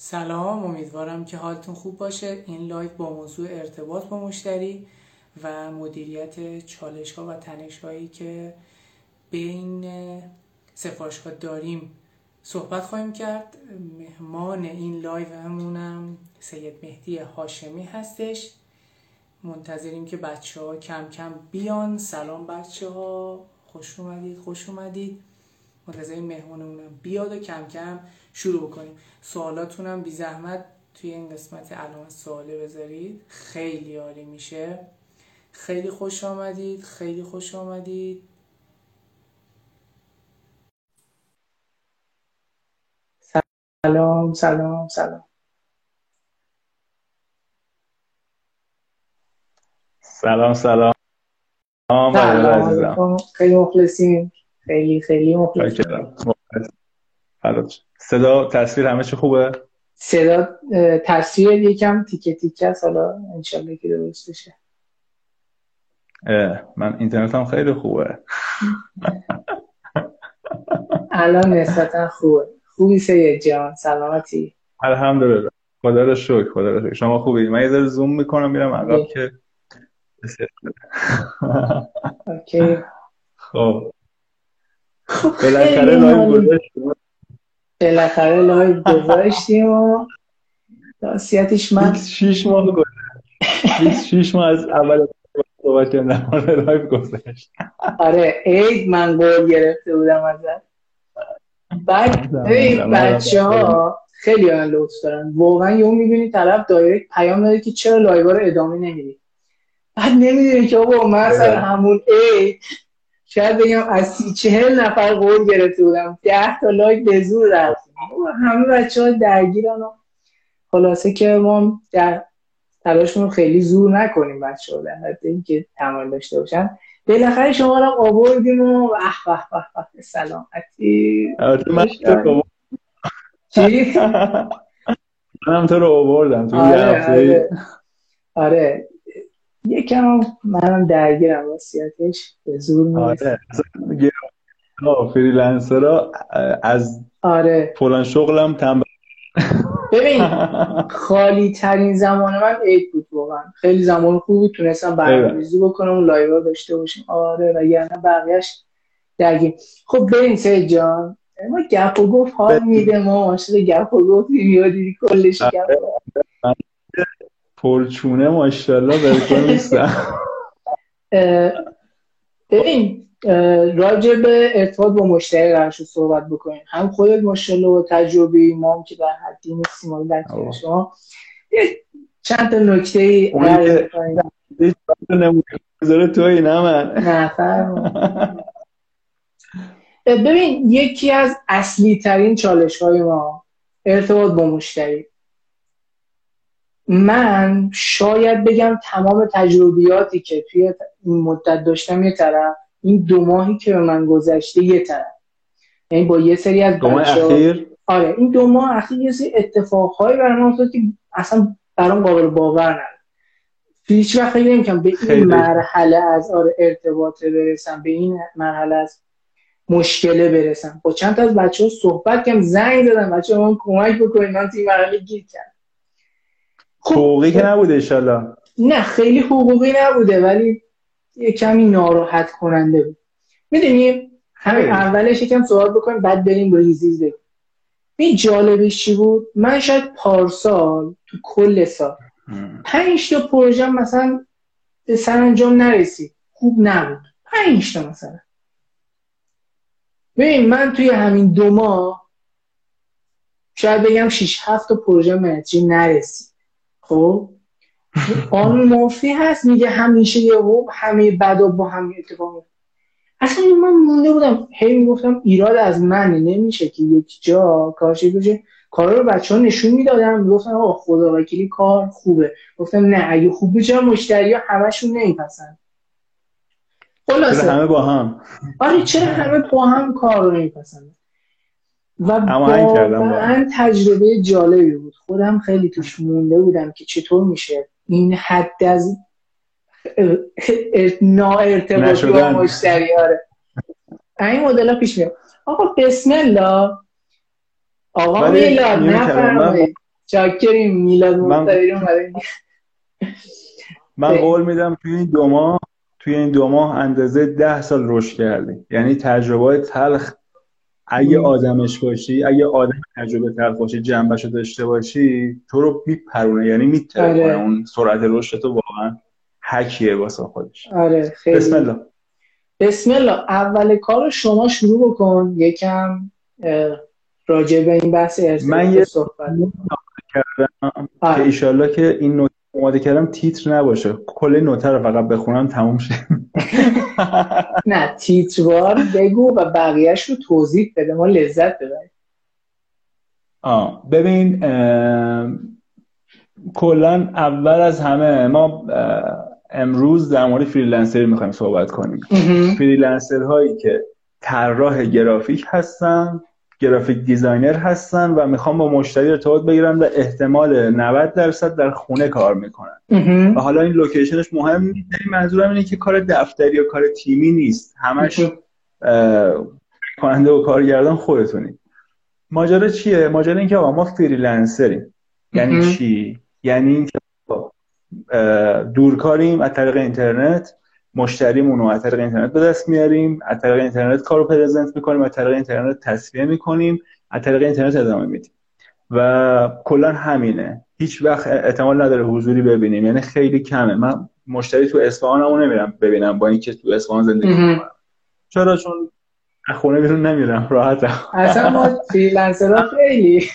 سلام امیدوارم که حالتون خوب باشه. این live با موضوع ارتباط با مشتری و مدیریت چالش ها و تنش هایی که بین سفارشگاه داریم صحبت خواهیم کرد. مهمان این live مون هم سید مهدی هاشمی هستش. منتظریم که بچه ها کم کم بیان. سلام بچه ها خوش اومدید خوش اومدید. منتظر مهمونمونم. بیاد و کم کم شروع بکنیم سوالاتونم بی زحمت توی این قسمت علامت سواله بذارید. خیلی عالی میشه. خیلی خوش آمدید. خیلی خوش آمدید. سلام سلام سلام. سلام سلام. سلام. خیلی مخلصیم. خیلی خیلی مخلصیم صدا تصویر همه چی خوبه؟ صدا تصویر یکم تیکه تیکه است. حالا انشالله که درست بشه. من اینترنتم خیلی خوبه. الان نسبتا خوبه. خوبی سید جان سلامتی. الحمدلله. خدا رو شکر خدا رو شکر. شما خوبی؟ من یه ذره زوم می‌کنم میرم عقب که OK. خب. بالاخره live گذاشتیم. بالاخره live گذاشتیم و راستیتش من 6 ماه گذشت. 6 ماه از اول صحبت کردم live گذاشت آره عید من گل گرفته بودم ازت. بعد ببین بچه ها خیلی من لطف دارن. واقعا یهو می‌بینی طرف direct پیام داده که چرا live رو ادامه نمیدی. بعد نمی‌دونی که بابا من سر همون ای شاید بگم از سی چهل نفر قول گرفته بودم. ده تا لایک به زور رفتیم همه بچه ها درگیرن و خلاصه که ما در تلاشمون خیلی زور نکنیم بچه ها در حد اینکه تمام داشته باشن. بالاخره شما رو آوردیم و به به به به سلامتی. چی؟ منم تو رو آوردم. تو آره آره. آره. یکم منم درگیرم واسیتش به زور آره فریلنسرها از آره. فلان شغلم تنبل ببین خالی ترین زمان من عید بود واقعا. خیلی زمان خوب بود تونستم برنامه‌ریزی بکنم و لایو داشته باشیم. آره وگرنه بقیه‌اش درگیر. خب بریم سید جان. ما گپ و گفت حال میده ما ماشین گپ و گفت دیدی کلش گپ پرچونه ماشاءالله بلکن نیستم. ببین راجع به ارتباط با مشتری قرار صحبت بکنیم. هم خودت ماشاءالله و تجربی ما هم که در حدی نیستیم ولی در شما. چند تا نکته ای نمونه توی نه من نه ببین یکی از اصلی ترین چالش های ما ارتباط با مشتری. من شاید بگم تمام تجربیاتی که توی این مدت داشتم یه طرف این دو ماهی که به من گذشته یه طرف. یعنی با یه سری از دو ماه اخیر؟ آره این دو ماه اخیر یه سری اتفاقهایی برای من افتاد که اصلا برام قابل باور نبود. هیچ وقت فکر نمی‌کنم به این مرحله از آره ارتباط برسم به این مرحله از مشکله برسم. با چند تا از بچه ها صحبت کردم زنگ زدم بچه ها من کمک بکنید من توی مرحله گیر کردم. حقوقی که نبوده انشالله. نه خیلی حقوقی نبوده ولی یه کمی ناراحت کننده بود. می‌دونیم همین اولش یکم سوال بکنیم بعد بریم ریزیز بگیم. این جالبش چی بود؟ من شاید پارسال تو کل سال پنج تا پروژه مثلا به سرانجام نرسید. خوب نبود. پنج تا مثلا. ببین من توی همین دو ماه شاید بگم 6 7 تا پروژه منتری نرسید. خب؟ قانون مافی هست میگه همیشه یه همه بدا با هم اتفاق اصلا من مونده بودم هی می‌گفتم ایراد از منه نمیشه که یک جا کارش بشه کارا رو بچه ها نشون می‌دادم می‌گفتن آقا خدا وکیلی کار خوبه. گفتم نه اگه خوبه چرا مشتری ها همشون نمیپسند. خلاصه. همه با هم؟ آره چرا همه با هم کار رو نمیپسند؟ و واقعا تجربه جالبی بود. خودم خیلی توش مونده بودم که چطور میشه این حد از ناارتباطی با مشتری آره این مدل ها پیش میاد. آقا بسم الله. آقا میلاد نفرمایید چاکریم میلاد مختاری اومده من قول میدم توی این دو ماه توی این دو ماه اندازه ده سال رشد کردی یعنی تجربه تلخ اگه آدمش باشی اگه آدم تجربه تلخ باشی جنبش داشته باشی تو رو میپرونه. یعنی میتره آره. اون سرعت رشد تو واقعا حکیه واسه خودش. آره خیلی. بسم الله. بسم الله. اول کار شما شروع بکن. یکم راجع به این بحث من یه صحبت کردم آره. که ایشالله که این نکته اومده کردم تیتر نباشه. کل note رو فقط بخونم تموم شه. نه تیتروار بگو و بقیهش رو توضیح بده. ما لذت ببریم. آه ببین کلا اول از همه ما امروز در مورد freelancer ی می‌خوایم صحبت کنیم. freelancer هایی که طراح گرافیک هستن graphic designer هستن و می‌خوام با مشتری ارتباط بگیرن و احتمال 90 درصد در خونه کار می‌کنن. و حالا این location ش مهم. نیست منظورم اینه که کار دفتری یا کار تیمی نیست. همش کننده و کارگردان خودتونی. ماجرا چیه؟ ماجرا اینکه آقا ما freelancer یم. یعنی چی؟ یعنی اینکه دورکاریم از طریق اینترنت. مشتریمون رو از طریق اینترنت به دست میاریم از طریق اینترنت کارو present می‌کنیم از طریق اینترنت تسویه می‌کنیم از طریق اینترنت ادامه میدیم. و کلا همینه. هیچ وقت احتمال نداره حضوری ببینیم. یعنی خیلی کمه. من مشتری تو اصفهان نمیرم ببینم با اینکه تو اصفهان زندگی می‌کنم. چرا؟ چون خونه بیرون نمیرم. راحت اصلا ما freelancer ها خیلی.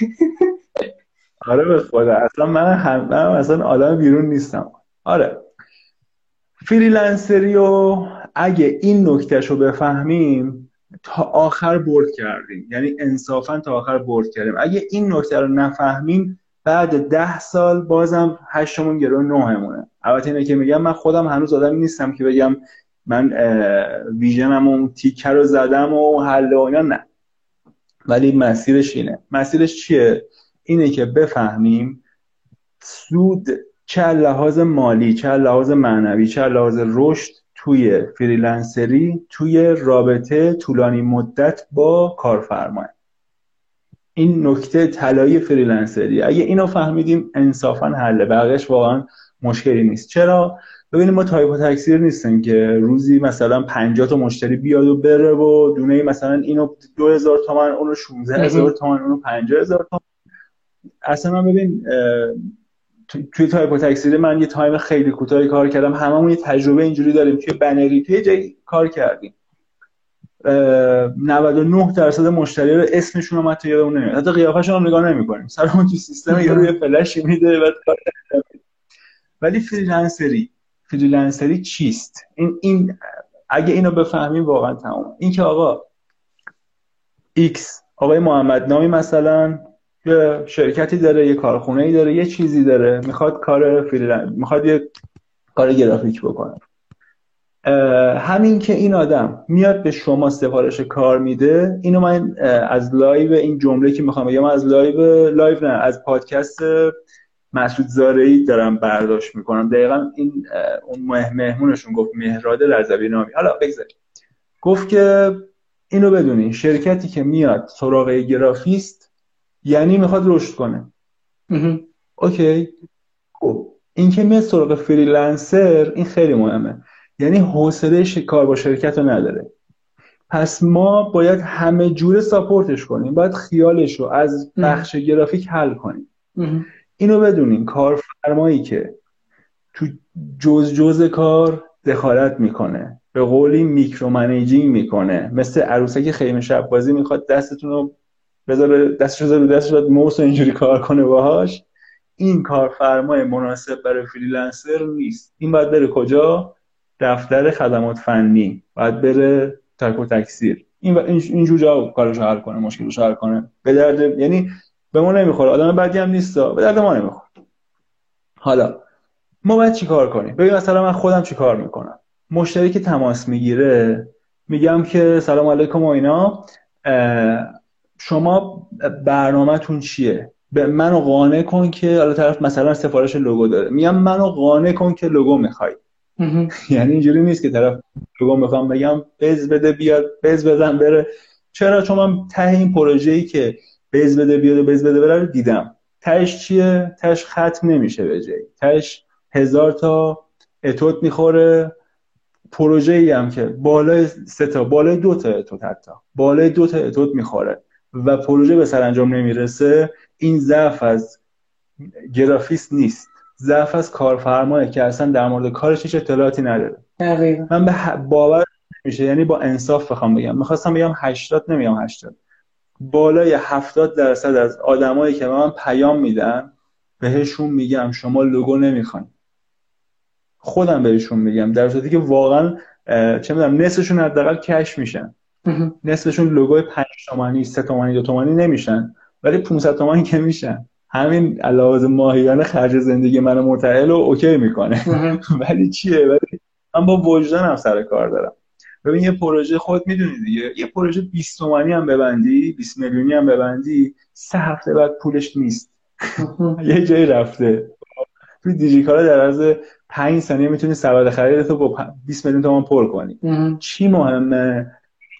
آره به خدا. اصلا من هم اصلا آدم بیرون نیستم. آره. freelancer ی و اگه این نکتهش رو بفهمیم تا آخر برد کردیم. یعنی انصافا تا آخر برد کردیم. اگه این نکته رو نفهمیم بعد ده سال بازم هشتمون گروه نهمونه. البته اینه که میگم من خودم هنوز آدمی نیستم که بگم من ویژنم اون تیکه رو زدم و حل و اینا نه. ولی مسیرش اینه. مسیرش چیه؟ اینه که بفهمیم سود چه لحاظ مالی چه لحاظ معنوی چه لحاظ رشد توی فریلنسری توی رابطه طولانی مدت با کارفرما این نکته طلایی freelancer ی. اگه اینو فهمیدیم انصافا حله. بقیش واقعا مشکلی نیست. چرا؟ ببینیم ما تایپ و تکثیر نیستیم که روزی مثلا 50 تا مشتری بیاد و بره و دونه مثلا اینو 2000 تومن اونو 16000 تومن اونو 50000 تومن. اصلا من ببین توی تایپ تکثیر من یه time خیلی کوتاهی کار کردم. هممون یه تجربه اینجوری داریم. توی بنری توی جایی کار کردیم. 99 درصد مشتری رو اسمشون هم حتی یادمون نمیاد. حتی قیافشون هم نگاه نمی‌کنیم. سرمون تو سیستم یه روی فلشی میده بعد ولی freelancer ی freelancer ی چیست؟ این این اگه اینو بفهمیم واقعا تمام این که آقا X آقای محمد نامی مثلا یه شرکتی داره یه کارخونه ای داره یه چیزی داره. می‌خواد کار freelance می‌خواد یه کار گرافیک بکنه. همین که این آدم میاد به شما سفارش کار میده اینو من از live این جمله که می‌خوام بگم از لایو لایو نه از پادکست مسعود زارعی دارم برداشت می‌کنم. دقیقا این اون مهمونشون گفت مهراد رضوی نامی. حالا بگذاریم. گفت که اینو بدونین شرکتی که میاد سراغ گرافیست یعنی می‌خواد رشد کنه. OK. خب این که میاد سراغ freelancer این خیلی مهمه. یعنی حوصله کار با شرکت رو نداره. پس ما باید همه جوره support ش کنیم. باید خیالش رو از بخش گرافیک حل کنیم. اینو بدونین کارفرمایی که تو جز جز کار دخالت می‌کنه به قولی micro managing می‌کنه. مثل عروسک خیمه شب بازی می‌خواد دستتون رو بذاره دستش رو دستش رو موس اینجوری کار کنه باهاش. این کارفرمای مناسب برای فریلنسر نیست. این باید بره کجا؟ دفتر خدمات فنی. باید بره ترک و تکثیر. این اینجور جا کارش حل کنه مشکلش حل کنه. به درد یعنی به ما نمی‌خوره. آدم بدی هم نیست به درد ما نمی‌خوره. حالا ما باید چی کار کنیم؟ ببین مثلا من خودم چی کار می‌کنم؟ مشتری که تماس می‌گیره میگم که سلام علیکم و اینا شما برنامهتون چیه؟ به منو قانع کن که حالا طرف مثلا سفارش لوگو داره. میگم منو قانع کن که لوگو می‌خوای. یعنی اینجوری نیست که طرف لوگو می‌خوام بگم بز بده بیاد بز بزن بره. چرا؟ چون من ته این پروژه‌ای که بز بده بیاد و بز بده بره دیدم. تش چیه؟ تش ختم نمیشه به جایی تش هزار تا اتوت می‌خوره. پروژه ای هم که بالای سه تا بالای دو تا اتوت حتی. بالای دو تا اتوت می‌خوره. و پروژه به سرانجام نمی‌رسه این ضعف از گرافیست نیست. ضعف از کارفرمایه که اصلا در مورد کارش هیچ اطلاعاتی نداره. من به باور میشه یعنی با انصاف بخوام بگم. می‌خواستم بگم 80 نمیگم 80 بالای 70 درصد از آدمایی که به من پیام میدن بهشون میگم شما لوگو نمی‌خواین. خودم بهشون میگم در صورتی که واقعا چه می‌دونم نصفشون حداقل کش میشن. نصفشون لوگوی 5 تومانی 3 تومانی 2 تومانی نمیشن. ولی 500 تومانی که میشن. همین علاوه ماهیانه خرج زندگی من مرتعل رو اوکی می‌کنه. ولی چیه؟ ولی من با وجدانم سر کار دارم. ببین یه پروژه خود می‌دونی دیگه. یه پروژه 20 تومانی هم ببندی 20 میلیونی هم ببندی سه هفته بعد پولش نیست. یه جایی رفته. توی دیجیکالا در عرض 5 ثانیه می‌تونی سبد خرید تو با 20 میلیون تومان پر کنی. چی مهمه؟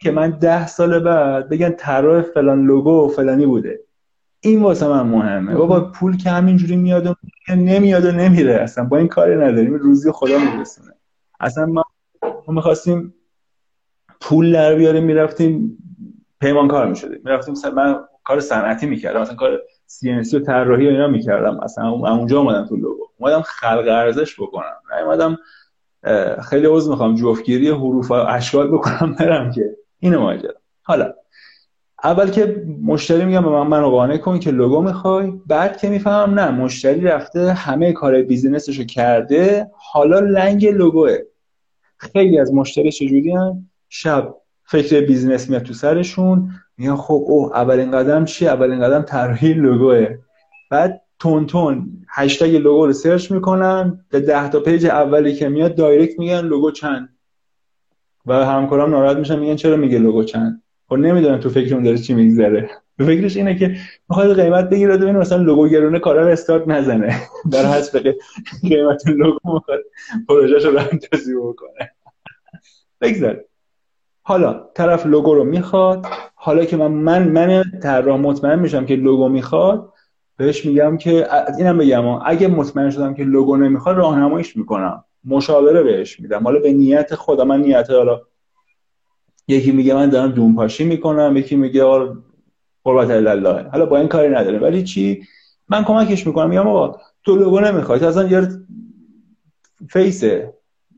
که من 10 سال بعد بگن طراح فلان لوگو فلانی بوده. این واسه من مهمه. بابا پول که همینجوری میاد و نمیاد و نمیره. اصلا با این کاری نداریم. روزی خدا میرسونه. اصلا ما می‌خواستیم پول در بیاریم می‌رفتیم پیمان کار می‌شدیم. می‌رفتیم من کار صنعتی می‌کردم. مثلا کار سی و طراحی و اینا می‌کردم. اصلا اونجا اومدم تو لوگو. اومدم خلق ارزش بکنم. اومدم خیلی عذر می‌خوام. جفتگیری حروف و اشکال بکنم برم که اینو ماجرا حالا اول که مشتری میگم به من منو قانع کن که لوگو می‌خوای بعد که می‌فهمم نه مشتری رفته همه کار بیزینسشو کرده حالا لنگ لوگوه. خیلی از مشتری چجوری هم شب فکر business میاد تو سرشون میگن خب اوه اولین قدم چی؟ اولین قدم طراحی لوگوه. بعد تند تند هشتگ لوگو رو search می‌کنن به ده تا page اولی که میاد direct میگن لوگو چند؟ و همکارام ناراحت میشن میگن چرا میگه لوگو چند؟ خب نمی‌دونم تو فکرم داره چی میگذره. به فکرش اینه که می‌خواد قیمت بگیره ببین مثلا لوگو گرونه کارا رو استارت نزنه. در حسب قیمت لوگو می‌خواد پروژهشو رو بکنه. بگذار. حالا طرف لوگو رو می‌خواد حالا که من من من طراح مطمئن میشم که لوگو می‌خواد بهش میگم که اینم بگم اگه مطمئن شدم که لوگو نمی‌خواد راهنماییش می‌کنم. مشاوره بهش میدم. حالا به نیت خودم من نیت حالا یکی میگه من دارم دونپاشی می‌کنم یکی میگه قربت الله حالا با این کاری نداره ولی چی؟ من کمکش می‌کنم. میگم آقا تو لوگو نمی‌خوای. تو اصلا یه face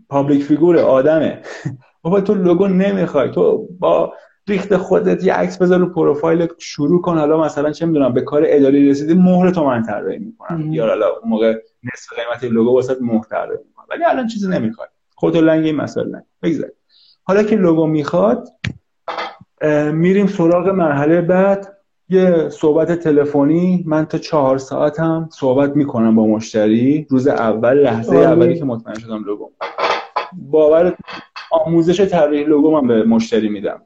public figure آدمه. بابا تو لوگو نمی‌خوای. تو با ریخت خودت یه عکس بذار رو پروفایل شروع کن. حالا مثلا چه می‌دونم به کار اداری رسیدی مهر تو من طراحی می‌کنم یا حالا اون موقع نصف قیمت لوگو واسه مهر طراحی ولی الان چیزی نمی‌خوای. خودت لنگ این مسئله بگذار. حالا که لوگو می‌خواد میریم سراغ مرحله بعد. یه صحبت تلفنی. من تا چهار ساعت هم صحبت می‌کنم با مشتری. روز اول لحظه اولی که مطمئن شدم لوگو. باور آموزش طراحی لوگو من به مشتری میدم.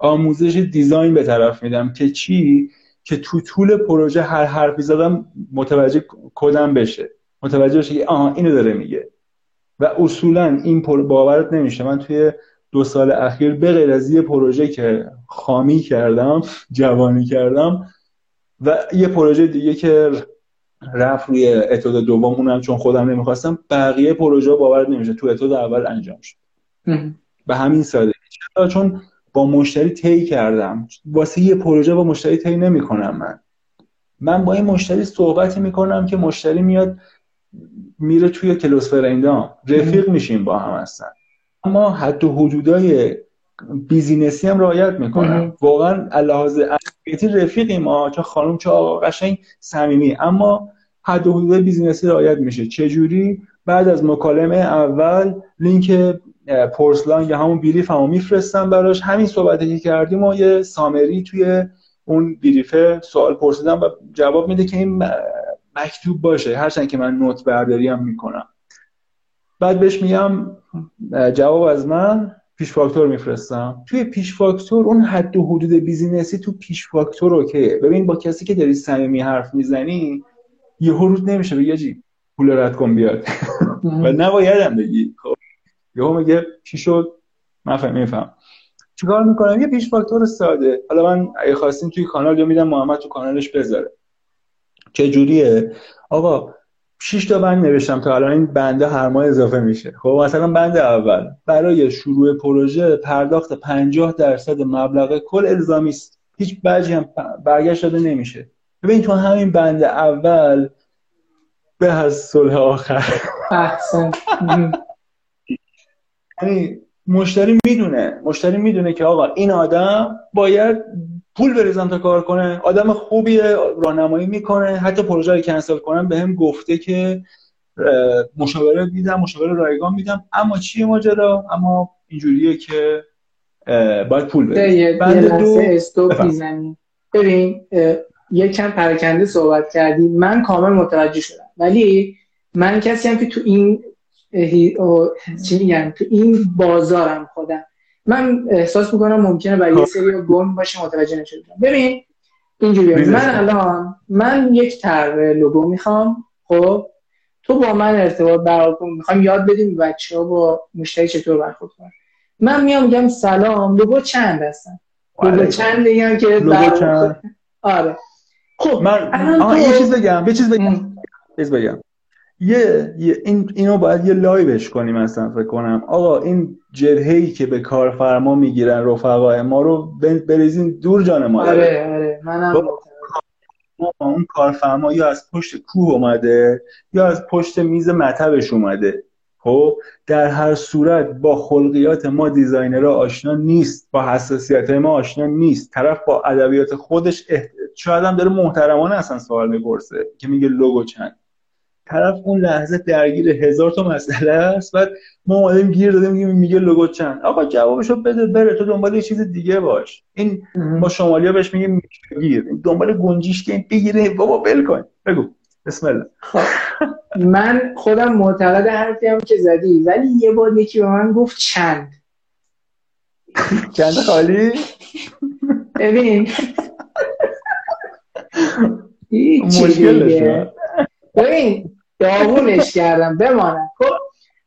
آموزش دیزاین به طرف میدم که چی؟ که تو طول پروژه هر حرفی زدم متوجه کدم بشه. متوجه بشه که آها اینو داره میگه. و اصولا این باورت نمیشه. من توی دو سال اخیر به غیر از یه پروژه که خامی کردم جوانی کردم و یه پروژه دیگه که رفت روی اتود دوم اونم چون خودم نمی‌خواستم بقیه پروژه باور نمیشه. تو اتود اول انجام شد. به همین ساده چون با مشتری طی کردم. واسه یه پروژه با مشتری طی نمی‌کنم من. من با این مشتری صحبتی می‌کنم که مشتری میاد میره توی close friend ام رفیق میشیم با هم هستن اما حد و حدودای business ی هم رعایت می‌کنم. واقعا لحاظ امنیتی رفیقی ما چه خانم چه آقا قشنگ صمیمی. اما حد و حدود business ی رعایت میشه. چه جوری بعد از مکالمه اول لینک پرسلاین یا همون brief همون میفرستم براش. همین صحبتی که کردیم و یه summary توی اون brief ه سوال پرسیدم و جواب میده که این مکتوب باشه. هرچند که من note برداری هم می‌کنم. بعد بهش میگم جواب از من پیش فاکتور میفرستم. توی پیش فاکتور اون حد و حدود business ی تو پیش فاکتور OK یه ببین با کسی که داری صمیمی حرف می‌زنی یهو روت نمیشه. بگی جی پول رد کن بیاد. و نبایدم بگی. خب یهو میگه چی شد من فهم میفهم. چیکار می‌کنم؟ یه پیش فاکتور ساده. حالا من اگه خواستین توی کانال یا میدم محمد تو کانالش بذاره. چجوریه؟ آقا شش تا بند نوشتم تا الان این بنده هر ماه اضافه میشه. خب مثلا بند اول. برای شروع پروژه پرداخت 50 درصد مبلغ کل الزامی است. هیچ بجی هم برگشت داده نمیشه. ببین تو همین بند اول به از صلح آخر. احسن. یعنی مشتری می‌دونه. مشتری می‌دونه که آقا این آدم باید پول بریزم تا کار کنه. آدم خوبیه راهنمایی می‌کنه. حتی پروژه رو کنسل کنم به هم گفته که مشاوره میدم مشاوره رایگان میدم. اما چیه ماجرا؟ اما اینجوریه که باید پول بده بند دو استوپ می‌زنی. ببین یک کم پرکنده صحبت کردی. من کامل متوجه شدم. ولی من کسی هم که تو این چی میگن تو این بازارم خودم. من احساس می‌کنم ممکنه برای یه خب. سری گنگ باشه متوجه نشده ببین اینجوری من الان من یک طرح لوگو می‌خوام خب؟ تو با من ارتباط برقرار کن. می‌خوام یاد بدیم بچه ها با مشتری چطور برخورد کنن. من میام میگم سلام لوگو چند هستن؟ لوگو چند میگم که لوگو چند؟ آره. خب من یه چیز بگم یه چیز بگم. چیز بگم. یه, یه این اینو باید یه live ش کنیم مثلا فکر کنم. آقا این گاردی که به کارفرما می‌گیرن رفقای ما رو بریزین دور جان ما. آره آره منم اون کارفرما یا از پشت کوه اومده یا از پشت میز مطبش اومده. خب در هر صورت با خلقیات ما دیزاینرها آشنا نیست با حساسیت ما آشنا نیست. طرف با ادبیات خودش احت... شاید هم داره محترمانه اصلا سوال می‌پرسه که میگه لوگو چند. طرف اون لحظه درگیر هزار تا مسئله است بعد ما اومدیم گیر دادیم میگیم میگه لوگو چند؟ آقا جوابشو بده بره تو دنبال یه چیز دیگه باش. این با شمالیا بهش میگیم گیر دنبال گنجیش که بگیره بابا ول کن. بگو. بسم الله. خب. من خودم معتقد حرفی هم که زدی ولی یه بار یکی به من گفت چند. چند خالی؟ ببین. مشکل ببین داغونش کردم بمانم. خب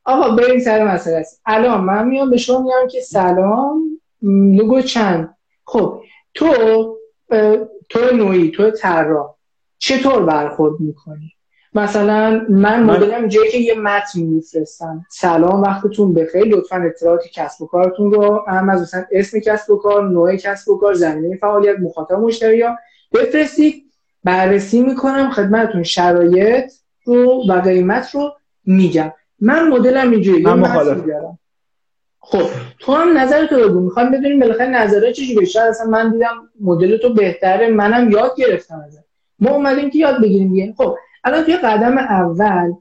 آقا بریم سر مسئله. است الان من میام به شما میگم که سلام. لوگو چند؟ خب تو تو نوعی تو طراح چطور برخورد می‌کنی؟ مثلا من مدلم جایی که یه متن میفرستم. سلام وقتتون بخیر. لطفا اطلاعات کسب و کارتون رو هم از مثلا اسم کسب و کار نوع کسب و کار زمینه فعالیت مخاطب مشتری ها بفرستید. بررسی می‌کنم خدمتتون. شرایط رو و قیمت رو میگم. من مدلم اینجوری من خب تو هم نظر تو بگو. می‌خوام بدونیم بالاخره نظرت چجوریه شاید اصلا من دیدم مدل تو بهتره منم یاد گرفتم ازت. ما اومدیم که یاد بگیریم دیگه. خب الان توی قدم اول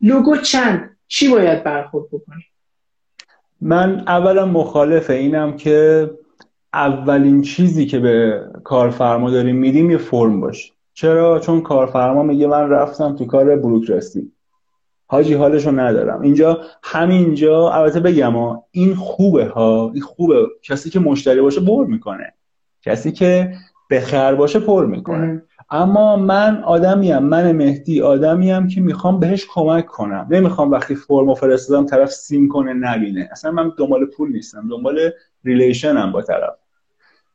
لوگو چند؟ چی باید برخورد بکنی؟ من اولا مخالف اینم که اولین چیزی که به کارفرما داریم میدیم یه فرم باشه. چرا؟ چون کارفرما میگه من رفتم تو کار بروکراسی حاجی حالشو ندارم. اینجا همینجا البته بگم ها این خوبه ها. این خوبه. کسی که مشتری باشه پر می‌کنه. کسی که بخر باشه پر می‌کنه. اما من آدمیم. من مهدی آدمیم که می‌خوام بهش کمک کنم. نمی‌خوام وقتی فرمو فرستادم طرف سیم کنه نبینه. اصلا من دنبال پول نیستم. دنبال ریلیشنم با طرف.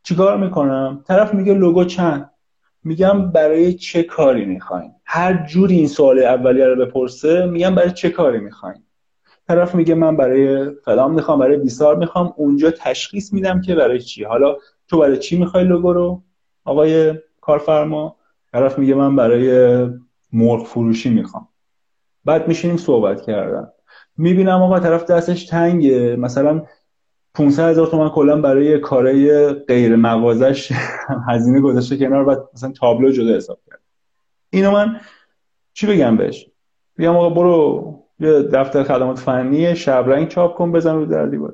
چیکار می‌کنم؟ طرف میگه لوگو چند؟ میگم برای چه کاری می‌خواین؟ هر جوری این سوال اولیه رو بپرسه میگم برای چه کاری می‌خواین؟ طرف میگه من برای فلان می‌خوام برای بیسار می‌خوام اونجا تشخیص میدم که برای چی. حالا تو برای چی می‌خوای لوگو رو؟ آقای کارفرما طرف میگه من برای مرغ فروشی می‌خوام. بعد میشینیم صحبت کردن. می‌بینم آقا طرف دستش تنگه. مثلا 500 هزار تومن کلا برای کارهای غیر مغازش هزینه گذاشته کنار و مثلا تابلو جدا حساب کرد. اینو من چی بگم بهش؟ بگم آقا برو یه دفتر خدمات فنی شبرنگ چاپ کن بزن رو در دیوار.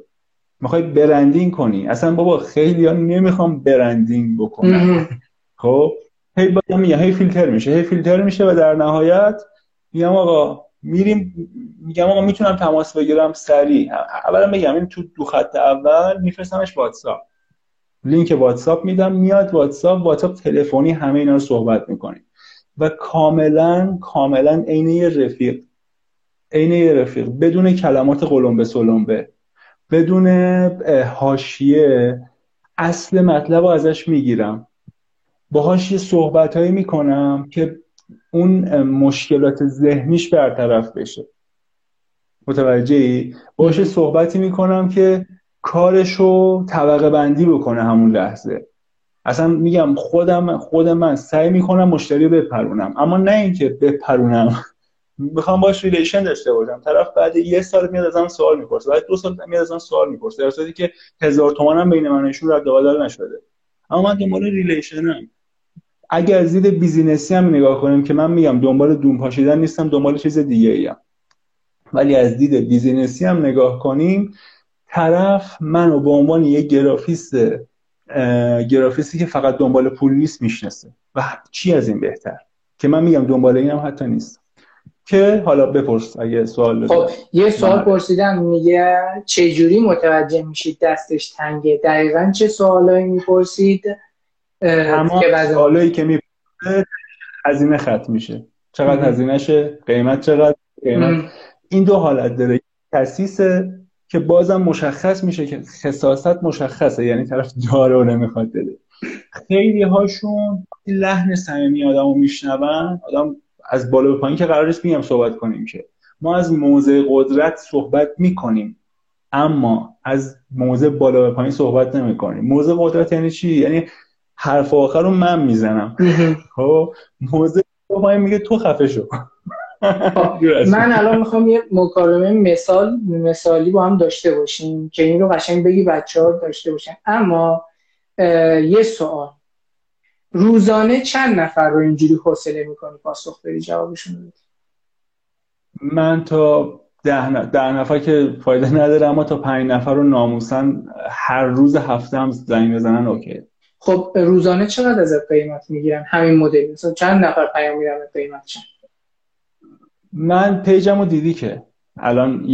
می‌خوای برندینگ کنی؟ اصلا بابا خیلی ها نمی‌خوام برندینگ بکنم خب؟ هی باید هی فیلتر میشه هی فیلتر میشه و در نهایت میگم آقا میریم میگم آقا می‌تونم تماس بگیرم سریع. اولا بگم این تو دو خط اول میفرستمش واتساپ. لینک واتساپ میدم میاد واتساپ واتساپ تلفنی همه اینا رو صحبت می‌کنیم و کاملا کاملا عین رفیق عین رفیق. بدون کلمات قلمبه سلمبه. بدون حاشیه. اصل مطلب رو ازش می‌گیرم. باهاش یه صحبت هایی می‌کنم که اون مشکلات ذهنیش برطرف بشه. متوجه ای باشه صحبتی می‌کنم که کارشو طبقه بندی بکنه همون لحظه. اصلا میگم خودم خود من سعی می‌کنم مشتری رو بپرونم. اما نه اینکه بپرونم. می‌خوام باش relation داشته باشم. طرف بعد یه سال میاد ازم سوال می‌پرسه. بعد دو سال میاد ازم سوال می‌پرسه. در صورتی که هزار تومانم بین من ایشون رد و نشده. اما من دنبال relation م اگر از دید business ی هم نگاه کنیم که من میگم دنبال دون پاشیدن نیستم دنبال چیز دیگه ایم ولی از دید بیزینسی هم نگاه کنیم طرف منو به عنوان یک گرافیست گرافیستی که فقط دنبال پول نیست می‌شناسه. و چی از این بهتر؟ که من میگم دنبال اینم حتی نیست. که حالا بپرس اگه سوال خب یه سوال پرسیدن میگه چه جوری متوجه میشید دستش تنگه؟ دقیقا چه سوالایی می‌پرسید؟ تمام سوالایی که می‌پرسه هزینه خط میشه. چقدر هزینهشه؟ قیمت چقدر؟ قیمت؟ این دو حالت داره. تاسیسه که بازم مشخص میشه که خصاصت مشخصه یعنی طرف داره و نمی‌خواد بده. خیلی هاشون لحن صمیمی آدمو میشنون آدم از بالا به پایین که قرار نیست میگم صحبت کنیم که. ما از موضع قدرت صحبت می‌کنیم اما از موضع بالا به پایین صحبت نمی‌کنیم. موضع قدرت یعنی چی؟ یعنی حرف آخر رو من می‌زنم. خب موضع پایین میگه تو خفه شو. من الان می‌خوام یه مکالمه مثال مثالی با هم داشته باشیم که این رو قشنگ بگی بچه ها داشته باشن. اما یه سوال. روزانه چند نفر رو اینجوری حوصله می‌کنی پاسخ بدی؟ جوابشون بدی. من تا ده, ده نفر که فایده نداره اما تا پنج نفر رو ناموسن هر روز هفته هم زنگ بزنن اوکی. خب روزانه چقدر از قیمت می‌گیرن همین مدل؟ مثلا چند نفر پیام میدن قیمت چند؟ من پیجم رو دیدی که الان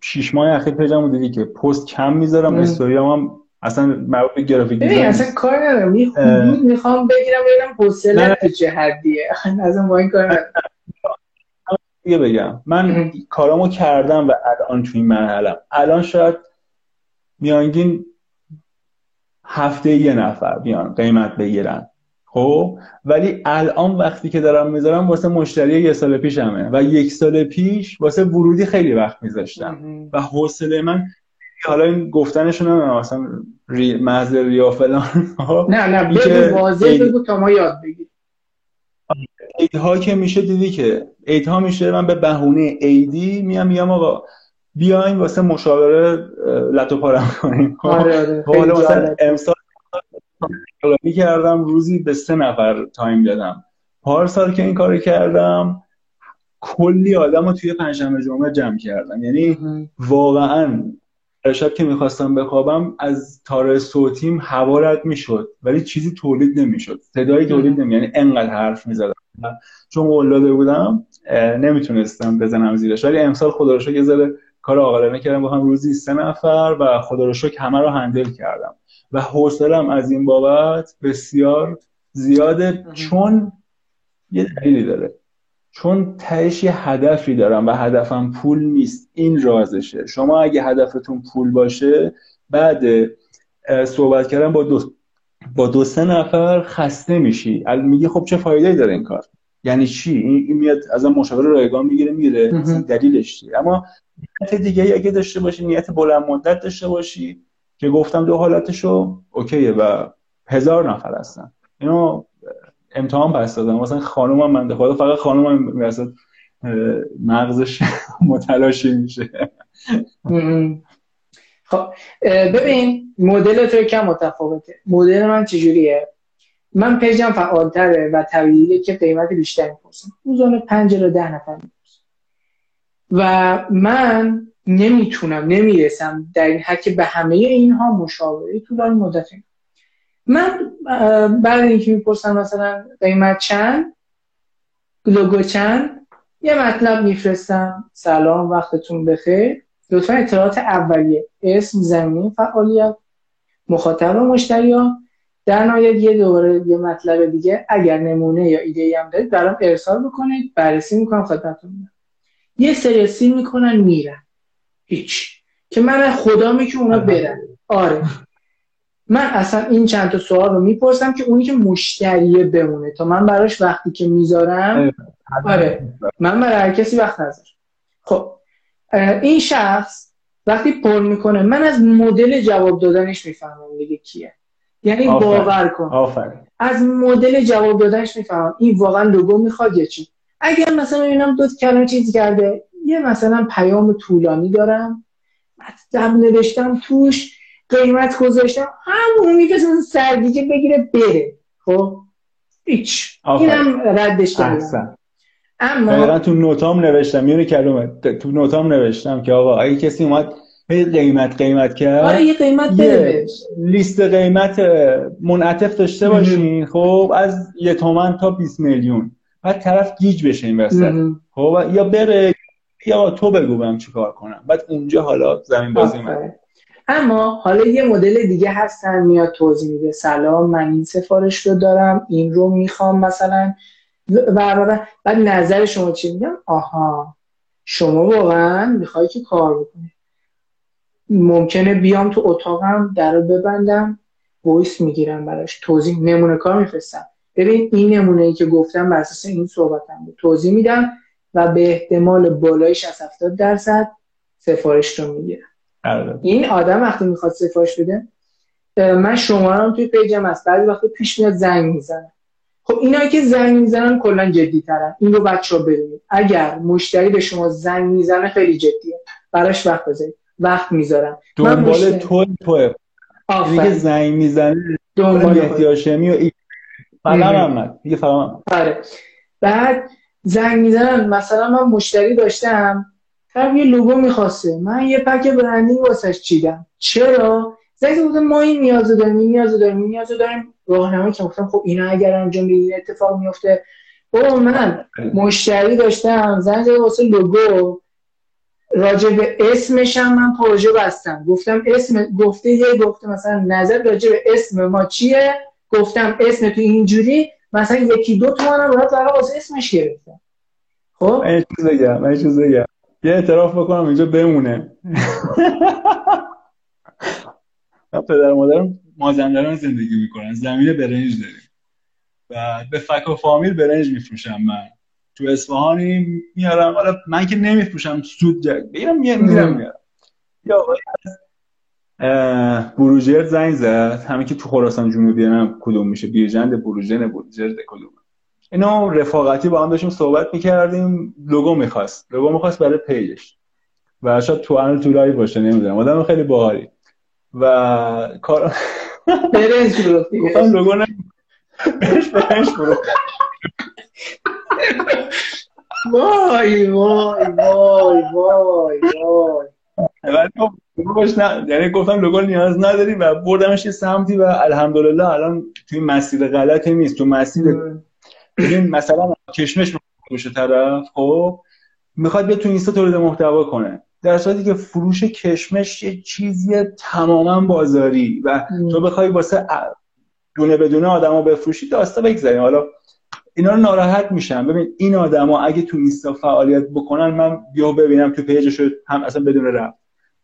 شیش ماه اخیر پیجم رو دیدی که پست کم می‌ذارم استوری هم اصلا مربوط به گرافیک دیزاین اصلا کار ندارم. می‌خوام بگیرم ببینم حوصله چه حدیه. اصلا با این کار ندارم. بگم. من کارامو کردم و الان توی این مرحله الان شاید میانگین هفته یه نفر بیان قیمت بگیرن. خب؟ ولی الان وقتی که دارم می‌ذارم واسه مشتری یه سال پیشمه و یک سال پیش واسه ورودی خیلی وقت میذاشتم. و حوصله من حالا این گفتنشون هم مثلا ری... محض ریا فلان نه نه بگو واضح بگو تا ما یاد بگیریم. ایدها که میشه دیدی که ایدها میشه من به بهونه ایدی میام میام آقا بیاین واسه مشاوره لطو پارم کنیم. آره آره. حالا مثلا امسال کردم روزی به سه نفر تایم دادم. پارسال که این کار کردم کلی آدم رو توی پنجشنبه جمعه جمع کردم. یعنی واقعا شب که می‌خواستم بخوابم از تار صوتیم هوا رد می‌شد. ولی چیزی تولید نمی‌شد. صدایی تولید نمی یعنی انقدر حرف می‌زدم. چون قول بودم نمی‌تونستم بزنم زیرش. ولی امسال خدا رو ذره کار عاقلانه کردم با هم روزی سه نفر و خدا رو شکر همه رو هندل کردم. و حوصلم از این بابت بسیار زیاده چون یه دلیلی داره. چون تهش یه هدفی دارم و هدفم پول نیست این رازشه. شما اگه هدفتون پول باشه بعد صحبت کردن با دو با دو سه نفر خسته میشی. میگه خب چه فایده داره این کار؟ یعنی چی؟ این میاد از مشاوره رایگان می‌گیره میره. دلیلش چیه؟ اما نیت دیگه اگه داشته باشی نیت بلند مدت داشته باشی که گفتم دو حالتشو اوکیه و هزار نفر هستن. اینو امتحان پس دادم. مثلا خانومم من خدا فقط خانومم مثلا مغزش متلاشی میشه. خب ببین مدل تو کم متفاوته. مدل من چجوریه؟ من پیجم فعالتره و طبیعیه که قیمت بیشتری می‌پرسم. روزانه پنج رو ده نفر می‌پرسم. و من نمی‌تونم نمی‌رسم در این حد به همه اینها مشاوره طولانی مدت من بعد اینکه می‌پرسم مثلا قیمت چند لوگو چند یه مطلب میفرستم. سلام وقتتون بخیر. لطفا اطلاعات اولیه. اسم زمینه فعالیت مخاطب و مشتری در نهایت یه دوباره یه مطلب دیگه اگر نمونه یا ایده ای هم دارید برام ارسال بکنید. بررسی می‌کنم خدمتتون یه سری سیم می‌کنن میرن. هیچ. که من خدا که اونا برن. آره. من اصلا این چند تا سوال رو می‌پرسم که اونی که مشتریه بمونه. تا من براش وقتی که می‌ذارم آره. من برای هر کسی وقت نذارم. خب. این شخص وقتی پر می‌کنه من از مدل جواب دادنش می‌فهمم دیگه کیه. یعنی باور کن. آفرین. از مدل جواب دادنش می‌فهمم. این واقعا لوگو می‌خواد یا چی؟ اگر مثلا ببینم دو کلمه چیزی کرده یه مثلا پیام طولانی دارم مطلب نوشتم توش قیمت گذاشتم همون میگه سردیگه بگیره بره. خب؟ هیچ. اینم ردش کردم اما تو نوتام نوشتم. یه کلمه؟ تو نوتام نوشتم که آقا اگه کسی اومد قیمت قیمت کرد. آره یه قیمت یه لیست قیمت منعطف داشته باشین. خب از یه تومن تا 20 میلیون. بعد طرف گیج بشه این وسط. خب یا بره یا تو بگو بهم چیکار کنم. بعد اونجا حالا زمین بازی من اما حالا یه مدل دیگه هستن میاد توضیح میده. سلام من این سفارش رو دارم این رو می‌خوام مثلا. و. بعد نظر شما چی میگم؟ آها شما واقعا می‌خوای که کار بکنی. ممکنه بیام تو اتاقم در رو ببندم وایس می‌گیرم براش. توضیح نمونه کار میفرستم. ببین این نمونه ای که گفتم بر اساس این صحبتم بود. توضیح میدم و به احتمال بالایش از 70 درصد سفارش رو می‌گیرم. آره. این آدم وقتی می‌خواد سفارش بده من شمارم توی پیجم هست. بعضی وقتی پیش میاد زنگ می‌زنه خب اینایی که زنگ می‌زنن کلا جدی ترن این رو بچه ها بدونید. اگر مشتری به شما زنگ می‌زنه خیلی جدیه. براش وقت بذارید. وقت می‌ذارم. دنبال مشتری... تو توه که زنگ می‌زنه دنبال احتیاشمی و ای محمد دیگه فقط آره. بعد زنگ می‌زنن مثلا من مشتری داشتم. طرف یه لوگو می‌خواسته. من یه پک برندینگ واسش چیدم. چرا؟ زنگ بودم ما این نیازو داریم این نیازو داریم این نیازو داریم. راهنمایی که گفتم خب اینا اگر انجام بدین اتفاق میفته او من مشتری داشتم زنگ واسه لوگو. راجع به اسمش هم من پروژه بستم. گفتم اسم گفته یه گفته مثلا نظر راجع به اسم ما چیه؟ گفتم اسم تو اینجوری مثلا یکی دو تومن هم راحت واسه اسمش گرفتم. خب؟ من چیز بگم من چیز بگم. یه اعتراف بکنم اینجا بمونه. من پدر مادرم مازندران زندگی می‌کنن. زمین برنج داریم. و به فک و فامیل برنج میفروشم من. تو اصفهانی میارم. حالا من که نمیفروشم سود بگیرم میرم میارم یا بروجرد زنگ زد. همین که تو خراسان جنوبی هم کدوم میشه؟ بیرجند بروجرد بروجرد کدوم. اینا رفاقتی با هم داشتیم صحبت می‌کردیم. لوگو می‌خواست. لوگو می‌خواست برای page ش. و شاید تو ان تو live باشه نمی‌دونم. آدم خیلی باحالی. و کار برنج لوگو نه. برنج وای وای وای وای وای. نه یعنی گفتم لوگو نیاز نداری و بردمش یه سمتی و الحمدلله الان توی مسیر غلطی نیست. تو مسیر ببین مثلا کشمش فروش طرف خب؟ می‌خواد بیا تو اینستا تولید محتوا کنه. در صورتی که فروش کشمش یه چیزی تماما بازاری و تو بخوای واسه دونه بدونه آدمو بفروشی داستا بگذاریم. حالا اینا رو ناراحت میشن. ببین این آدما اگه تو اینستا فعالیت بکنن من بیا ببینم تو پیجش هم اصلا بدون رفت.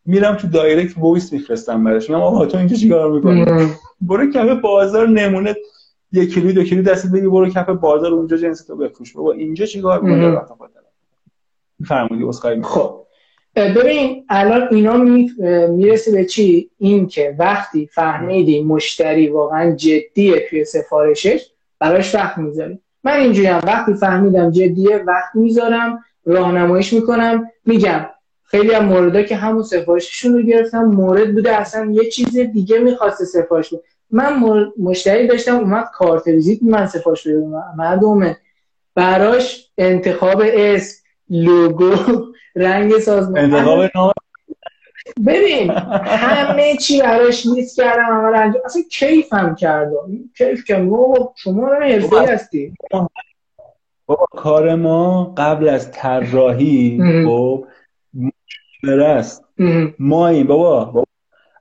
میرم تو direct voice میفرستم براش میگم آقا تو اینجا چیکار می‌کنی؟ برو کف بازار نمونه یک کیلو دو کیلو دستت بگی برو کف بازار اونجا جنس تو بفروش. بابا اینجا چیکار می‌کنی؟ فرمودی اسخای خب. ببین الان اینا می‌رسه به چی؟ این که وقتی فهمیدی مشتری واقعا جدیه توی سفارشش براش وقت می‌ذاری. من اینجوری هم وقتی فهمیدم جدیه وقت می‌ذارم راهنماییش می‌کنم میگم. خیلی هم موردا که همون سفارششون رو گرفتم مورد بوده اصلا یه چیز دیگه می‌خواسته سفارش من مشتری داشتم اومد کارت ویزیت من سفارش بده. مردم براش انتخاب اسم لوگو رنگ سازمان. انتخاب نام ببین همه چی براش نیست کردم عمل انجام اصلا کیفم کردم کیف که شما حرفه هستی بابا کار ما قبل از طراحی خب است. ما این بابا, بابا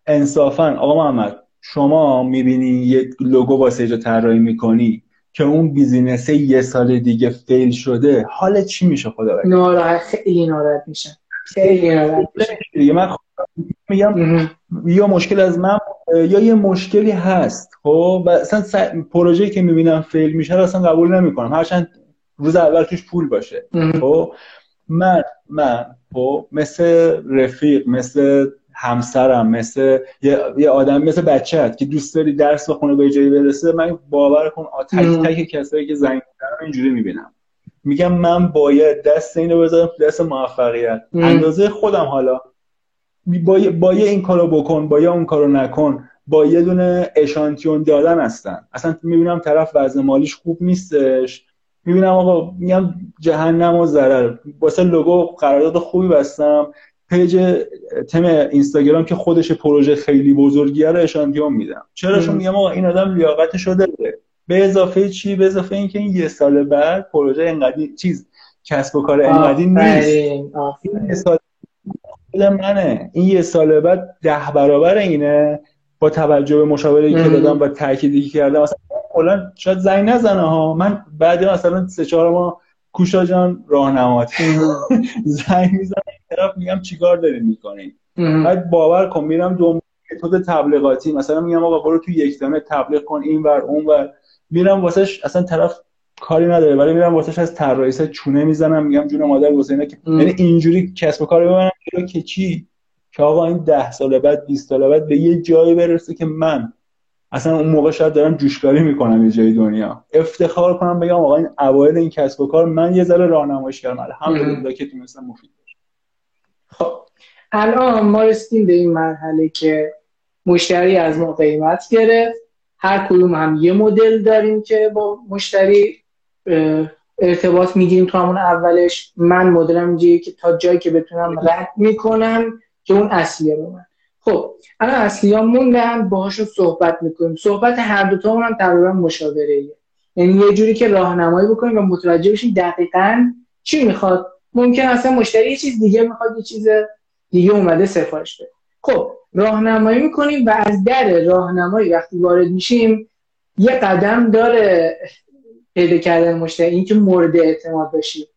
انصافا. آقا محمد شما می‌بینی یک لوگو واسه جا طراحی می‌کنی که اون business یه سال دیگه fail شده حال چی میشه خدا ناراحت خیلی ناراحت میشن خیلی ناراحت من میگم یا مشکل از من یا یه مشکلی هست خب؟ و اصلا پروژه‌ای که می‌بینم fail میشه رو اصلا قبول نمی‌کنم. هرچند روز اول توش پول باشه خب؟ من من خب؟ مثل رفیق مثل همسرم مثل یه, یه آدم مثل بچهت که دوست داری درس بخونه به جایی برسه من باور کن تک تک کسایی که زنگ اینجوری می‌بینم. میگم من باید دست اینو بذارم دست موفقیت. اندازه خودم حالا. با, با یه این کارو بکن با یه اون کارو نکن با یه دونه اشانتیون دادن هستن. اصلا می‌بینم طرف وضع مالیش خوب نیستش. می‌بینم آقا میگم جهنم و ضرر. واسه لوگو قرارداد خوبی بستم. پیج تم اینستاگرام که خودش پروژه خیلی بزرگیه رو اشانتیون میدم. چرا چون میگم آقا این آدم لیاقتشو داره به اضافه چی؟ به اضافه اینکه این یه سال بعد پروژه انقدر چیز کسب و کار انقدی نیست. یه سال منه. این یه سال بعد ده برابر اینه با توجه به مشاوره که دادم و تاکیدی کردم. مثلا کلا شاید زنگ نزنه ها. من بعد مثلا سه چهار ما کوشا جان راهنمات. زنگ می‌زنم طرف میگم چیکار دارین می‌کنین؟ بعد باور کن میرم دو متد تبلیغاتی. مثلا میگم آقا برو تو یک دانه تبلیغ کن این ور اون ور میرم واسش اصلا طرف کاری نداره ولی میرم واسش از طراحی چونه می‌زنم میگم جون مادر واسه که یعنی اینجوری کسب و کار ببرم که چی؟ که آقا این ده سال بعد 20 سال بعد به یه جایی برسه که من اصلا اون موقع شاید دارم جوشکاری می‌کنم یه جای دنیا. افتخار کنم بگم آقا این اوایل این کسب و کار من یه ذره راهنماییش کردم. الحمدلله که تونستم مفید باشه. خب. الان ما رسیدیم به این مرحله که مشتری از ما قیمت گرفت. هر کدوم هم یه مدل داریم که با مشتری ارتباط می‌گیریم تو همون اولش. من مدلم اینجوریه که تا جایی که بتونم رد می‌کنم که اون اصلیه رو من. خب الان اصلی ها موندن باهاشون صحبت می‌کنیم. صحبت هر دوتا هم تقریبا مشاوره ایه یعنی یه جوری که راهنمایی بکنیم و متوجه بشیم دقیقا چی می‌خواد. ممکن اصلا مشتری یه چیز دیگه می‌خواد یه چیز دیگه اومده سفارش بده. خب راهنمایی می‌کنیم و از در راهنمایی وقتی وارد میشیم یه قدم داره پیدا کردن مشتری این که مورد اعتماد باشی.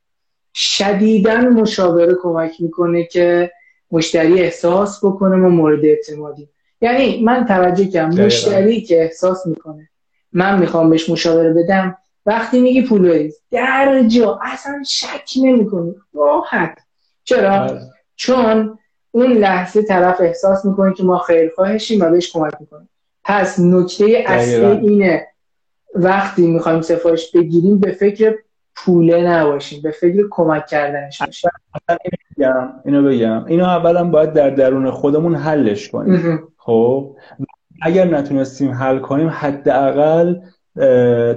شدیدا مشاوره کمک می‌کنه که مشتری احساس بکنه ما مورد اعتمادی یعنی من توجه کردم مشتری که احساس می‌کنه من می‌خوام بهش مشاوره بدم وقتی میگی پول بریز. در جا اصلا شک نمی‌کنی. راحت. چرا؟ بله. چون اون لحظه طرف احساس می‌کنه که ما خیرخواهشیم و بهش کمک می‌کنیم. پس نکته اصلی اینه وقتی می‌خوایم سفارش بگیریم به فکر پوله نباشیم به فکر کمک کردنش باشیم. بگم اینو بگم. اینو اولا باید در درون خودمون حلش کنیم. خب؟ اگر نتونستیم حل کنیم حداقل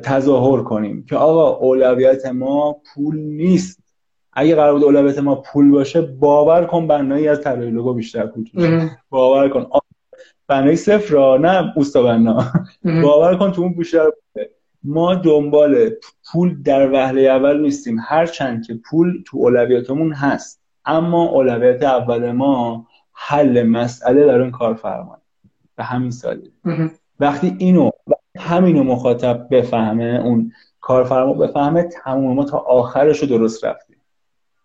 تظاهر کنیم که آقا اولویت ما پول نیست. اگه قرار بود اولویت ما پول باشه باور کن بنایی از طراحی لوگو بیشتر پول باور کن. بنایی صفر را نه اوستا بنا. باور کن تو اون بیشتر ما دنبال پول در وهله اول نیستیم. هرچند که پول تو اولویاتمون هست. اما اولویت اول ما حل مسئله در اون کارفرما به همین سالی وقتی اینو همینو مخاطب بفهمه اون کارفرما بفهمه تمام ما تا آخرش رو درست رفتیم.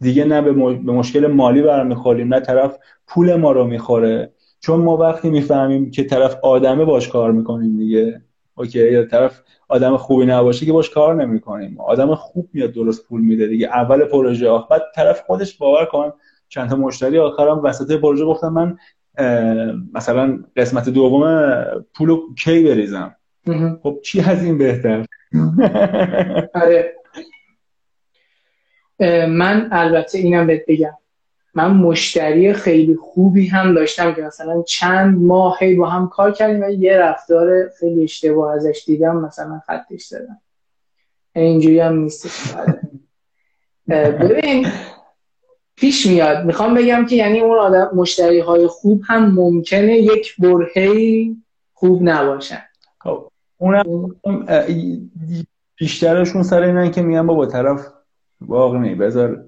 دیگه نه به, مشکل مالی برمیخوریم نه طرف پول ما رو می‌خوره. چون ما وقتی می‌فهمیم که طرف آدمه باش کار می‌کنیم دیگه. اوکی؟ یا طرف آدم خوبی نباشه که باش کار نمی‌کنیم. آدم خوب میاد درست پول میده دیگه. اول پروژه آخر بعد طرف خودش باور کن. چند تا مشتری آخرم وسط پروژه گفتم من مثلا قسمت دوم پولو کی بریزم؟ خب چی از این بهتر؟ آره. من البته اینم بهت بگم. من مشتری خیلی خوبی هم داشتم که مثلا چند ماه با هم کار کردیم و یه رفتار خیلی اشتباه ازش دیدم مثلا خطش زدم اینجوری هم نیست ببین پیش میاد. می‌خوام بگم که یعنی اون آدم مشتری های خوب هم ممکنه یک برهی خوب نباشن. خب. اونم بیشترشون سر اینن که میگن با طرف واقعی بذار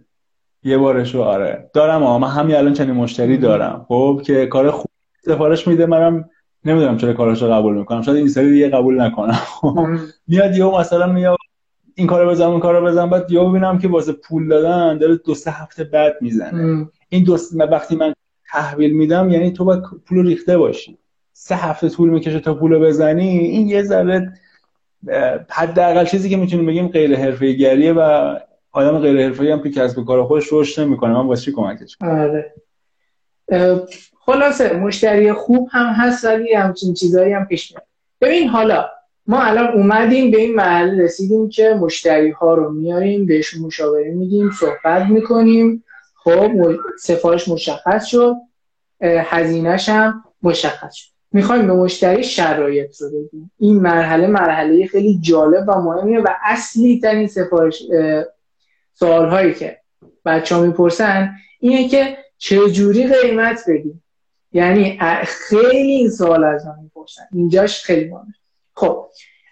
یه بارشو آره. دارم آه من همین الان چنین مشتری دارم. خب که کار خوب سفارش میده منم نمی‌دونم چرا کاراشو قبول می‌کنم. شاید این سری دیگه قبول نکنم. خب، میاد یهو مثلا میاد این کارو بزنم اون کارو بزنم بعد یهو ببینم که واسه پول دادن داره دو سه هفته بعد می‌زنه. این دو وقتی من تحویل میدم یعنی تو باید پول ریخته باشی. سه هفته طول می‌کشه تا پولو بزنی این یه ذره حداقل چیزی که می‌تونیم بگیم غیر حرفه‌ایگریه و آدم غیر حرفه‌ای هم که کسب کار خودش رشد نمی‌کنه. من واسه چی کمکش آره. خلاصه مشتری خوب هم هست ولی همچین چیزایی هم پیش میاد. ببین حالا ما الان اومدیم به این محل رسیدیم که مشتری ها رو میاریم بهشون مشاوره میدیم صحبت می‌کنیم. خب سفارش مشخص شد. هزینهش هم مشخص شد. می‌خوایم به مشتری شرایط رو بگیم این مرحله مرحله خیلی جالب و مهمیه و اصلی ترین سفارش سوال هایی که بچه ها می‌پرسن اینه که چجوری قیمت بدیم؟ یعنی خیلی این سوال از من می‌پرسن. اینجاش خیلی مهمه. خب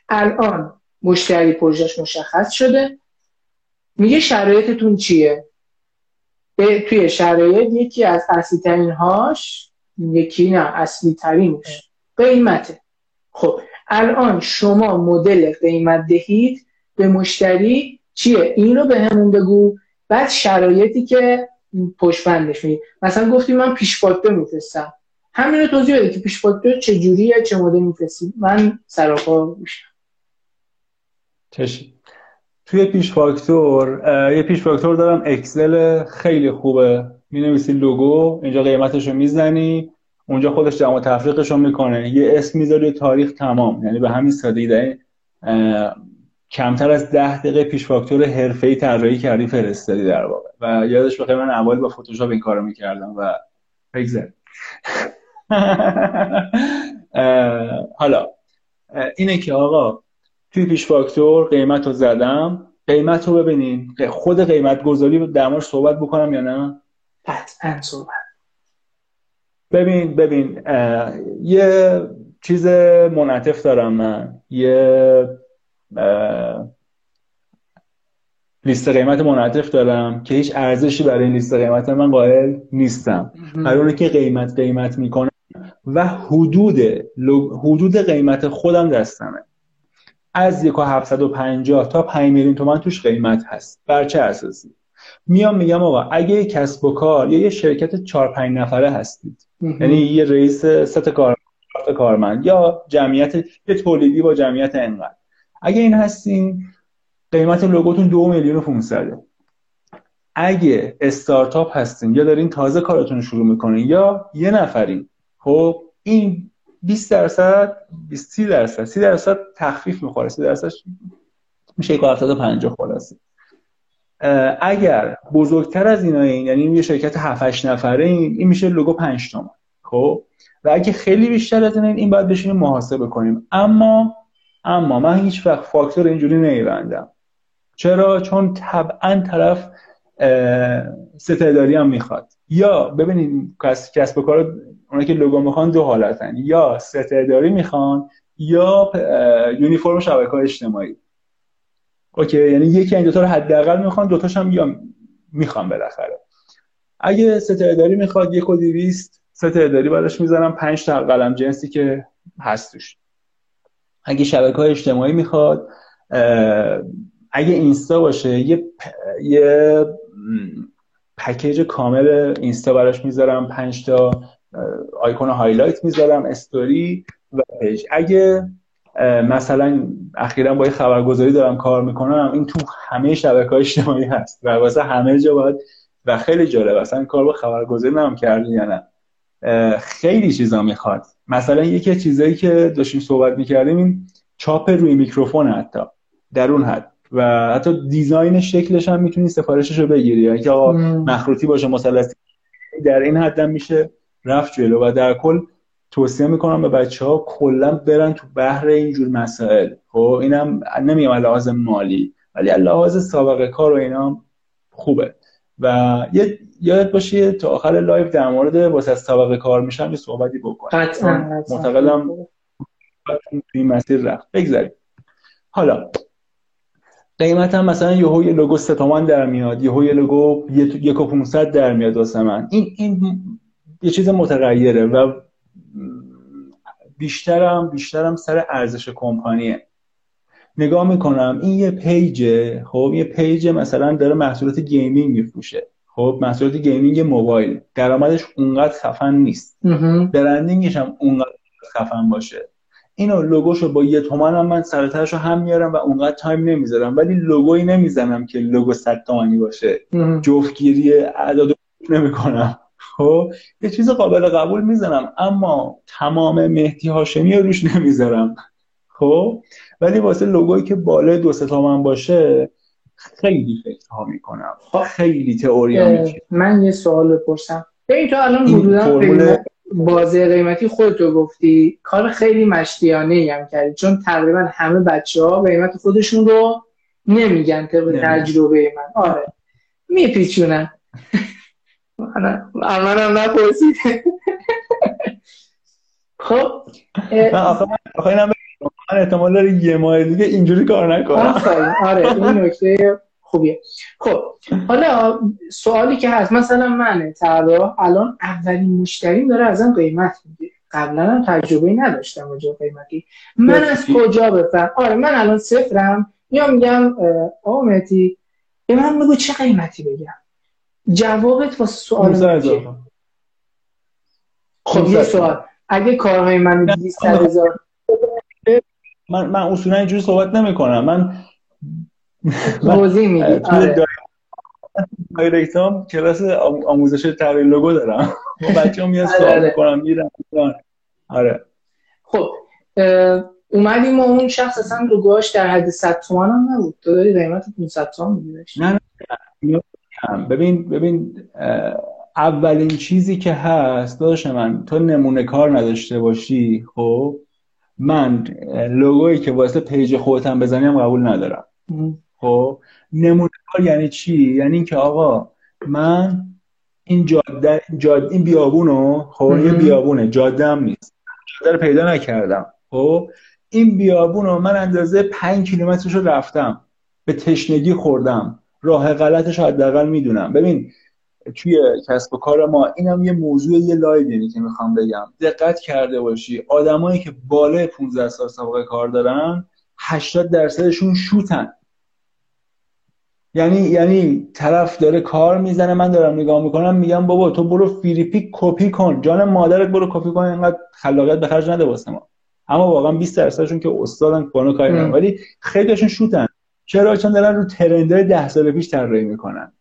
الان مشتری پروژهش مشخص شده. میگه شرایطتون چیه؟ به توی شرایط یکی از اصلی ترین هاش یکی نه اصلی ترینش قیمته. خب الان شما مدل قیمت دهید به مشتری چیه؟ این رو به همون بگو. بعد شرایطی که پشت می مثلا گفتی من پیش فاکتور میفرستم. همین رو توضیح بده که پیش فاکتور چه جوریه چه مدل میفرستی؟ من سراپا میشم. چشم. توی پیش فاکتور یه پیش فاکتور دارم. اکسل خیلی خوبه. می نویسی لوگو اینجا قیمتش رو می‌زنی اونجا خودش جمع تفریقش رو می‌کنه. یه اسم می‌ذاری تاریخ تمام. یعنی به همین سادگی کمتر از ده دقیقه پیش فاکتور حرفه‌ای طراحی کردی فرستادی در واقع. و یادش بخیر من اول با فتوشاپ این کارو می‌کردم و بگذر حالا اینه که آقا توی پیش فاکتور قیمت رو زدم. قیمت رو ببینین خود قیمت گذاری در صحبت بکنم یا نه؟ قطعا صحبت. ببین ببین یه چیز منعطف دارم من. یه لیست قیمت منعطف دارم که هیچ ارزشی برای این لیست قیمت من قائل نیستم. قراره که قیمت قیمت می‌کنم و حدود حدود قیمت خودم دستمه. از یک و پنجاه تا 5 میلیون تومن توش قیمت هست. بر چه اساسی؟ میام میگم آقا اگه یه کسب و کار یا یه شرکت 4 5 نفره هستید یعنی یه رئیس ست کار کارمند یا جمعیت یه تولیدی با جمعیت انقدر. اگه این هستین قیمت لوگوتون دو میلیون و 500 اگه استارتاپ هستین یا دارین تازه کارتون رو شروع می‌کنین یا یه نفرین خب این 20 درصد 20 30 درصد 30 درصد تخفیف می‌خوره. 30 درصد میشه 1.50 خلاصه. اگر بزرگتر از اینا این یعنی یه شرکت 7 8 نفره این این میشه لوگو 5 تومن خب؟ و اگه خیلی بیشتر از این این باید بشینیم محاسبه کنیم. اما اما من هیچ وقت فاکتور اینجوری نمیبندم. چرا؟ چون طبعا طرف ستهداری هم می‌خواد. یا ببینید کسب و کار اونا که لوگو می‌خوان دو حالتن. یا ستهداری می‌خوان یا یونیفرم شبکه های اجتماعی. اوکی؟ یعنی یکی این دوتا رو حداقل می‌خوان دوتاش هم یا می‌خوان بالاخره. اگه ست اداری می‌خواد یک و دیویست ست اداری براش می‌زنم پنج تا قلم جنسی که هست اگه شبکه های اجتماعی می‌خواد اگه اینستا باشه یه یه package کامل اینستا براش می‌ذارم پنج تا icon highlight می‌ذارم استوری و page. اگه مثلا اخیرا با یه خبرگزاری دارم کار می‌کنم این تو همه شبکه های اجتماعی هست و واسه همه جا باید و خیلی جالب. اصلا کار با خبرگزاری نم کردی یا نه؟ خیلی چیزا می‌خواد. مثلا یکی از چیزایی که داشتیم صحبت می‌کردیم این چاپ روی میکروفون حتی در اون حد. و حتی دیزاین شکلش هم می‌تونی سفارشش رو بگیری. یعنی که آقا مخروطی باشه مثلثی. در این حد میشه رفت جلو. و در کل توصیه می‌کنم به بچه ها کلا برن تو بحر اینجور مسائل. خب اینم نمیگم لحاظ مالی ولی لحاظ سابقه کار و اینا خوبه. و یه یاد باشه تا آخر live در مورد واسه سابقه کار میشم یه صحبتی بکنم قطعا معتقدم این مسیر رفت. بگذاریم. حالا قیمت هم مثلا یهو یه لوگو 3 تومن در میاد یهو یه لوگو یک و 500 در میاد واسه من. این این یه چیز متغیره و بیشترم بیشترم سر ارزش کمپانیه. نگاه می‌کنم این یه page ه خب یه page مثلا داره محصولات gaming میفروشه. خب محصولات gaming موبایل. درآمدش اونقدر خفن نیست. branding ش هم اونقدر خفن باشه. اینو لوگوشو با یه تومن هم من سرترشو هم میارم و اونقدر time نمی‌ذارم. ولی لوگویی نمی‌زنم که لوگو صد تومنی باشه. جفتگیری اعداد نمی‌کنم. خب یه چیز قابل قبول می‌زنم اما تمام مهدی هاشمی رو روش نمی‌ذارم. خب ولی واسه لوگویی که بالای دو سه تومن باشه خیلی فکر ها می‌کنم. خب. خیلی تئوری من یه سوال بپرسم. ببین تو الان حدودا بازی قیمتی خودتو گفتی. کار خیلی مشتیانه هم کردی چون تقریبا همه بچه ها قیمت خودشون رو نمیگن طبق تجربه من. آره. میپیچونن. آره هم نپرسید خب آخه اینم من احتمال داره یه ماه دیگه اینجوری کار نکنم. آره این نکته خوبیه. خب حالا سوالی که هست مثلا من طراح. الان اولین مشتریم داره ازم قیمت میگه قبلا هم تجربه نداشتم وجه قیمتی. من از کجا بفهم؟ آره من الان صفرم. یا میگم آمتی به من بگو چه قیمتی بگم؟ جوابت واسه سوال خب یه سوال. اگه کارهای من 200 هزار من من اصولا اینجوری صحبت نمی کنم من توضیح میدی آره. دایرکتام کلاس آموزش طراحی لوگو دارم. بچه‌ها میاد آره، سوال آره. می‌کنم میرم. آره. خب اومدیم و اون شخص اصلا لوگوهاش در حد 100 تومن هم نبود. تو داری قیمت 500 تومن میگیرش نه نه ببین ببین اولین چیزی که هست داداش من تو نمونه کار نداشته باشی خب؟ من لوگویی که واسه پیج خودتم بزنیم قبول ندارم. خب نمونه کار یعنی چی؟ یعنی اینکه آقا من این جاده جاده این بیابونو خب یه بیابونه جاده هم نیست جاده رو پیدا نکردم. خب این بیابونو من اندازه پنج کیلومترش رو رفتم. به تشنگی خوردم. راه غلطش حداقل می‌دونم. ببین توی کسب و کار ما. اینم یه موضوع یه live ی که می‌خوام بگم. دقت کرده باشی. آدمایی که بالای 15 سال سابقه کار دارن 80 درصدشون شوتن. یعنی یعنی طرف داره کار می‌زنه من دارم نگاه می‌کنم میگم بابا تو برو Freepik کپی کن. جان مادرت برو کپی کن اینقدر خلاقیت به خرج نده واسه ما. اما واقعا 20 درصدشون که استادن بانو کاری ولی خیلیشون شوتن. چرا؟ چون دارن رو ترندهای 10 سال پیش طراحی می‌کنن.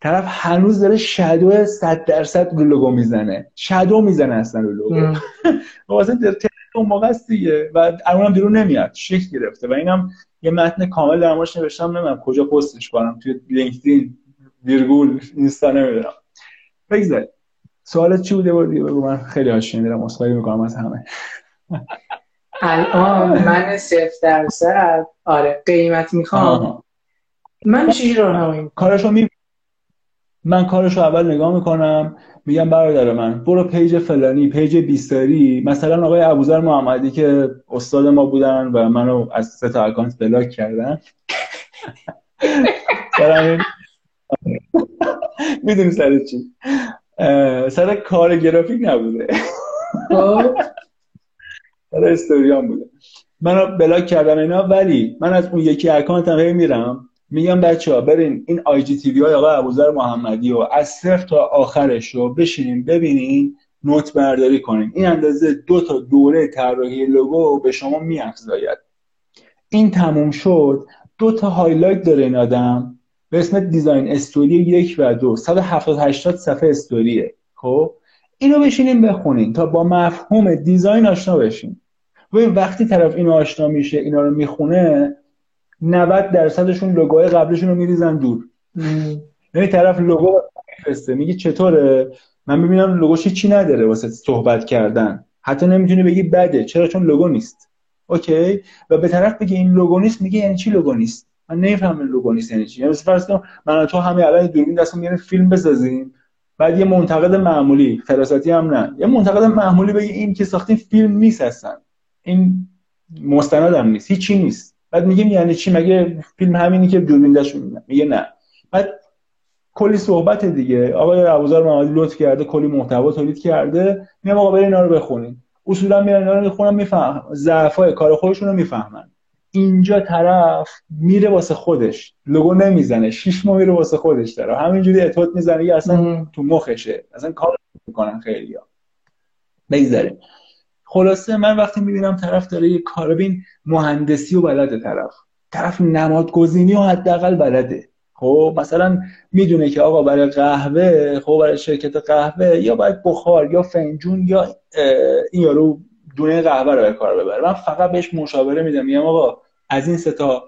طرف هنوز داره شادو 100 درصد لوگو می‌زنه. شادو می‌زنه اصلا لوگو واسه اون موقع است دیگه. و اونم بیرون نمیاد. شکل گرفته. و اینم یه متن کامل در موردش نوشتم. نمی‌دونم کجا پستش کنم. توی لینکدین ویرگول اینستا نمی‌دونم. بگذارید سوالت چی بوده؟ بودی بگو. من خیلی هاش شنیدم اسخای می‌کنم از همه. الان من صفر درصد. آره قیمت می‌خوام. من چی رو کارشو می من کارش رو اول نگاه می‌کنم میگم برادر من برو پیج فلانی پیج بیستاری مثلا آقای ابوذر محمدی که استاد ما بودن و منو از سه تا اکانت بلاک کردن. می‌دونی سر چی؟ سر کار گرافیک نبوده. خب. سر استوریان بوده. منو block کردن اینا ولی من از اون یکی account هم میرم. میگم بچه ها برین این IGTV های آقای ابوذر محمدی و از صفر تا آخرش رو بشینیم ببینین note برداری کنیم این اندازه دو تا دوره طراحی لوگو به شما میافزاید. این تموم شد. دو تا highlight داره این آدم. به اسم design story یک و دو. 170 80 صفحه استوریه. خب؟ اینو بشینیم بخونین تا با مفهوم design آشنا بشین. و وقتی طرف اینو آشنا میشه اینا رو می‌خونه 90 درصدشون لوگوهای قبلشون رو میریزن دور. یعنی طرف لوگو میفرسته میگه چطوره؟ من ببینم لوگوش چی نداره واسه صحبت کردن. حتی نمی‌تونی بگی بده چرا؟ چون لوگو نیست. اوکی؟ و به طرف بگی این لوگو نیست میگه یعنی چی لوگو نیست؟ من نمی‌فهمم لوگو نیست یعنی چی. یعنی فرض کن من تو همه الان دوربین دستم میاریم فیلم بسازیم. بعد یه منتقد معمولی فراستی هم نه. یه منتقد معمولی بگی این که ساختین فیلم نیست هستن این مستند هم نیست. هیچی نیست. بعد میگیم یعنی چی؟ مگه فیلم همینی که دوربین داشت میگه نه. بعد کلی صحبت دیگه. آقای ابوذر محمدی لطف کرده کلی محتوا تولید کرده. میگم آقا برین اینا رو بخونین اصولا میرن اینا رو می‌خونن میفهم ضعفای کار خودشون رو می‌فهمن. اینجا طرف میره واسه خودش. لوگو نمی‌زنه. شش ماه میره واسه خودش داره. همینجوری اتوت می‌زنه. یه اصلا تو مخشه. اصلا کار می‌کنن خیلی ها بگذاریم. خلاصه من وقتی می‌بینم طرف داره یه کار بین مهندسی و بلده طرف. طرف نمادگزینی و حداقل بلده. خب مثلا می‌دونه که آقا برای قهوه خب برای شرکت قهوه یا باید بخار یا فنجون یا این یارو دونه قهوه رو به کار ببره. من فقط بهش مشاوره میدم. میگم آقا از این سه تا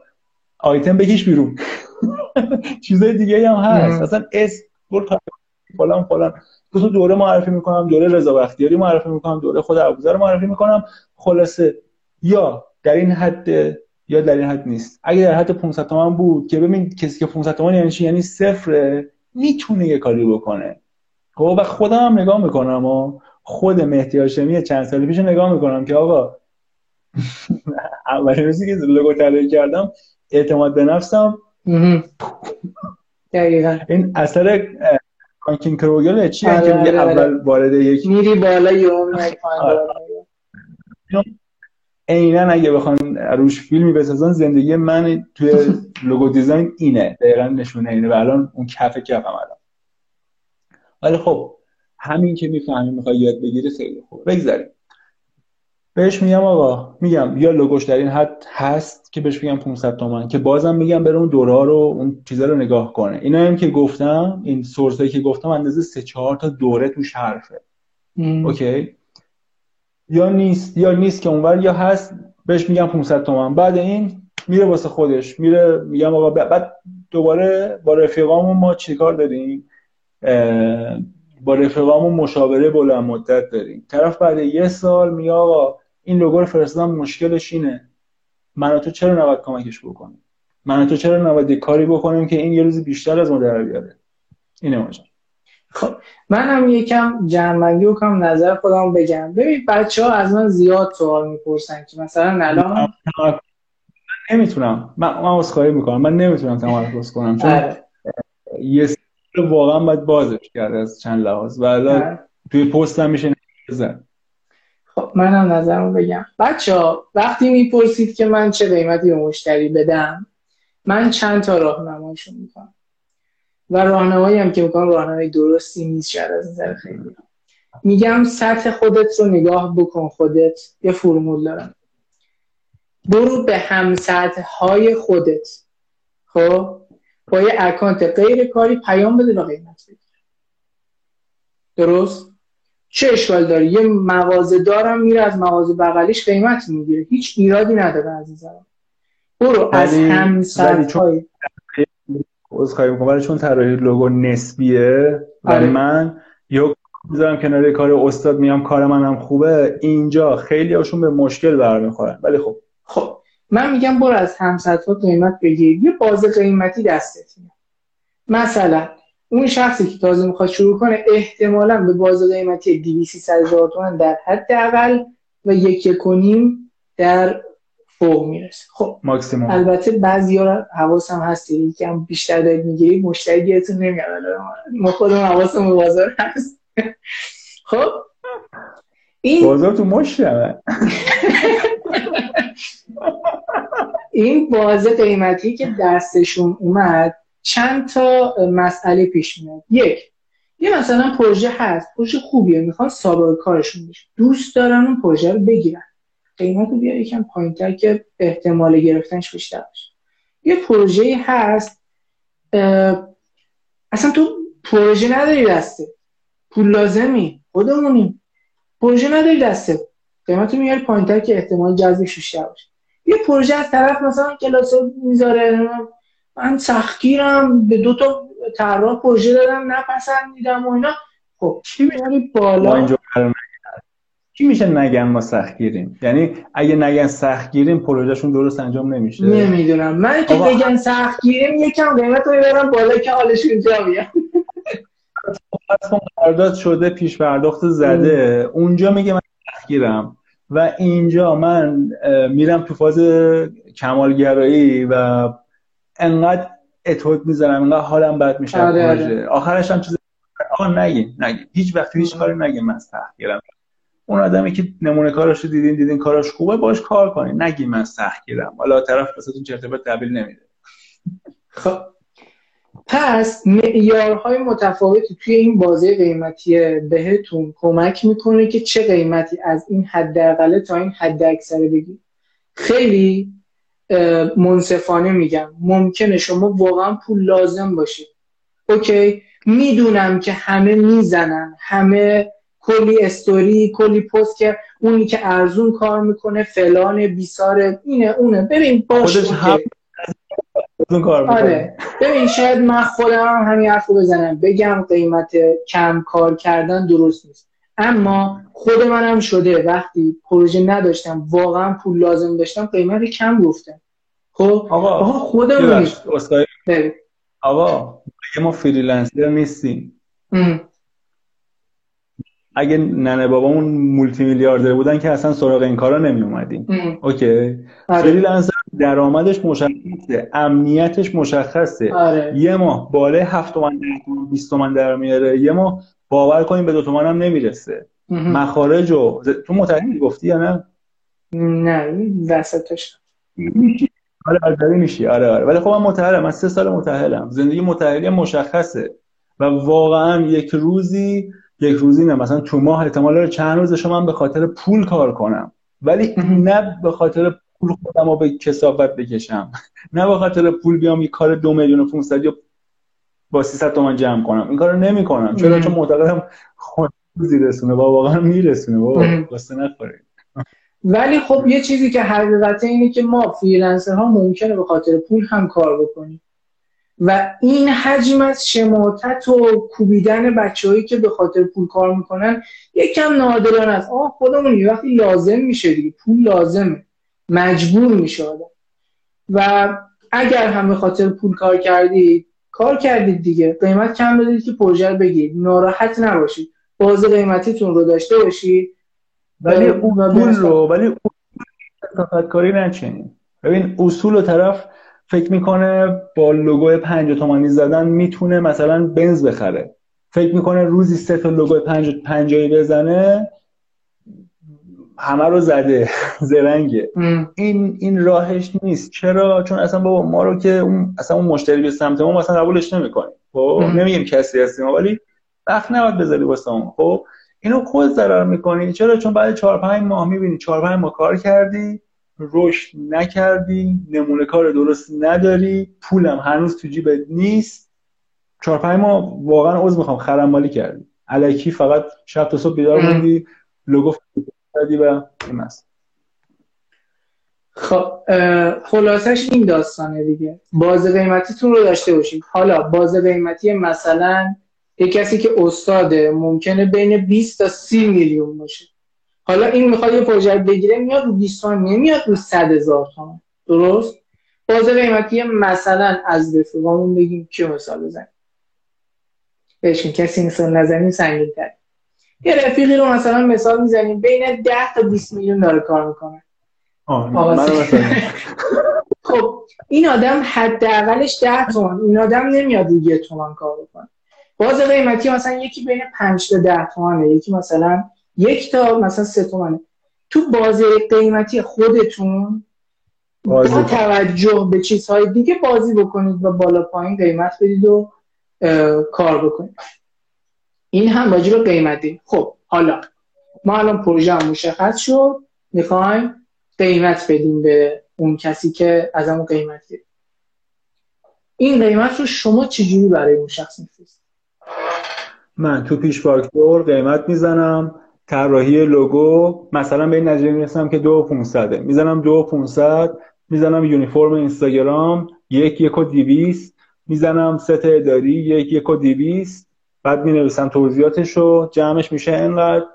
آیتم بکش بیرون. چیزای دیگه هم هست. اصلا اس فلان فلان. دو تا دوره معرفی می‌کنم دوره رضا بختیاری معرفی می‌کنم دوره خود ابوذر معرفی می‌کنم. خلاصه یا در این حد یا در این حد نیست. اگه در حد 500 تومن بود که ببین کسی که 500 تومن یعنی چی؟ یعنی صفره می‌تونه یه کاری بکنه. خب و خودم هم نگاه می‌کنم و خود مهدی هاشمی چند سال پیش نگاه می‌کنم که آقا اولین روزی که لوگو طراحی کردم اعتماد به نفسم این اثر کانکین کروگل چیه؟ که آره، میگه آره، آره. اول وارد یک میری بالا یوم عینا اگه بخوان روش فیلمی بسازن زندگی من توی لوگو دیزاین اینه. دقیقا نشونه اینه و الان اون کف کفم الان. ولی خب همین که می‌فهمی می‌خوای یاد بگیری خیلی خوب بگذاریم. بهش میگم آقا میگم یا لوگوش در این حد هست که بهش میگم 500 تومن که بازم میگم بره اون دوره رو اون چیزا رو نگاه کنه. اینا هم که گفتم این سورسایی که گفتم اندازه 3 4 تا دوره توش حرفه. اوکی؟ یا نیست یا نیست که اونور یا هست بهش میگم 500 تومن بعد این میره واسه خودش میره میگم آقا بعد دوباره با رفیقامون ما چیکار داریم؟ با رفیقامون مشاوره بلند مدت داریم. طرف بعد یه سال میگه آقا این لوگو رو فرستادم مشکلش اینه. من تو چرا نباید کمکش بکنیم؟ من تو چرا نباید کاری بکنیم که این یه روزی بیشتر از ما در بیاره؟ اینه ماجرا. خب من هم یکم جنبندی و کم نظر خودم بگم. ببین بچه ها از من زیاد سوال می‌پرسن که مثلا الان نمی‌تونم. من من اسخای می‌کنم. من نمی‌تونم تمرکز کنم. چون آره. یه واقعا باید بازش کرد از چند لحاظ. و الان آره. توی پست هم میشه زن خب منم نظرمو بگم. بچه ها وقتی می‌پرسید که من چه قیمتی به مشتری بدم من چند تا راهنماییشون می‌کنم و راهنمایی هم که می‌کنم راهنمایی درستی نیست شاید از نظر خیلی. میگم سطح خودت رو نگاه بکن خودت یه فرمول دارم. برو به هم سطح های خودت. خب؟ با یه اکانت غیر کاری پیام بده و قیمت بگیر. درست؟ چه اشکال داری یه مغازه دارم میره از مغازه بغلیش قیمت می‌گیره. هیچ ایرادی نداره عزیزم برو از هم سطح های عذرخواهی می‌کنم. ولی چون طراحی لوگو نسبیه و آره. من یا می‌ذارم کنار کار استاد میام کار منم خوبه اینجا خیلی هاشون به مشکل برمیخورن. ولی خب. خب من میگم برو از همسطها قیمت بگیر. یه باز قیمتی دستت مثلا اون شخصی که تازه می‌خواد شروع کنه احتمالا به باز قیمتی 200 هزار تومان در حد اول و یک کنیم در فوق می‌رسه. خب ماکسیموم. البته بعضی ها حواسم هست که هم بیشتر دارید می‌گیرید مشتری گیرتون نمیاد ما خودم حواسم بازار هست. خب این بازار تو مشتری این بازه قیمتی که دستشون اومد چند تا مسئله پیش میاد. یک یه مثلا پروژه هست. پروژه خوبیه. می‌خوان سابقه کارشون بشه دوست دارن اون پروژه رو بگیرن. قیمت رو بیار یکم پایینتر که احتمال گرفتنش بیشتر باشه. یه پروژه هست اصلا تو پروژه نداری دسته. پول لازمی خودمونیم. پروژه نداری دسته. قیمت رو میاری پایینتر که احتمال جذبش بیشتر باشه. یه پروژه از طرف مثلا کلاس می‌ذاره من سختگیرم به دو تا طراح پروژه دادم نپسندیدم و اینا. خب چی میاری بالا؟ چی میشه نگن ما سختگیریم؟ یعنی اگه نگن سختگیریم پروژهشون درست انجام نمیشه؟ نمی‌دونم. من که بگن سختگیریم یکم قیمت رو ببرم بالا که حالش اینجا بیاد. قرارداد شده پیش پرداخت زده. اونجا میگه من سختگیرم. و اینجا من میرم تو فاز کمالگرایی و انقدر اتود می‌ذارم انقدر حالم بد میشه. آره آره. آخرش هم چیز آقا نگین نگین. هیچ وقت هیچ کاری نگین. من سختگیرم. اون آدمی که نمونه کارش رو دیدین دیدین کارش خوبه باش کار کنین. نگی من سختگیرم. حالا طرف واسهتون چرت و تحویل نمیده. خب. پس معیارهای متفاوتی توی این بازه قیمتی بهتون کمک می‌کنه که چه قیمتی از این حداقله تا این حد اکثره بگید خیلی منصفانه میگم. ممکنه شما واقعا پول لازم باشید اوکی. می‌دونم که همه می‌زنن همه کلی استوری کلی پست که اونی که ارزون کار می‌کنه فلان بیسار اینه اونه. ببین باش کار آره. ببین شاید من خودم هم همین حرف رو بزنم. بگم قیمت کم کار کردن درست نیست. اما خود منم شده. وقتی پروژه نداشتم واقعا پول لازم داشتم قیمت کم گفتم. خب؟ آقا, آقا خودم آقا ما فریلنسر نیستیم. اگه ننه بابامون مولتی میلیاردر بودن که اصلا سراغ این کارا نمی اومدیم اوکی؟ آره. freelancer درآمدش مشخصه امنیتش مشخصه. آره. یه ماه بالای 7 تومن 20 تومن در میاره یه ماه باور کنیم به دو تومن هم نمی‌رسه. مخارج و تو متأهلی گفتی یا نه؟ نه وسطش. آره آره میشی. آره آره. ولی خب من متأهلم من سه سال متأهلم زندگی متأهلی مشخصه. و واقعا یک روزی یک روزی نه مثلا تو ماه احتمال داره چند روزش من به خاطر پول کار کنم. ولی نه به خاطر پول خودم رو به کسافت بکشم. نه به خاطر پول بیام یه کار دو میلیون و 500 یا با 300 تومن جمع کنم. این کارو نمی کنم. چرا؟ چون معتقدم خود رسونه. با واقعا میرسونه. بابا قصه نخورید ولی خب یه چیزی که حقیقت اینه که ما فریلنسر ها ممکنه به خاطر پول هم کار بکنیم. و این حجم از شماتت و کوبیدن بچههایی که به خاطر پول کار می‌کنن یکم نادران است. آه خودمون یه وقتی لازم میشه دیگه. پول لازمه. مجبور میشه آدم. و اگر هم به خاطر پول کار کردید کار کردید دیگه. قیمت کم بدید که پروژه رو بگیرید. ناراحت نباشید. باز قیمتیتون رو داشته باشید. ولی اون پول رو ولی اون کاری نچینیم ببین اصول و طرف فکر می‌کنه با لوگو پنج تومانی زدن می‌تونه مثلا بنز بخره. فکر می‌کنه روزی سه تا لوگو پنج پنجایی بزنه همه رو زده. زرنگه. این این راهش نیست. چرا؟ چون اصلا بابا ما رو که اون اصلا اون مشتری به سمت ما مثلا قبولش نمی‌کنیم خب؟ نمیگیم کسی هستیم ولی وقت نباید بذاری واسه اون. خب؟ اینو خود ضرر می‌کنی. چرا؟ چون بعد 4 5 ماه می‌بینی 4 5 ماه کار کردی. رشد نکردی نمونه کار درست نداری پولم هنوز تو جیبت نیست. 4 5 ماه واقعا عذر می‌خوام خرم مالی کردی. الکی فقط شب تا صبح بیدار موندی لوگو کردی و این خب خلاصش این داستانه دیگه. باز قیمتیتون رو داشته باشید حالا باز قیمتی مثلا یه کسی که استاده ممکنه بین 20 تا 30 میلیون باشه. حالا این می‌خواد یه پروژه بگیره میاد رو 20 تومن نمیاد رو 100 هزار تومن. درست؟ باز قیمتی مثلا از رفیقامون بگیم که مثال بزنیم. بهشون کسی مثال نزنیم سنگین تر یه رفیقی رو مثلا مثال می‌زنیم بین 10 تا 20 میلیون داره کار می‌کنه. خب این آدم حداقلش 10 تومن. این آدم نمیاد رو یه تومن کار بکنه. باز قیمتی مثلا یکی بین 5 تا 10 تومنه. یکی مثلا یک تا مثلا سه تومنه. تو بازی قیمتی خودتون با توجه به چیزهای دیگه بازی بکنید و بالا پایین قیمت بدید و کار بکنید. این هم راجع به قیمتی. خب حالا ما الان پروژه هم مشخص شد. می‌خوایم قیمت بدیم به اون کسی که از همون قیمت این قیمت رو شما چجوری برای اون شخص میفرستید؟ من تو پیش فاکتور قیمت می‌زنم. طراحی لوگو مثلا به این نتیجه می‌رسم که دو 500 می‌زنم دو 500 می‌زنم یونیفرم اینستاگرام یک یک و دیویست می‌زنم ست اداری یک یک و دیویست بعد می نویسم توضیحاتشو جمعش میشه اینقدر.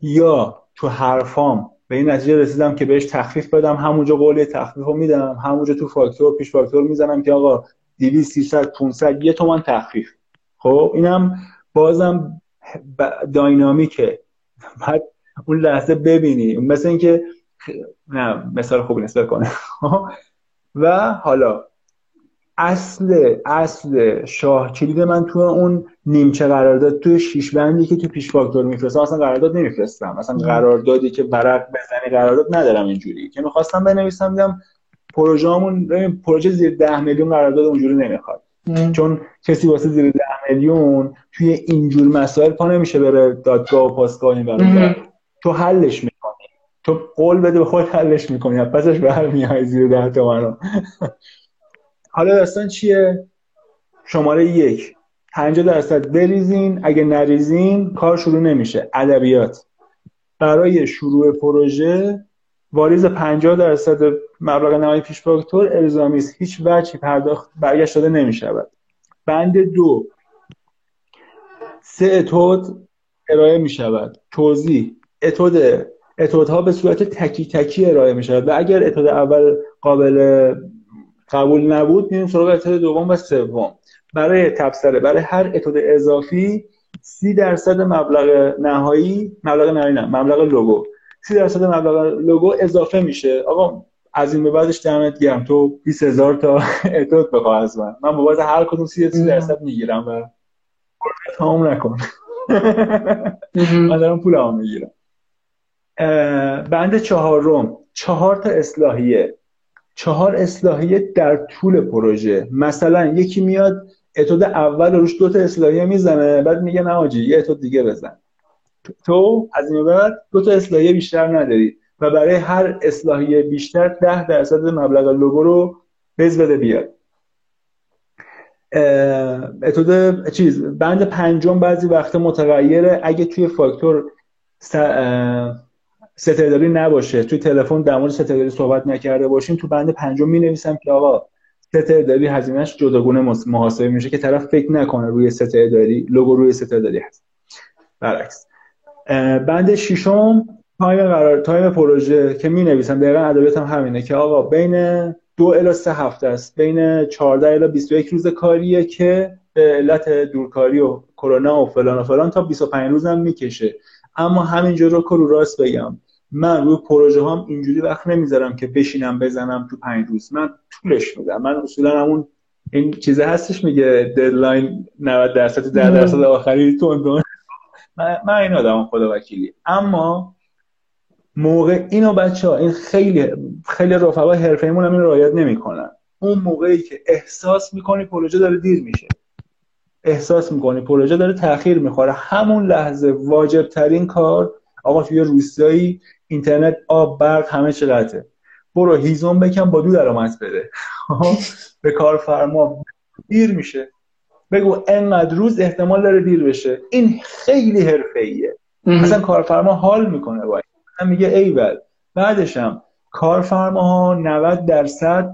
یا تو حرفام به این نتیجه رسیدم که بهش تخفیف بدم همونجا قول تخفیف رو میدم همونجا تو فاکتور پیش فاکتور می‌زنم که آقا 200 300 500 یه تومن تخفیف. خب اینم بازم داینامیکه. بعد اون لحظه ببینی. مثل اینکه نه مثال خوبی نسبت کنه و حالا اصل اصل شاه کلید من تو اون نیمچه قرارداد تو شیش بندی که تو پیش فاکتور میفرستم اصلا قرارداد نمیفرستم. اصلا قراردادی که برق بزنی قرارداد ندارم اینجوری. که می‌خواستم بنویسم دیدم پروژه‌مون پروژه زیر ده میلیون قرارداد اونجوری نمی‌خواد. چون کسی واسه زیر ده میلیون توی اینجور مسائل پا نمیشه بره دادگاه و پاسگاه این تو حلش می‌کنی. تو قول بده به خود حلش می‌کنی. پسش برمیای زیر ده تومن حالا داستان چیه؟ شماره یک. 50 درصد بریزین. اگه نریزین کار شروع نمیشه. ادبیات. برای شروع پروژه واریز 50 درصد مبلغ نهایی پیش فاکتور الزامی است. هیچ وجهی پرداخت برگشت داده نمی‌شود. بند دو. سه اتود ارائه می شود توضیح. اتود اتودها به صورت تکی تکی ارائه می شود و اگر اتود اول قابل قبول نبود میریم سراغ اتود دوم و سوم. برای تبصره برای هر اتود اضافی سی درصد مبلغ نهایی مبلغ نهایی نه مبلغ لوگو. سی درصد مبلغ لوگو اضافه میشه. آقا از این به بعدش دمت گرم. تو 20 هزار تا اتود بخواه از من. من بابت هر کدوم سی درصد می‌گیرم و تمام نکن. من دارم پول هم می‌گیرم. بند چهارم چهار تا اصلاحیه. چهار اصلاحیه در طول پروژه. مثلا یکی میاد اتود اول روش دو تا اصلاحیه می‌زنه. بعد میگه نه آجی یه اتود دیگه بزن. تو از این بعد دو تا اصلاحیه بیشتر نداری و برای هر اصلاحیه بیشتر ده درصد مبلغ لوگو رو بز بده بیاد. اتود چیز بند پنجم بعضی وقت متغیره اگه توی فاکتور سترداری نباشه توی تلفن در مورد سترداری صحبت نکرده باشیم تو بند پنجم می نویسم که آقا ست اداری هزینه‌ش جداگونه محاسبه میشه که طرف فکر نکنه روی ست اداری لوگو روی ست اداری هست. برعکس. بند ششم time قرار time پروژه که می نویسم دقیقا ادبیاتم همینه که آقا بین دو الی سه هفته است. بین 14 الی 21 روز کاریه که به علت دورکاری و کرونا و فلان و فلان تا 25 روزم می‌کشه. اما همینجور رو رو راست بگم. من روی پروژه هم اینجوری وقت نمی‌ذارم که بشینم بزنم تو پنج روز. من طولش میدم. من اصولا همون این چیزه هستش میگه ددلاین 90 درصد 10 درصد آخری تون من, این آدم خدا وکیلی. اما موقع اینو بچه ها این خیلی خیلی رفقای حرفه ایمون هم این رعایت نمی‌کنن. اون موقعی که احساس می‌کنی پروژه داره دیر میشه. احساس می‌کنی پروژه داره تاخیر می‌خوره. همون لحظه واجب ترین کار آقا توی روستایی اینترنت آب برق همه چقدره. برو هیزم بکن با دو درآمد بده. به کارفرما. دیر میشه. بگو انقدر روز احتمال داره دیر بشه. این خیلی حرفه‌ایه. مثلا کارفرما حال می‌کنه باید میگه ایول بعدشم کارفرماها 90 درصد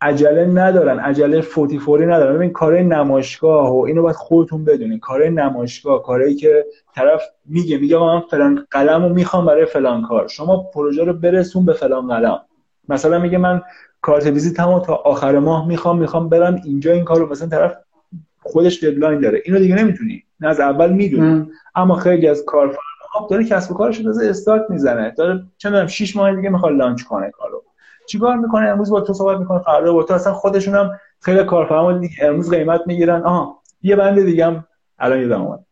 عجله ندارن. عجله فوتی فوری ندارن. ببین کار نمایشگاه و اینو باید خودتون بدونین. کار نمایشگاه کاری که طرف میگه میگه من فلان قلم رو می‌خوام برای فلان کار. شما پروژه رو برسون به فلان قلم. مثلا میگه من کارت ویزیتمو تا آخر ماه می‌خوام می‌خوام برم اینجا این کارو. مثلا طرف خودش deadline داره. اینو دیگه نمی‌تونی. نه از اول می‌دونی. اما خیلی از کارفرما داره کسب و کارش رو استارت می‌زنه. داره چه می‌دونم 6 ماه دیگه می‌خواد launch کنه کارو. چیکار می‌کنه؟ امروز با تو صحبت می‌کنه. فردا با تو. اصلا خودشون هم خیلی کارفرما دیگه امروز قیمت می‌گیرن. آها. یه بند دیگه هم الان یادم اومد.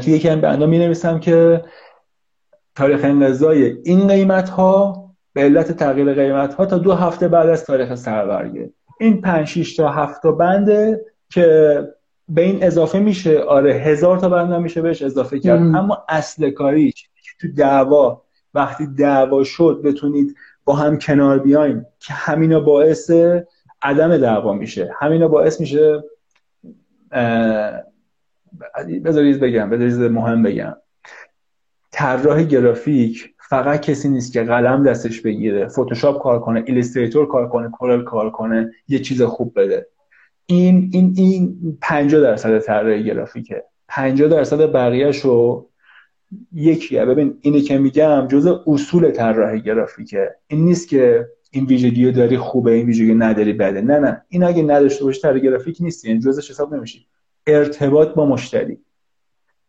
توی یکی از بندا می نویسم که تاریخ انقضای این قیمت ها به علت تغییر قیمت ها تا دو هفته بعد از تاریخ سربرگه این 5 6 تا 7 تا بنده که به این اضافه میشه آره هزار تا بند میشه بهش اضافه کرد. اما اصل کاری تو دعوا وقتی دعوا شد بتونید با هم کنار بیایم که همینا باعث عدم دعوا میشه. همینا باعث میشه بذارید بگم بذارید مهم بگم. طراح گرافیک فقط کسی نیست که قلم دستش بگیره فتوشاپ کار کنه ایلستریتور کار کنه کورل کار کنه یه چیز خوب بده. این این این 50 درصد طراحی گرافیکه. 50 درصد بقیه‌شو رو یکیه. ببین اینی که میگم جزء اصول طراحی گرافیکه. این نیست که این ویژگی داری خوبه این ویژگی نداری بده. نه نه. این اگه نداشته باشی طراح گرافیک نیستی این جزءش حساب نمیشی. ارتباط با مشتری.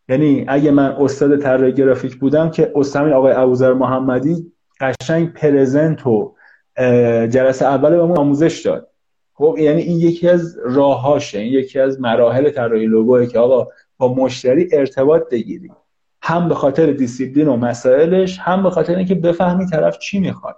یعنی اگه من استاد طراحی گرافیک بودم که استاد آقای ابوذر محمدی قشنگ present و جلسه اول بهمون آموزش داد. خب یعنی این یکی از راهاشه این یکی از مراحل طراحی لوگوه که آقا با مشتری ارتباط بگیری. هم به خاطر دیسیپلین و مسائلش هم به خاطر اینکه بفهمی طرف چی می‌خواد.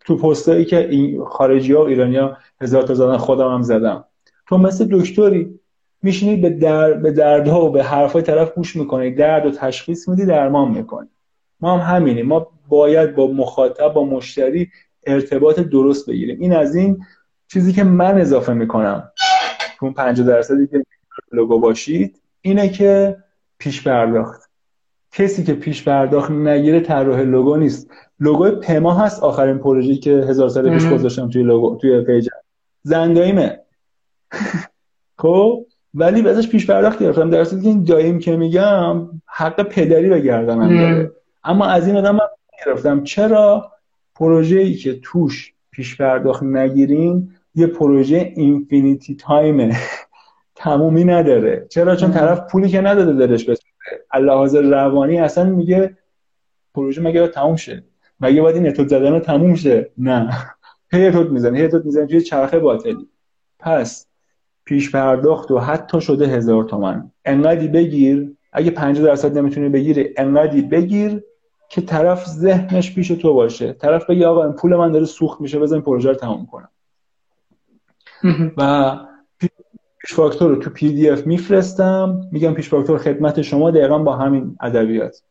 تو پستایی که این خارجی ها و ایرانی ها هزار تا زدن خودم هم زدم. تو مثل دکتری میشینی به, در... به دردها و به حرفای طرف گوش می‌کنی درد و تشخیص میدی درمان می‌کنی. ما هم همینیم. ما باید با مخاطب با مشتری ارتباط درست بگیریم. این از این چیزی که من اضافه می‌کنم اون 50 درصدی که لوگو باشید اینه که پیش پرداخت. کسی که پیش پرداخت نگیره طراح لوگو نیست. لوگو پما هست. آخرین پروژه‌ای که هزار سال پیش گذاشتم توی لوگو توی پیج. زنداییمه خب؟ ولی ازش پیش پرداخت گرفتم. در که این دایم که میگم حق پدری به گردنم داره. اما از این آدم گرفتم چرا؟ پروژه ای که توش پیش پرداخت نگیریم یه پروژه اینفینیتی تایمه. تمومی نداره. چرا؟ چون طرف پولی که نداده دلش بسوزه اللحاظ روانی اصلا میگه پروژه مگه تموم شه؟ مگه باید این اتود زدن رو تموم شه؟ نه. هی اتود می‌زنه هی اتود می‌زنه توی چرخه باطلی. پس پیش پرداخت و حتی شده هزار تومن. انقدی بگیر اگه 50 درصد نمی‌تونی بگیری انقدی بگیر که طرف ذهنش پیش تو باشه. طرف بگه آقا این پول من داره سوخت میشه بزن پروژه رو تموم کنم. و پیش فاکتور رو تو PDF میفرستم. میگم پیش فاکتور خدمت شما دقیقا با همین ادبیات.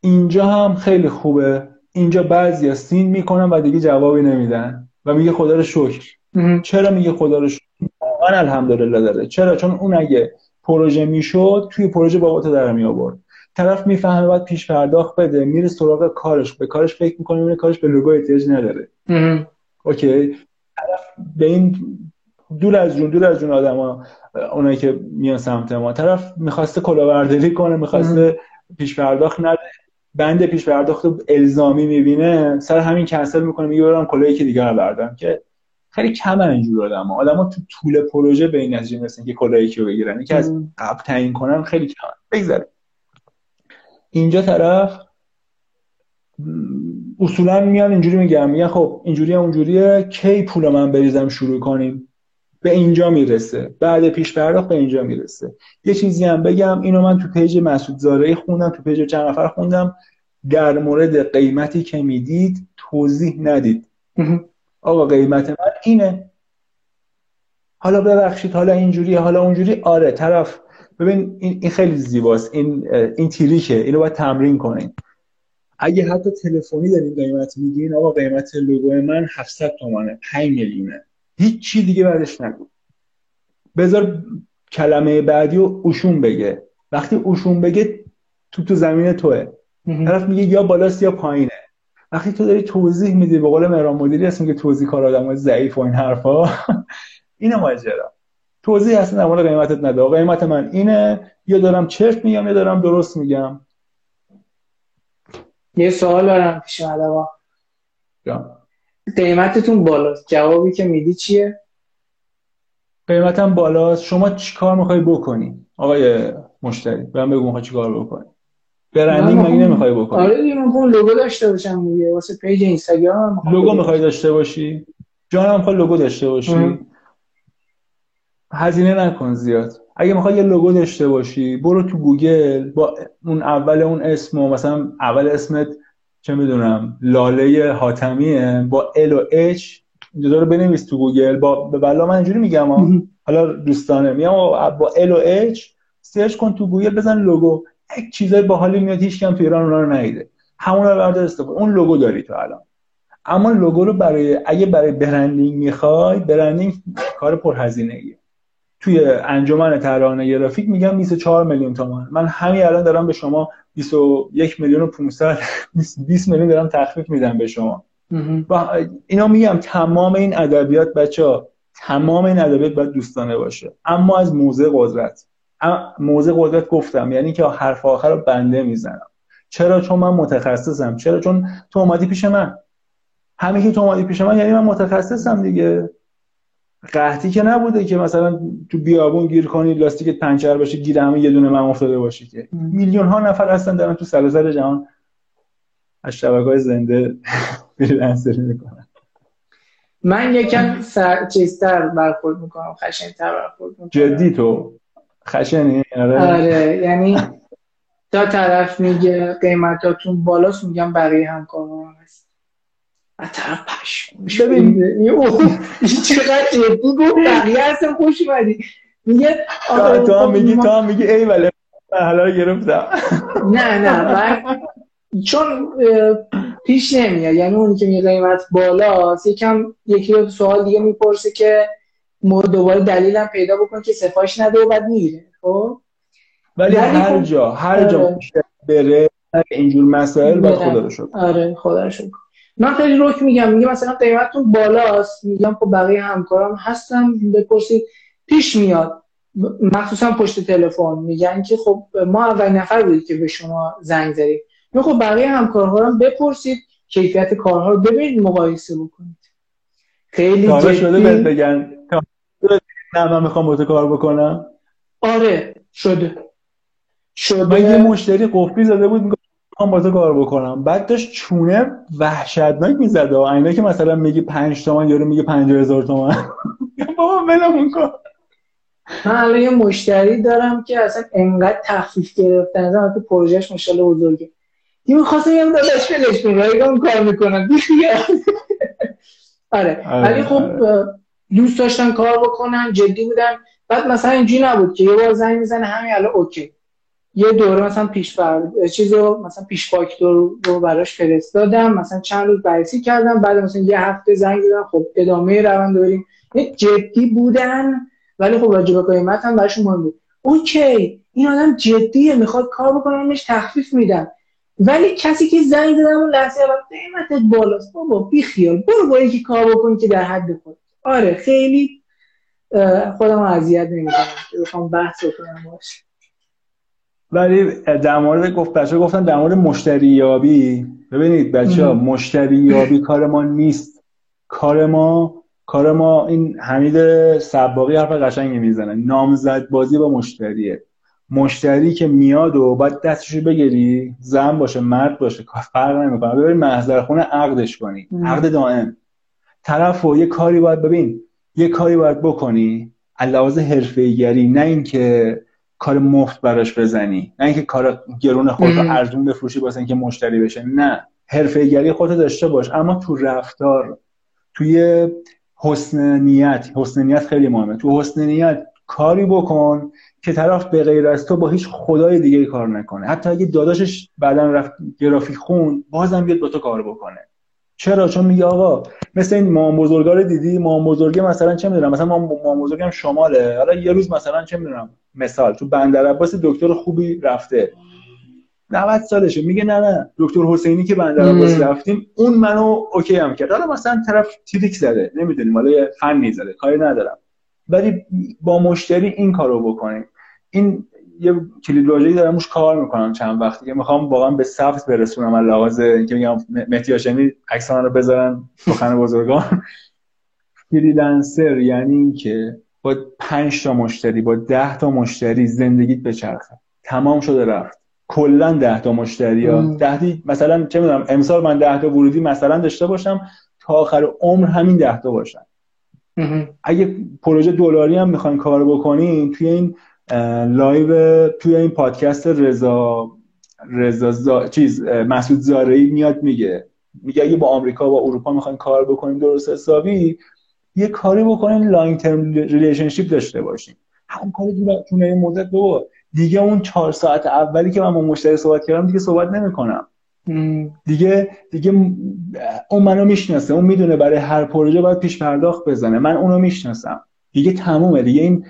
اینجا هم خیلی خوبه. اینجا بعضی سین می‌کنم و دیگه جوابی نمیدن. و میگه خدا رو شکر. چرا میگه خدا رو شکر؟ واقعا الحمدلله داره. چرا؟ چون اون اگه پروژه می‌شد توی پروژه بابات در می آورد طرف می‌فهمه باید پیش پرداخت بده میره سراغ کارش به کارش فکر می‌کنه میره کارش به لوگو احتیاج نداره. اوکی. طرف به این دور از جون دور از جون آدما اونایی که میان سمت ما. طرف می‌خواسته کلاهبرداری کنه می‌خواسته پیش پرداخت نده. بند پیش پرداخت الزامی می‌بینه. سر همین کنسل می‌کنه میگه برام کلاهی که دیگه بردم که خیلی کم اینجور آدم ها آدم ها تو طول پروژه به این نتیجه مثل که کلاهی که بگیرن. که از قبل تعیین کنن خیلی کم بگذاریم. اینجا طرف اصولا میان اینجوری میگم میگن خب اینجوری اونجوریه کی پول من بریزم شروع کنیم؟ به اینجا می‌رسه. بعد پیش پرداخت به اینجا می‌رسه. یه چیزی هم بگم اینو من تو پیج مسعود زارعی خوندم تو پیج چند نفر خوندم. در مورد قیمتی که می‌دید توضیح ندید. آقا قیمت من اینه. حالا ببخشید حالا اینجوری حالا اونجوری. آره طرف ببین این خیلی زیباست. این این trick ه اینو باید تمرین کنین. اگه حتی تلفنی دارین قیمت میگین آقا قیمت لوگو من 700 تومانه. 5 میلیونه. هیچ چی دیگه بعدش نگو. بذار کلمه بعدی و اوشون بگه. وقتی اوشون بگه تو تو زمین توه. طرف میگه یا بالاست یا پایینه. وقتی تو داری توضیح میدی به قول مهران مدیری هست که توضیح کار آدم ضعیف و این حرفا. اینه ماجرا توضیح اصلا در مورد قیمتت نده. قیمت من اینه. یا دارم چرت میگم یا دارم درست میگم. یه سوال دارم پیش قیمتتون بالاست. جوابی که میدی چیه؟ قیمتم بالاست. شما چی کار می‌خوای بکنی؟ آقای مشتری بهم بگو می‌خوای کار بکنی. branding مگه نمی‌خوای بکنی؟ آره دیگه من لوگو داشته باشم دیگه. واسه پیج اینستاگرام لوگو می‌خوای داشته باشی؟ جانم می‌خوای لوگو داشته باشی؟ هزینه نکن زیاد. اگه می‌خوای یه لوگو داشته باشی برو تو گوگل با اون اول اون اسم و مثلا اول اسمت چه می‌دونم لاله حاتمیه با L و H اینجا رو بنویس تو گوگل. با به بلا من اینجوری میگم حالا دوستانه میگم با L و H search کن تو گوگل بزن لوگو. یک چیزای باحالی میاد هیچ کم تو ایران اونا رو ندیده. همون رو بردار استفاده اون لوگو داری تو الان. اما لوگو رو برای اگه برای branding می‌خوای branding کار پرهزینه ایه توی انجمن طراحان گرافیک میگم 24 میلیون تومان من همین الان دارم به شما 21 میلیون و 500 20 میلیون دارم تخفیف میدم به شما. و اینا میگم تمام این ادبیات بچه تمام این ادبیات باید دوستانه باشه. اما از موزه قدرت. موزه قدرت گفتم یعنی که حرف آخر رو بنده می‌زنم. چرا؟ چون من متخصصم. چرا؟ چون تو اومدی پیش من. همین که تو اومدی پیش من یعنی من متخصصم دیگه. قحطی که نبوده که مثلا تو بیابون گیر کنی لاستیک پنچر باشه گیر همه یه دونه من افتاده باشه که. میلیون ها نفر هستن دارن تو سراسر جهان از شبکه های زنده فریلنسری می‌کنن. من یکم سر... چیزتر برخورد می‌کنم خشنتر برخورد می‌کنم. جدی تو؟ خشنی؟ آره. آره یعنی تا طرف میگه قیمتاتون بالاست میگم بقیه همکاران هست و طرف پشمش ببین این چقدر جدی گفت بقیه اصلا خوش اومدی. میگه تو هم میگی تو هم میگی ای ولی حالا گرفتم. نه نه من چون پیش نمیاد. یعنی اونی که میگه قیمت بالاست یکم یکی سوال دیگه می‌پرسه که ما دوباره دلیلم پیدا بکن که سفارش نده و بعد میره خب؟ ولی هر خب- جا هر جا آره. بره اینجور مسائل باید خدا رو شکر. آره خدا رو شکر. من خیلی روک میگم میگم مثلا قیمتتون بالاست. میگم خب بقیه همکارام هستن. بپرسید. پیش میاد. مخصوصا پشت تلفن. میگن که خب ما اول نفر بودید که به شما زنگ زدید خب بقیه همکارها رو بپرسید. کیفیت کارها رو ببینید. مقایسه بکنید. خیلی شده بگن. نه من می‌خوام با کار بکنم. آره شده. شده. من یه مشتری قفلی زده بود. می‌خوام با تو کار بکنم. بعد داشت چونه وحشتناک می‌زد. و اینه که مثلا میگی 5 تومن یارو میگه 50000 تومن. بابا ولمون کن. من الان یه مشتری دارم که اصلا انقدر تخفیف گرفتن از تو پروژهش مشالله بزرگه. یه می‌خواستم یه داداش فلش کن رایگان کار می‌کنم. آره. آره ولی خب آره. دوست داشتن کار بکنن جدی بودن بعد مثلا اینجوری نبود که یه بار زنگ می‌زنه همین الان اوکی. یه دوره مثلا پیش بر چیزو مثلا پیش فاکتور رو براش فرستادم. مثلا چند روز بررسی کردم. بعد مثلا یه هفته زنگ زدم. خب ادامه روند بریم جدی بودن. ولی خب راجع به قیمت هم براشون مهم بود. اوکی. این آدم جدیه. می‌خواد کار بکنه. منش تخفیف میدم. ولی کسی که زنگ زدم اون لحظه اول قیمتت بالاست. بابا بی خیال. برو با یکی کار بکن که در حد خود آره خیلی خودم اذیت نمی‌کنم. بخوام بحث کنم باشه ولی در مورد گفت بچه گفتن در مورد مشتری یابی ببینید بچه ها مشتری یابی کار ما نیست. کار ما کار ما این حمید سباقی حرف قشنگی می‌زنه. نامزد بازی با مشتریه. مشتری که میاد و باید دستشو بگیری زن باشه مرد باشه فرق نمی‌کنه. ببین محضر خونه عقدش کنی. عقد دائم. طرف و یه کاری باید ببین یه کاری باید بکنی. علاوه حرفه‌ایگری نه اینکه کار مفت براش بزنی. نه اینکه کار گرون خود رو ارزون بفروشی واسه اینکه مشتری بشه. نه. حرفه‌ایگری خودت داشته باش. اما تو رفتار توی حسن نیت حسن نیت خیلی مهمه. تو حسن نیت کاری بکن که طرف به غیر از تو با هیچ خدای دیگه کار نکنه. حتی اگه داداشش بعدا رفت گرافیک خون بازم بیاد با تو کار بکنه. چرا؟ چون میگه آقا مثل این مام بزرگا دیدی؟ مام بزرگه مثلا چه می‌دونم؟ مثلا مام, بزرگم شماله. حالا یه روز مثلا چه می‌دونم؟ مثال تو بندر عباس دکتر خوبی رفته. 90 سالشه. میگه نه نه. دکتر حسینی که بندر عباس رفتیم اون منو اوکی هم کرد. حالا مثلا طرف تریک زده. نمی‌دونیم. حالا فنی زده کاری ندارم. ولی با مشتری این کارو بکنیم. این یه کلید واژه‌ای دارم روش کار می‌کنم چند وقتی که می‌خوام واقعا به ثبت برسونم. از لحاظ اینکه میگم مهدی هاشمی عکسان رو بذارن سخن بزرگان. فریلنسر یعنی اینکه با 5 تا مشتری با 10 تا مشتری زندگیت بچرخه. تمام شده رفت. کلا 10 تا مشتری ها. 10 مثلا چه می‌دونم امسال من 10 تا ورودی مثلا داشته باشم تا آخر عمر همین 10 تا باشن. اگه پروژه دلاری هم می‌خواین کار بکنین توی این live توی این پادکست رضا رضا زا... چیز مسعود زارعی میاد میگه. میگه اگه با آمریکا و اروپا می‌خواین کار بکنیم درست حسابی یه کاری بکنین long-term relationship داشته باشین هم کاری تو این مدت بابا دیگه اون چهار ساعت اولی که من با مشتری صحبت کردم دیگه صحبت نمی‌کنم. دیگه دیگه اون منو می‌شناسه اون می‌دونه برای هر پروژه باید پیش پرداخت بزنه. من اونو می‌شناسم. دیگه تمومه. دیگه این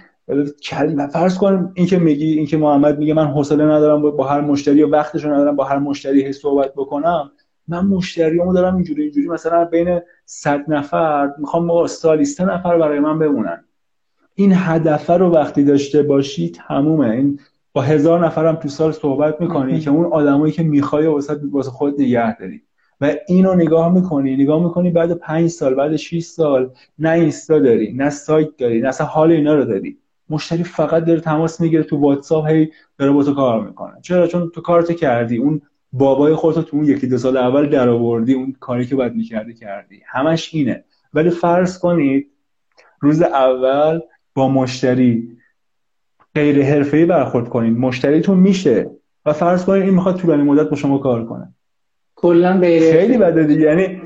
کلمه فرض کن اینکه میگی اینکه محمد میگه من حوصله ندارم با هر مشتری و وقتشو ندارم با هر مشتری صحبت بکنم من مشتریامو دارم اینجوری اینجوری مثلا بین 100 نفر می‌خوام با سالی سه نفر برای من بمونن. این هدف رو وقتی داشته باشی تمومه. این با هزار نفرم تو سال صحبت می‌کنی که اون آدمایی که می‌خوای واسه واسه خود نگه داری. و اینو نگاه می‌کنی نگاه می‌کنی بعد پنج سال بعد 6 سال نه اینستا داری نه سایت داری نه اصلا حال اینا رو داری. مشتری فقط داره تماس می‌گیره تو واتساپ هی داره با تو کار می‌کنه. چرا؟ چون تو کارت کردی اون بابای خودتو تو اون یکی دو سال اول در آوردی اون کاری که باید می‌کردی کردی. همش اینه. ولی فرض کنید روز اول با مشتری غیر حرفه‌ای برخورد کنید مشتریتون میشه. و فرض کنید این می‌خواد طولانی مدت با شما کار کنه. کلا خیلی بده دیگه. یعنی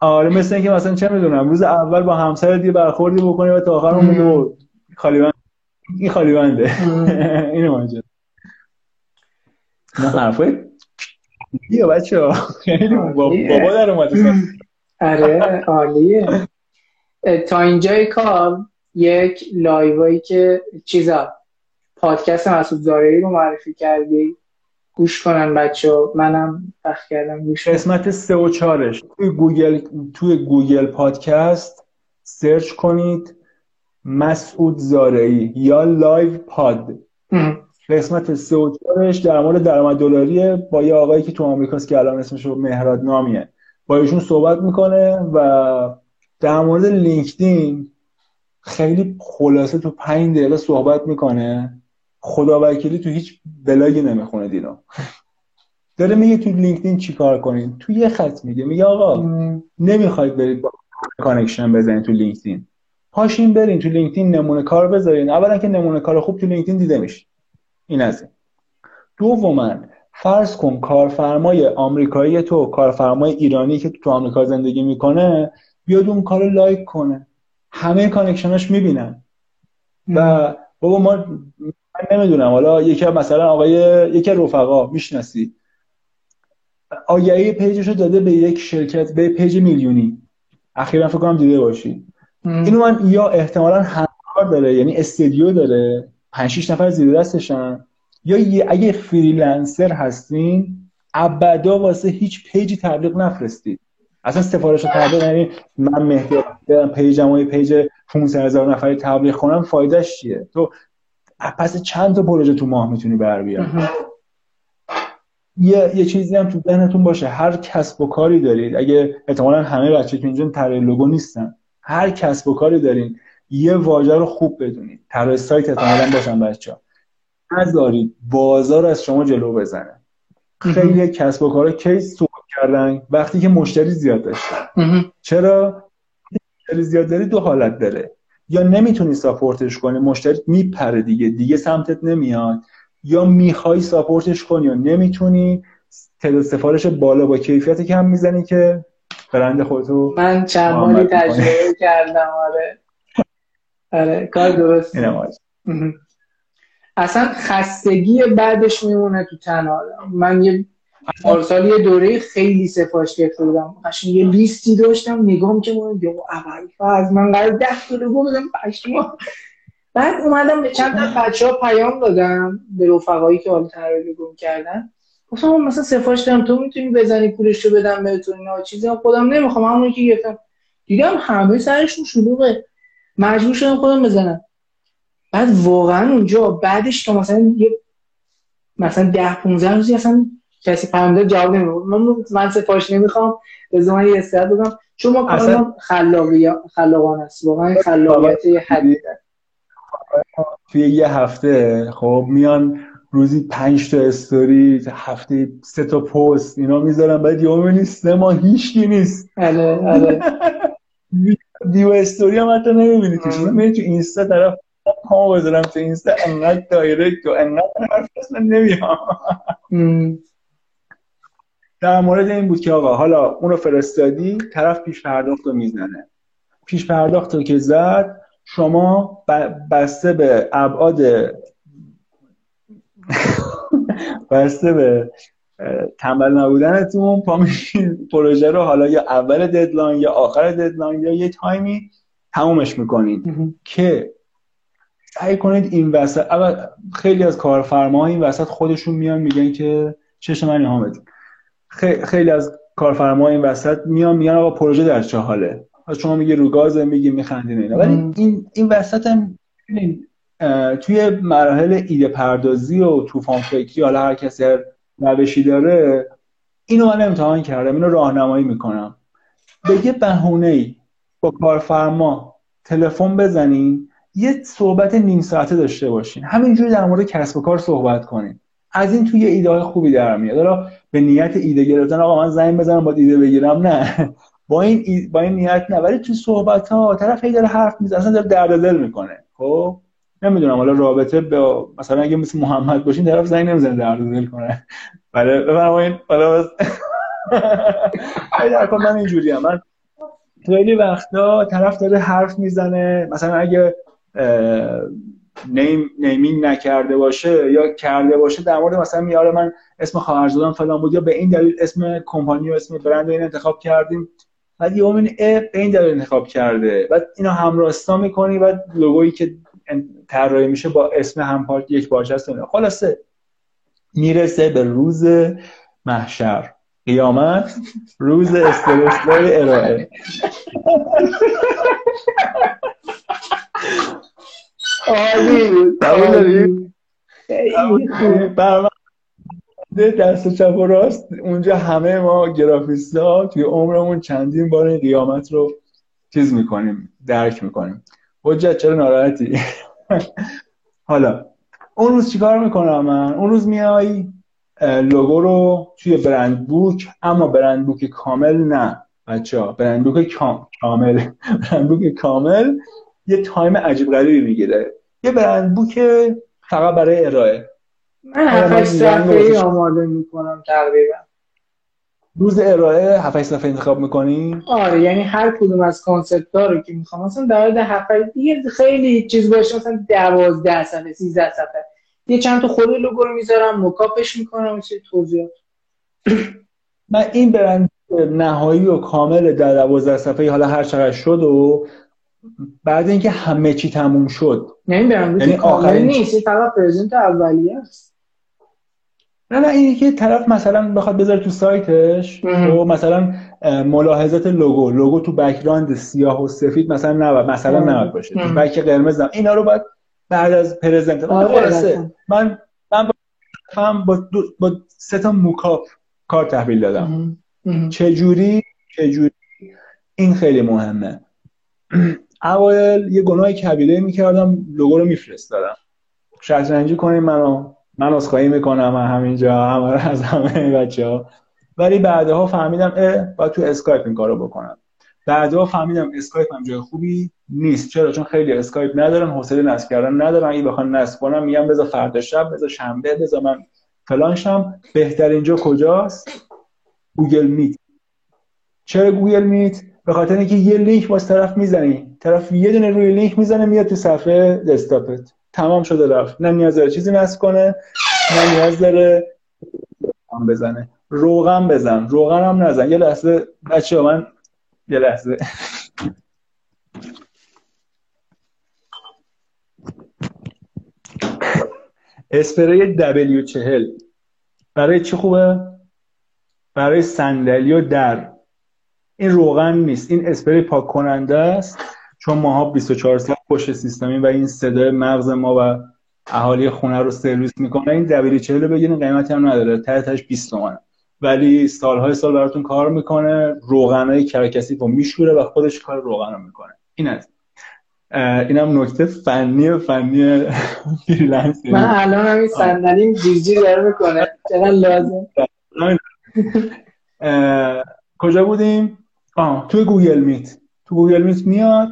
آره مثل اینکه مثلا چه می‌دونم روز اول با همسر دیگه برخوردی بکنی و تا آخر اون خالی این خالی بنده. اینو ماجرا نه حرفای بیا بچه ها خیلی بابا در اومده. آره عالیه. تا اینجای کار یک live ایی که چیزا پادکست مسعود زارعی رو معرفی کردی. گوش کنن بچه ها منم پخ کردم گوش قسمت سه و چارش توی گوگل توی گوگل پادکست search کنید. مسعود زارعی یا لایو پاد. قسمت سه و در مورد درآمد دلاریه با یه آقایی که تو آمریکاست که الان اسمش مهراد نامیه. با ایشون صحبت می‌کنه و در مورد لینکدین خیلی خلاصه تو پنج دقیقه صحبت می‌کنه. خدا وکیلی تو هیچ بلاگی نمی‌خونه دینا داره میگه تو لینکدین چیکار کنین؟ تو یه خط میگه. میگه آقا نمی‌خواید برید با connection بزنید تو لینکدین. پاشین برین تو لینکدین نمونه کار بذارین. اولا که نمونه کار خوب تو لینکدین دیده میشه. این از این. دوما فرض کن کارفرمای آمریکایی تو کارفرمای ایرانی که تو آمریکا زندگی می‌کنه بیاد اون کار like کنه. همه connection اش می‌بینن. و بابا ما من نمی‌دونم. حالا یکی مثلا آقای یکی رفقا می‌شناسی. آگهی پیجش رو داده به یک شرکت به پیج میلیونی. اخیرا فکر کنم دیده باشی. اینو من یا احتمالا همکار داره یعنی استودیو داره 5 6 نفر زیر دستشن. یا اگه freelancer هستین ابدا واسه هیچ پیجی تبلیغ نفرستید. اصلا سفارش تبلیغ یعنی من مهدی برم پیجم و پیج 500 هزار نفری تبلیغ کنم فایدهش چیه؟ تو پس چند تا پروژه تو ماه می‌تونی بر یه یه چیزی هم تو ذهنتون باشه. هر کسب و کاری دارید. اگه احتمالا همه بچه که اینجا طراح لوگو نیستن. هر کسب و کاری دارین یه واژه رو خوب بدونید. طراح سایت احتمالا باشن بچه‌ها. نذارید بازار از شما جلو بزنه. خیلی کسب و کار کیس سو کردن؟ وقتی که مشتری زیاد داشتن چرا؟ مشتری زیاد داری دو حالت داره. یا نمی‌تونی ساپورتش کنی مشتری میپره دیگه دیگه سمتت نمیاد. یا می‌خوای ساپورتش کنی یا نمی‌تونی تعداد سفارش بالا با کیفیت کم می‌زنی که برند خودتو من چند مالی تجربه کردم آره. آره کار درست. اصلا خستگی بعدش میمونه تو تنها من یه پارسال یه دوره خیلی سفارش گرفته بودم قشنگ یه لیستی داشتم نگام که من دیگه اول از من قرار 10 کیلو بدم پشما بعد اومدم به چند تا بچه‌ها پیام دادم به رفقایی که حال طراحی گم کردن گفتم مثلا سفارش دارم تو می‌تونی بزنی پولش رو بدم بهتون اینا چیزی خودم نمی‌خوام همونی که گفتم دیدم همه سرشون شلوغه. مجبور شدم خودم بزنم. بعد واقعا اونجا بعدش که مثلا یه مثلا 10 15 روزی اصلا کسی پیام جواب نمیده. من من سفارش نمی‌خوام. به من یه استراحت بگم چون ما کارم خلاقی خلاقان است. واقعا خلاقیت حدی توی یه هفته خب میان روزی پنج تا استوری هفته سه تا پست اینا می‌ذارن. بعد یه می‌بینی سه ماه هیچکی نیست. آره آره. دیو استوری هم حتی نمی‌بینی توش. می‌بینی تو اینستا طرف پامو بذارم تو اینستا انقدر دایرکت و انقدر حرف اصلا نمیام در مورد این بود که آقا حالا اونو فرستادی طرف پیش پرداخت رو می‌زنه. پیش پرداخت رو که زد شما بسته به ابعاد بسته به تنبل نبودنتون. پا پروژه رو حالا یا اول deadline یا آخر deadline یا یه time ی تمومش می‌کنید. که سعی کنید این وسط خیلی از کارفرما این وسط خودشون میان میگن که چش من اینها خیلی از کارفرما این وسط میان میگن آقا پروژه در چه حاله؟ شما میگی رو گاز میگی میخندین اینا. ولی این این وسط هم توی مراحل ایده پردازی و طوفان فکری حالا هر کسی هر روشی داره اینو من امتحان کردم اینو راهنمایی می‌کنم. به یه بهونه ای با کارفرما تلفن بزنین یه صحبت نیم ساعته داشته باشین. همینجوری در مورد کسب و کار صحبت کنین. از این توی ایده های خوبی در میاد. حالا به نیت ایده گرفتن آقا من زنگ بزنم با ایده بگیرم. نه. با این با این نیت نه. ولی تو صحبت ها طرف هی داره حرف می‌زنه اصلا داره درد دل می‌کنه. خب؟ نمی‌دونم حالا رابطه به مثلا اگه مثل محمد باشین طرف زنگ نمی‌زنه درد دل کنه. بله بفرمایید حالا بس. در من اینجوری من خیلی وقتا طرف داره حرف می‌زنه. مثلا اگه نیم نیمینگ نکرده باشه یا کرده باشه در مورد مثلا میاره من اسم خواهرزادم فلان بود یا به این دلیل اسم کمپانی و اسم برند این انتخاب کردیم. بعد یه این به این دلیل انتخاب کرده. بعد اینو همراستا می‌کنی بعد لوگویی که طراحی میشه با اسم هم پارت یک پارچه است. خلاصه می‌رسه به روز محشر. قیامت روز استرسلای ارائه. عالی. بود دست چپ و راست. اونجا همه ما گرافیست ها توی عمرمون چندین بار این قیامت رو چیز می‌کنیم درک می‌کنیم. حجت چرا ناراحتی؟ حالا اون روز چیکار می‌کنم من؟ اون روز میای لوگو رو توی برند بوک اما برند بوک کامل نه. بچه ها برند بوک کامل. brand book کامل یه time عجیب غریبی می‌گیره. یه brand book فقط برای ارائه. من هفت صفحه آماده می‌کنم. تقریبا. روز ارائه هفت صفحه انتخاب می‌کنی؟ آره یعنی هر کدوم از concept رو که می‌خوام مثلا در مورد هفت دیگه خیلی چیز باشه مثلا 12 صفحه 13 صفحه. یه چند تا خود لوگو رو می‌ذارم mockup ش می‌کنم چه توضیحات. من این برند نهایی و کامل در 12 صفحه حالا هر چقدر شد و بعد اینکه همه چی تموم شد. یعنی برند یعنی کامل نیست فقط پرزنت اولیه است. نه نه اینی که طرف مثلا بخواد بذاره تو سایتش و مثلا ملاحظات لوگو. لوگو تو بک‌گراند سیاه و سفید مثلا نه مثلا نه باشه. تو بک قرمز نه اینا رو باید بعد از پرزنت آره من من با, با, با سه تا mockup کار تحویل دادم. چجوری؟ چجوری؟ این خیلی مهمه. اوایل یه گناه کبیره می‌کردم لوگو رو میفرستادم. شطرنجی کنیم منو. عذرخواهی می‌کنم همینجا همه از همه بچه ها ولی بعدها فهمیدم اه باید تو اسکایپ این کارو بکنم. بعدها فهمیدم اسکایپ هم جای خوبی نیست. چرا؟ چون خیلی اسکایپ ندارن حوصله نصب کردن ندارن اگه بخوان نصب کنم میگم بذار فردا شب بذار شنبه بذار من فلان شم. بهترین جا کجاست؟ گوگل میت. چرا گوگل میت؟ به خاطر اینکه یه لینک واسه طرف می‌زنی. طرف یه دونه روی لینک می‌زنه میاد تو صفحه دسکتاپت. تمام شده رفت. نه نیاز داره چیزی نصب کنه نه نیاز داره بزنه. روغن بزن. روغن هم نزن. یه لحظه بچه من یه لحظه. اسپری دبلیو چهل. برای چی خوبه؟ برای صندلی و در. این روغن نیست. این اسپری پاک کننده است. چون ماها 24 ساعت پشت سیستمی و این صدای مغز ما و اهالی خونه رو سرویس می‌کنه. این دبلیو چهل بگیرین قیمتی هم نداره. تحتش 20 تومنه ولی سالهای سال براتون کار می‌کنه. روغنای کرکسی رو میشوره و خودش کار روغن رو می‌کنه. این از. اینم نکته فنی فنی freelance من الان همین صندلیم جیرجیر داره می‌کنه. چقدر لازم. کجا بودیم؟ آه توی گوگل میت. تو گوگل میت میاد.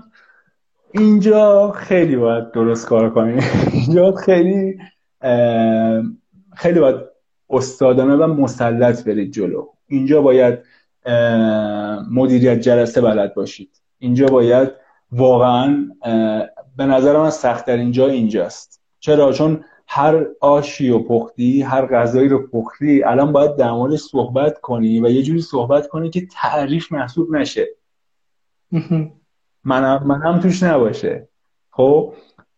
اینجا خیلی باید درست کار کنیم. اینجا خیلی خیلی باید استادانه و مسلط برید جلو. اینجا باید مدیریت جلسه بلد باشید. اینجا باید واقعا به نظر من سختترین جا اینجاست. چرا؟ چون هر آشی و پختی هر غذایی رو پختی الان باید در موردش صحبت کنی و یه جوری صحبت کنی که تعریف محسوب نشه. منم منم توش نباشه. خب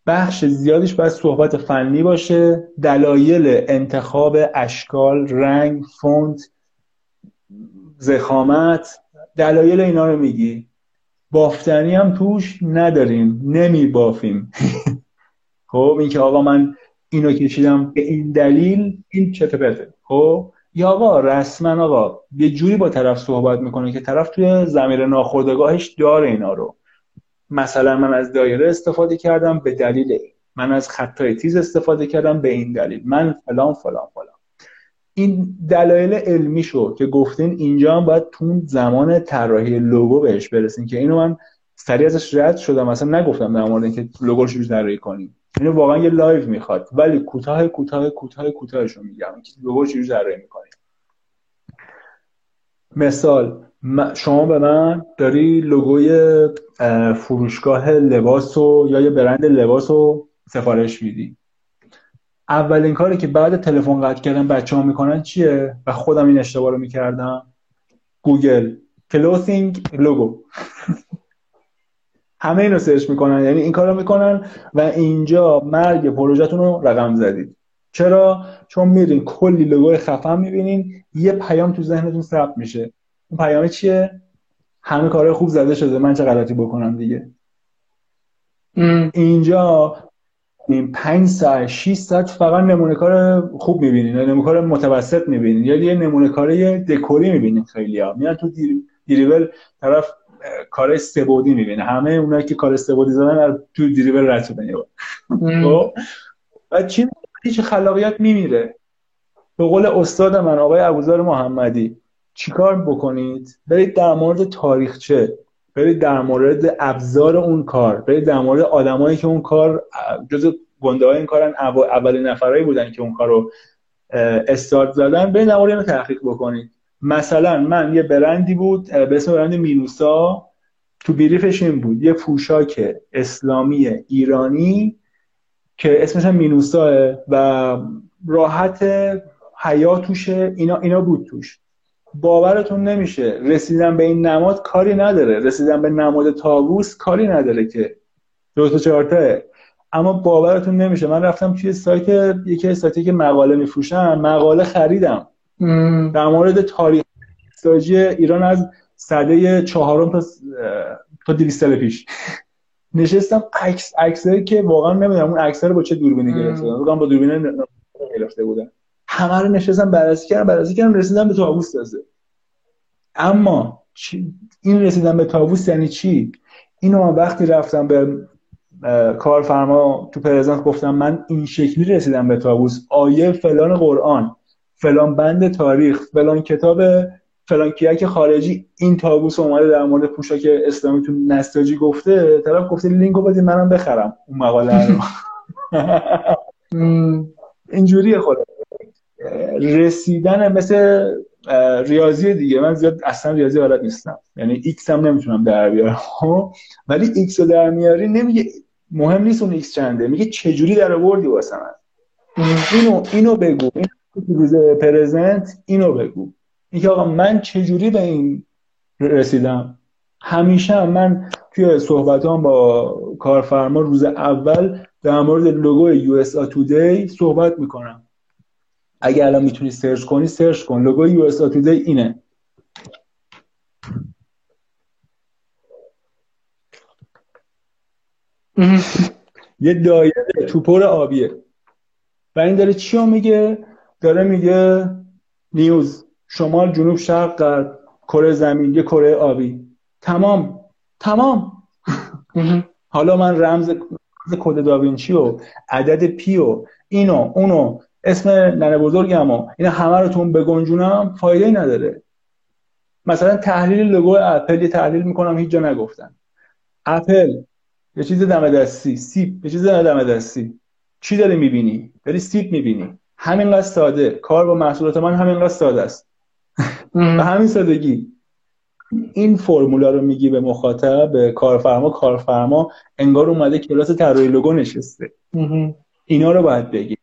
بخش زیادیش باید صحبت فنی باشه. دلایل انتخاب اشکال رنگ فونت زخامت دلایل اینا رو میگی. بافتنی هم توش نداریم. نمی بافیم خب اینکه آقا من اینو کشیدم به این دلیل این چه پرته خب یا آقا رسما آقا یه جوری با طرف صحبت می‌کنه که طرف توی زمیر ناخودگاهش داره اینا رو. مثلا من از دایره استفاده کردم به دلیل این. من از خطای تیز استفاده کردم به این دلیل. من فلان فلان فلان. این دلایل علمی شو که گفتین اینجا هم باید تو زمان طراحی لوگو بهش برسین که اینو من سریع ازش رد شدم. مثلا نگفتم در مورد اینکه لوگو رو طراحی کنیم. اینو واقعا یه live می‌خواد. ولی کوتاه کوتاه کوتاه کوتاهش رو میگم. که لوگو چجوری طراحی می‌کنیم. مثال شما به من داری لوگوی فروشگاه لباس و یا یه برند لباس رو سفارش میدی. اولین کاری که بعد تلفن قطع کردن بچه ها می‌کنن چیه؟ و خودم این اشتباه رو می‌کردم. گوگل. clothing logo همه اینو سرچ می‌کنن. یعنی این کارو می‌کنن و اینجا مرگ پروژهتون رو رقم زدید. چرا؟ چون میرین کلی لوگو خفن می‌بینین. یه پیام تو ذهنتون ثبت میشه. اون پیام چیه؟ همه کارهای خوب زده شده من چه غلطی بکنم دیگه؟ اینجا این 5 ساعت 6 ساعت فقط نمونه کار خوب می‌بینین نمونه کار متوسط می‌بینین یا یه نمونه کار دکوری می‌بینین خیلی ها. میان تو دیریول طرف کار سبودی می‌بینه. همه اونایی که کار سبودی زدن تو دیریول رد شدن. خب؟ و چی هیچ خلاقیت میمیره به قول استاد من آقای ابوذر محمدی چیکار بکنید؟ برید در مورد تاریخچه برید در مورد ابزار اون کار برید در مورد آدمایی که اون کار جز گنده های این کارن اولین نفرایی بودن که اون کار رو استارت زدن. برید در مورد تحقیق بکنید. مثلا من یه برندی بود به اسم برند مینوسا. تو بیریفش این بود. یه پوشاک اسلامی ایرانی که اسمش هم مینوساه و راحت حیاتوشه توشه. اینا, اینا بود توش. باورتون نمیشه. رسیدن به این نماد کاری نداره. رسیدن به نماد تابوس کاری نداره که. دو تا چهار اما باورتون نمیشه. من رفتم توی سایت یکی سایتی که مقاله میفروشن مقاله خریدم. در مورد تاریخ ساجی ایران از صده چهارم تا تا 200 سال پیش. نشستم عکس عکسایی که واقعا نمی‌دونم اون عکس رو با چه دوربینی گرفته بودن با دوربین گرفته بودن. همه رو نشستم بررسی کردم بررسی کردم رسیدم به تابوس تازه. اما این رسیدن به تابوس یعنی چی؟ اینو من وقتی رفتم به کارفرما تو پرزنت گفتم من این شکلی رسیدم به تابوس آیه فلان قرآن فلان بند تاریخ فلان کتاب فلان کیک خارجی این تابوس اومده در مورد پوشاک اسلامی تو نستاجی گفته طرف گفته لینکو بدید منم بخرم اون مقاله رو. اینجوریه خود رسیدن مثل ریاضی دیگه. من زیاد اصلا ریاضی بلد نیستم. یعنی ایکس هم نمی‌تونم در بیارم؟ ولی ایکس رو در میاری نمیگه مهم نیست اون ایکس چنده. میگه چجوری در آوردی واسه من؟ اینو اینو بگو. این روز present اینو بگو. اینکه آقا من چجوری به این رسیدم؟ همیشه من توی صحبتام با کارفرما روز اول در مورد لوگو USA Today صحبت می‌کنم. اگه الان می‌تونی سرچ کنی سرچ کن. لوگو US اینه. یه دایره توپر آبیه. و این داره چی میگه؟ داره میگه news. شمال جنوب شرق غرب. کره زمین. یه کره آبی. تمام. تمام. حالا من رمز کد داوینچی و عدد پی و اینو اونو اسم ننه بزرگم و اینا همه رو تون بگنجونم فایده نداره. مثلا تحلیل لوگو اپل یه تحلیل می‌کنم هیچ جا نگفتن. اپل یه چیز دم دستی. سیب یه چیز دم دستی. چی داری می‌بینی؟ داری سیب می‌بینی. همینقدر ساده. کار با محصولات من همینقدر ساده است. به همین سادگی. این فرمولا رو میگی به مخاطب به کارفرما. کارفرما انگار اومده کلاس طراحی لوگو نشسته. اینا رو باید بگی.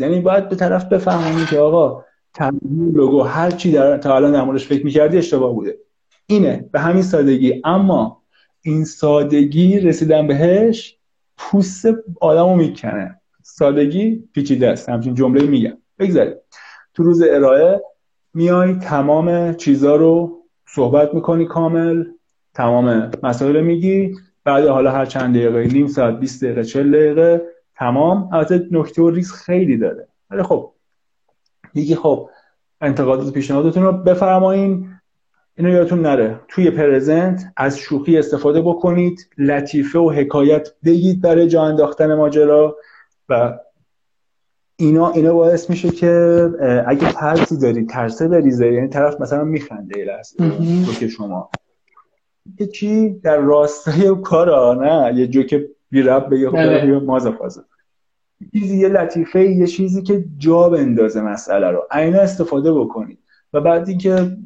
یعنی باید به طرف بفهمونی که آقا طراحی لوگو هر چی در تا الان در موردش فکر می‌کردی اشتباه بوده. اینه به همین سادگی. اما این سادگی رسیدن بهش پوست آدمو می‌کنه. سادگی پیچیده است. همچین جمله میگم. بگذارید تو روز ارائه میای تمام چیزا رو صحبت می‌کنی کامل تمام مسائل میگی بعد حالا هر چند دقیقه نیم ساعت 20 دقیقه 40 دقیقه تمام. البته نکته و ریسک خیلی داره. ولی خب میگی خب انتقادات پیشنهادتون رو بفرمایین. اینو یادتون نره. توی پرزنت از شوخی استفاده بکنید لطیفه و حکایت بگید برای جا انداختن ماجرا و اینا اینا باعث میشه که اگه ترسی داری ترسه بریزه یعنی طرف مثلا میخنده لحظه. تو که شما. یه چی؟ در راستای کارا نه؟ یه جوک بی رب بگه خب بله. فازه چیزی یه لطیفه یه چیزی که جا بندازه مسئله رو. اینا استفاده بکنید و بعد اینکه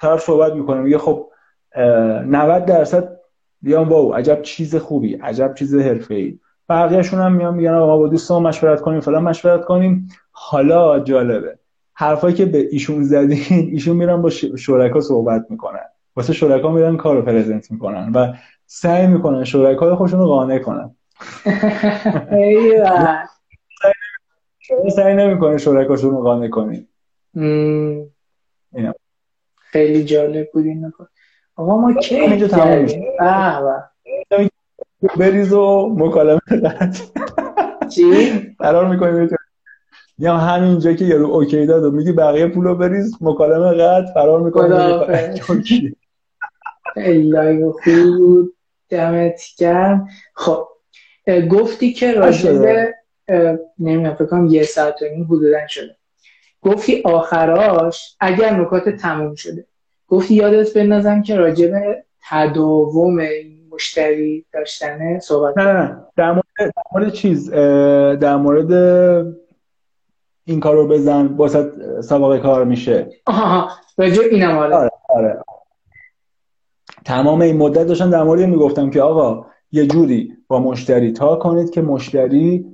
طرف صحبت می‌کنه میگه خب 90 درصد بیان واو عجب چیز خوبی عجب چیز حرفه‌ای. بقیه‌شون هم میان میگن آقا با دوستان مشورت کنیم فلان مشورت کنیم. حالا جالبه. حرفایی که به ایشون زدین ایشون میرن با شرکا صحبت می‌کنن. واسه شرکا میرن کارو پرزنت می‌کنن. و سعی می‌کنن شرکای خودشون رو قانع کنن. سعی نمی‌کنه شرکاشون رو قانع کنیم خیلی جالب بود این آقا ما کی اینجا تمام میشه. بریز و مکالمه چی؟ قرار می‌کنیم یا همینجا که یارو اوکی داد و میگی بقیه پولو بریز مکالمه قطع فرار می‌کنه خیلی خوب بود. دمت گرم. خب گفتی که راجبه نمی‌دونم فکر کنم یه ساعت و نیم حدودا شده. گفتی آخراش اگر نکات تموم شده. گفتی یادت بندازم که راجبه تداوم مشتری داشتنه صحبت نه نه در مورد, در مورد چیز در مورد این کارو بزن واسه سابقه کار میشه. آها راجع اینم آره. آره آره. تمام این مدت داشتم در مورد می‌گفتم که آقا یه جوری با مشتری تا کنید که مشتری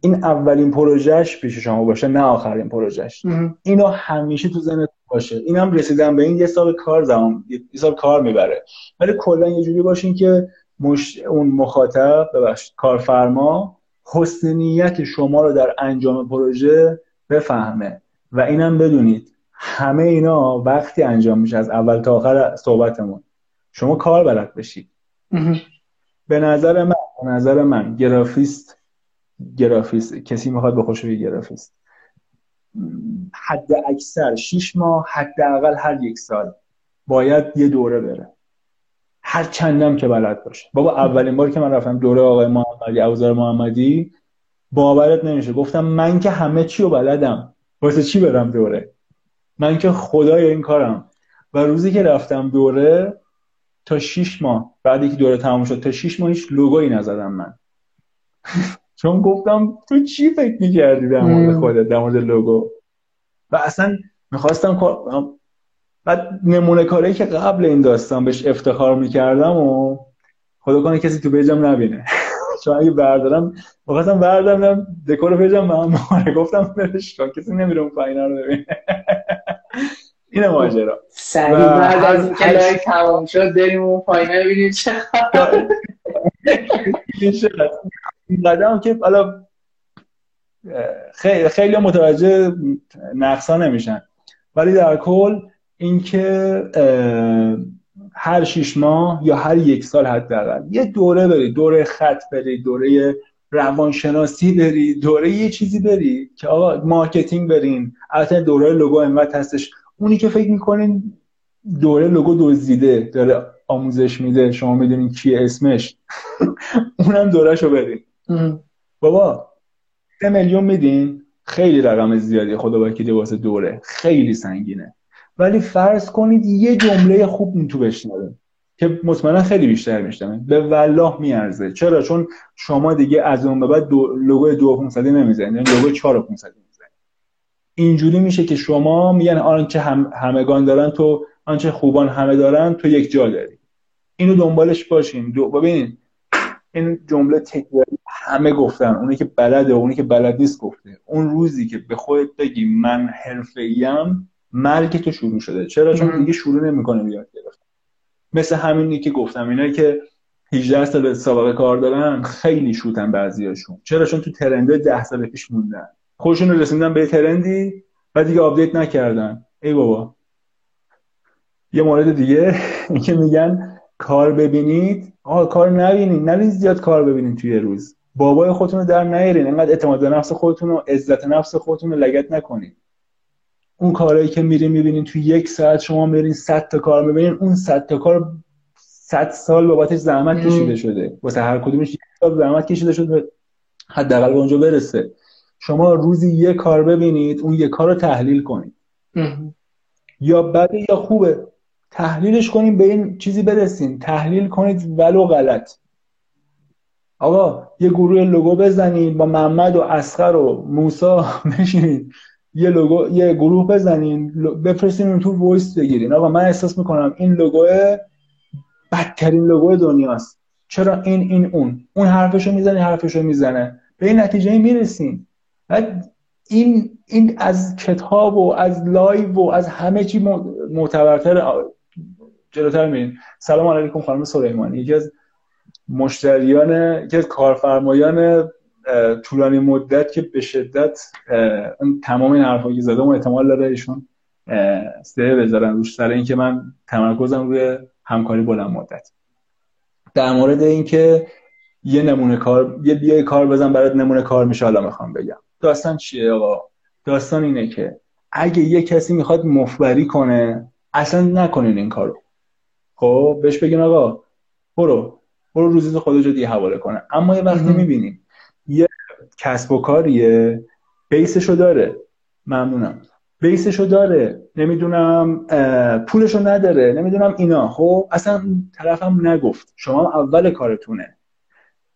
این اولین پروژهش پیش شما باشه نه آخرین پروژهش اینو همیشه تو ذهنت باشه. اینم رسیدن به این یه سال کار زمان یه سال کار می‌بره. ولی کلا یه جوری باشین که مش... اون مخاطب ببخشید کارفرما حسن نیت شما رو در انجام پروژه بفهمه. و اینم بدونید همه اینا وقتی انجام میشه از اول تا آخر صحبتمون. شما کار بلد بشید به نظر من به نظر من گرافیست گرافیست کسی می‌خواد به خوش گرافیست. حد اکثر شیش ماه حداقل هر یک سال باید یه دوره بره. هر چندم که بلد باشه. بابا اولین بار که من رفتم دوره آقای محمدی اوزار محمدی باورت نمیشه. گفتم من که همه چی رو بلدم واسه چی برم دوره؟ من که خدای این کارم. و روزی که رفتم دوره تا شیش ماه. بعدی که دوره تموم شد تا شیش ماه هیچ لوگویی نزدم من. چون گفتم تو چی فکر می‌کردی در مورد خودت در مورد لوگو؟ و اصلا می‌خواستم بعد نمونه کاری که قبل این داستان بهش افتخار می‌کردم و خدا کنه کسی تو page م نبینه. چون اگه بردارم می‌خواستم بردارم دکور page م من گفتم برش کن کسی نمیره اون پایینا رو ببینه. اینه ماجرا. سریع بعد از اینکه live تمام شد بریم اون پایینا رو ببینیم چه قدم که حالا خیلی خیلی متوجه نقصا نمیشن. ولی در کل اینکه هر شیش ماه یا هر یک سال حداقل یه دوره بری دوره خط بری دوره روانشناسی بری دوره یه چیزی بری که آقا marketing برین البته دوره لوگو انقدر هستش. اونی که فکر می‌کنین دوره لوگو دزدیده داره آموزش میده شما می‌دونین کیه اسمش اونم دورهشو برین بابا سه میلیون میدین خیلی رقم زیادی خدا وکیلی واسه دوره. خیلی سنگینه. ولی فرض کنید یه جمله خوب این تو بشنویم که مطمئنا خیلی بیشتر میشنوه. به والله میارزه. چرا؟ چون شما دیگه از اون به بعد دو... لوگو 2500 نمی‌زنید. لوگو 4500 می‌زنید اینجوری میشه که شما میگن آنچه هم... همگان دارن تو آنچه خوبان همه دارن تو یک جا داری. اینو دنبالش باشین. دو... ببینید این جمله تکراری همه گفتن. اونی که بلده و اونی که بلد نیست گفته. اون روزی که به خودت بگی من حرفه‌ایم مرگ تو شروع شده. چرا؟ چون دیگه شروع نمی‌کنه یاد گرفتن مثل همینی که گفتم. اینا که 18 سال سابقه کار دارن خیلی شوتن بعضیاشون. چرا؟ چون تو trend ه 10 سال پیش موندن. خودشون رسیدن به trend ی و دیگه update نکردن. ای بابا. یه مورد دیگه که میگن کار ببینید. آه کار نبینید. نبینید زیاد کار ببینید توی روز. بابای خودتون رو در نیارین. انقدر اعتماد به نفس خودتون و عزت نفس خودتون رو لگت نکنید اون کارهایی که میرین می‌بینین تو یک ساعت شما میرین 100 تا کار می‌بینین اون 100 تا کار 100 سال بابتش زحمت کشیده شده. واسه هر کدومش یک سال زحمت کشیده شده. حداقل به اونجا برسه. شما روزی یه کار ببینید اون یه کار رو تحلیل کنید. یا بده یا خوبه. تحلیلش کنید به این چیزی برسین تحلیل کنید ولو غلط. آقا یه گروه لوگو بزنید با محمد و اصغر و موسی بشینید. یه لوگو یه گروه بزنین بفرستین اون تو voice بگیرین. آقا من احساس می‌کنم این لوگو بدترین لوگو دنیاست. چرا این این اون؟ اون حرفشو می‌زنه حرفشو می‌زنه. به این نتیجه می‌رسین این این از کتاب و از لایو و از همه چی معتبرتر جلوتر میرین سلام علیکم خانم سلیمانی. یکی از مشتریان یکی از کارفرمایان طولانی مدت که به شدت تمام این حرفایی که زدم احتمال داره ایشون سه بذارن روش سر اینکه من تمرکزم روی همکاری بلند مدت. در مورد اینکه یه نمونه کار یه یه کار بزن برات نمونه کار میشه حالا می‌خوام بگم. داستان چیه آقا؟ داستان اینه که اگه یه کسی می‌خواد مفبری کنه اصلا نکنین این کارو. خب بهش بگین آقا برو برو روزی خودت رو حواله کنه. اما یه وقتی می‌بینیم یه کسب و کاریه بیسشو داره. ممنونم. بیسشو داره. نمی‌دونم پولشو نداره. نمی‌دونم اینا. خب اصلا طرفم نگفت. شما اول کارتونه.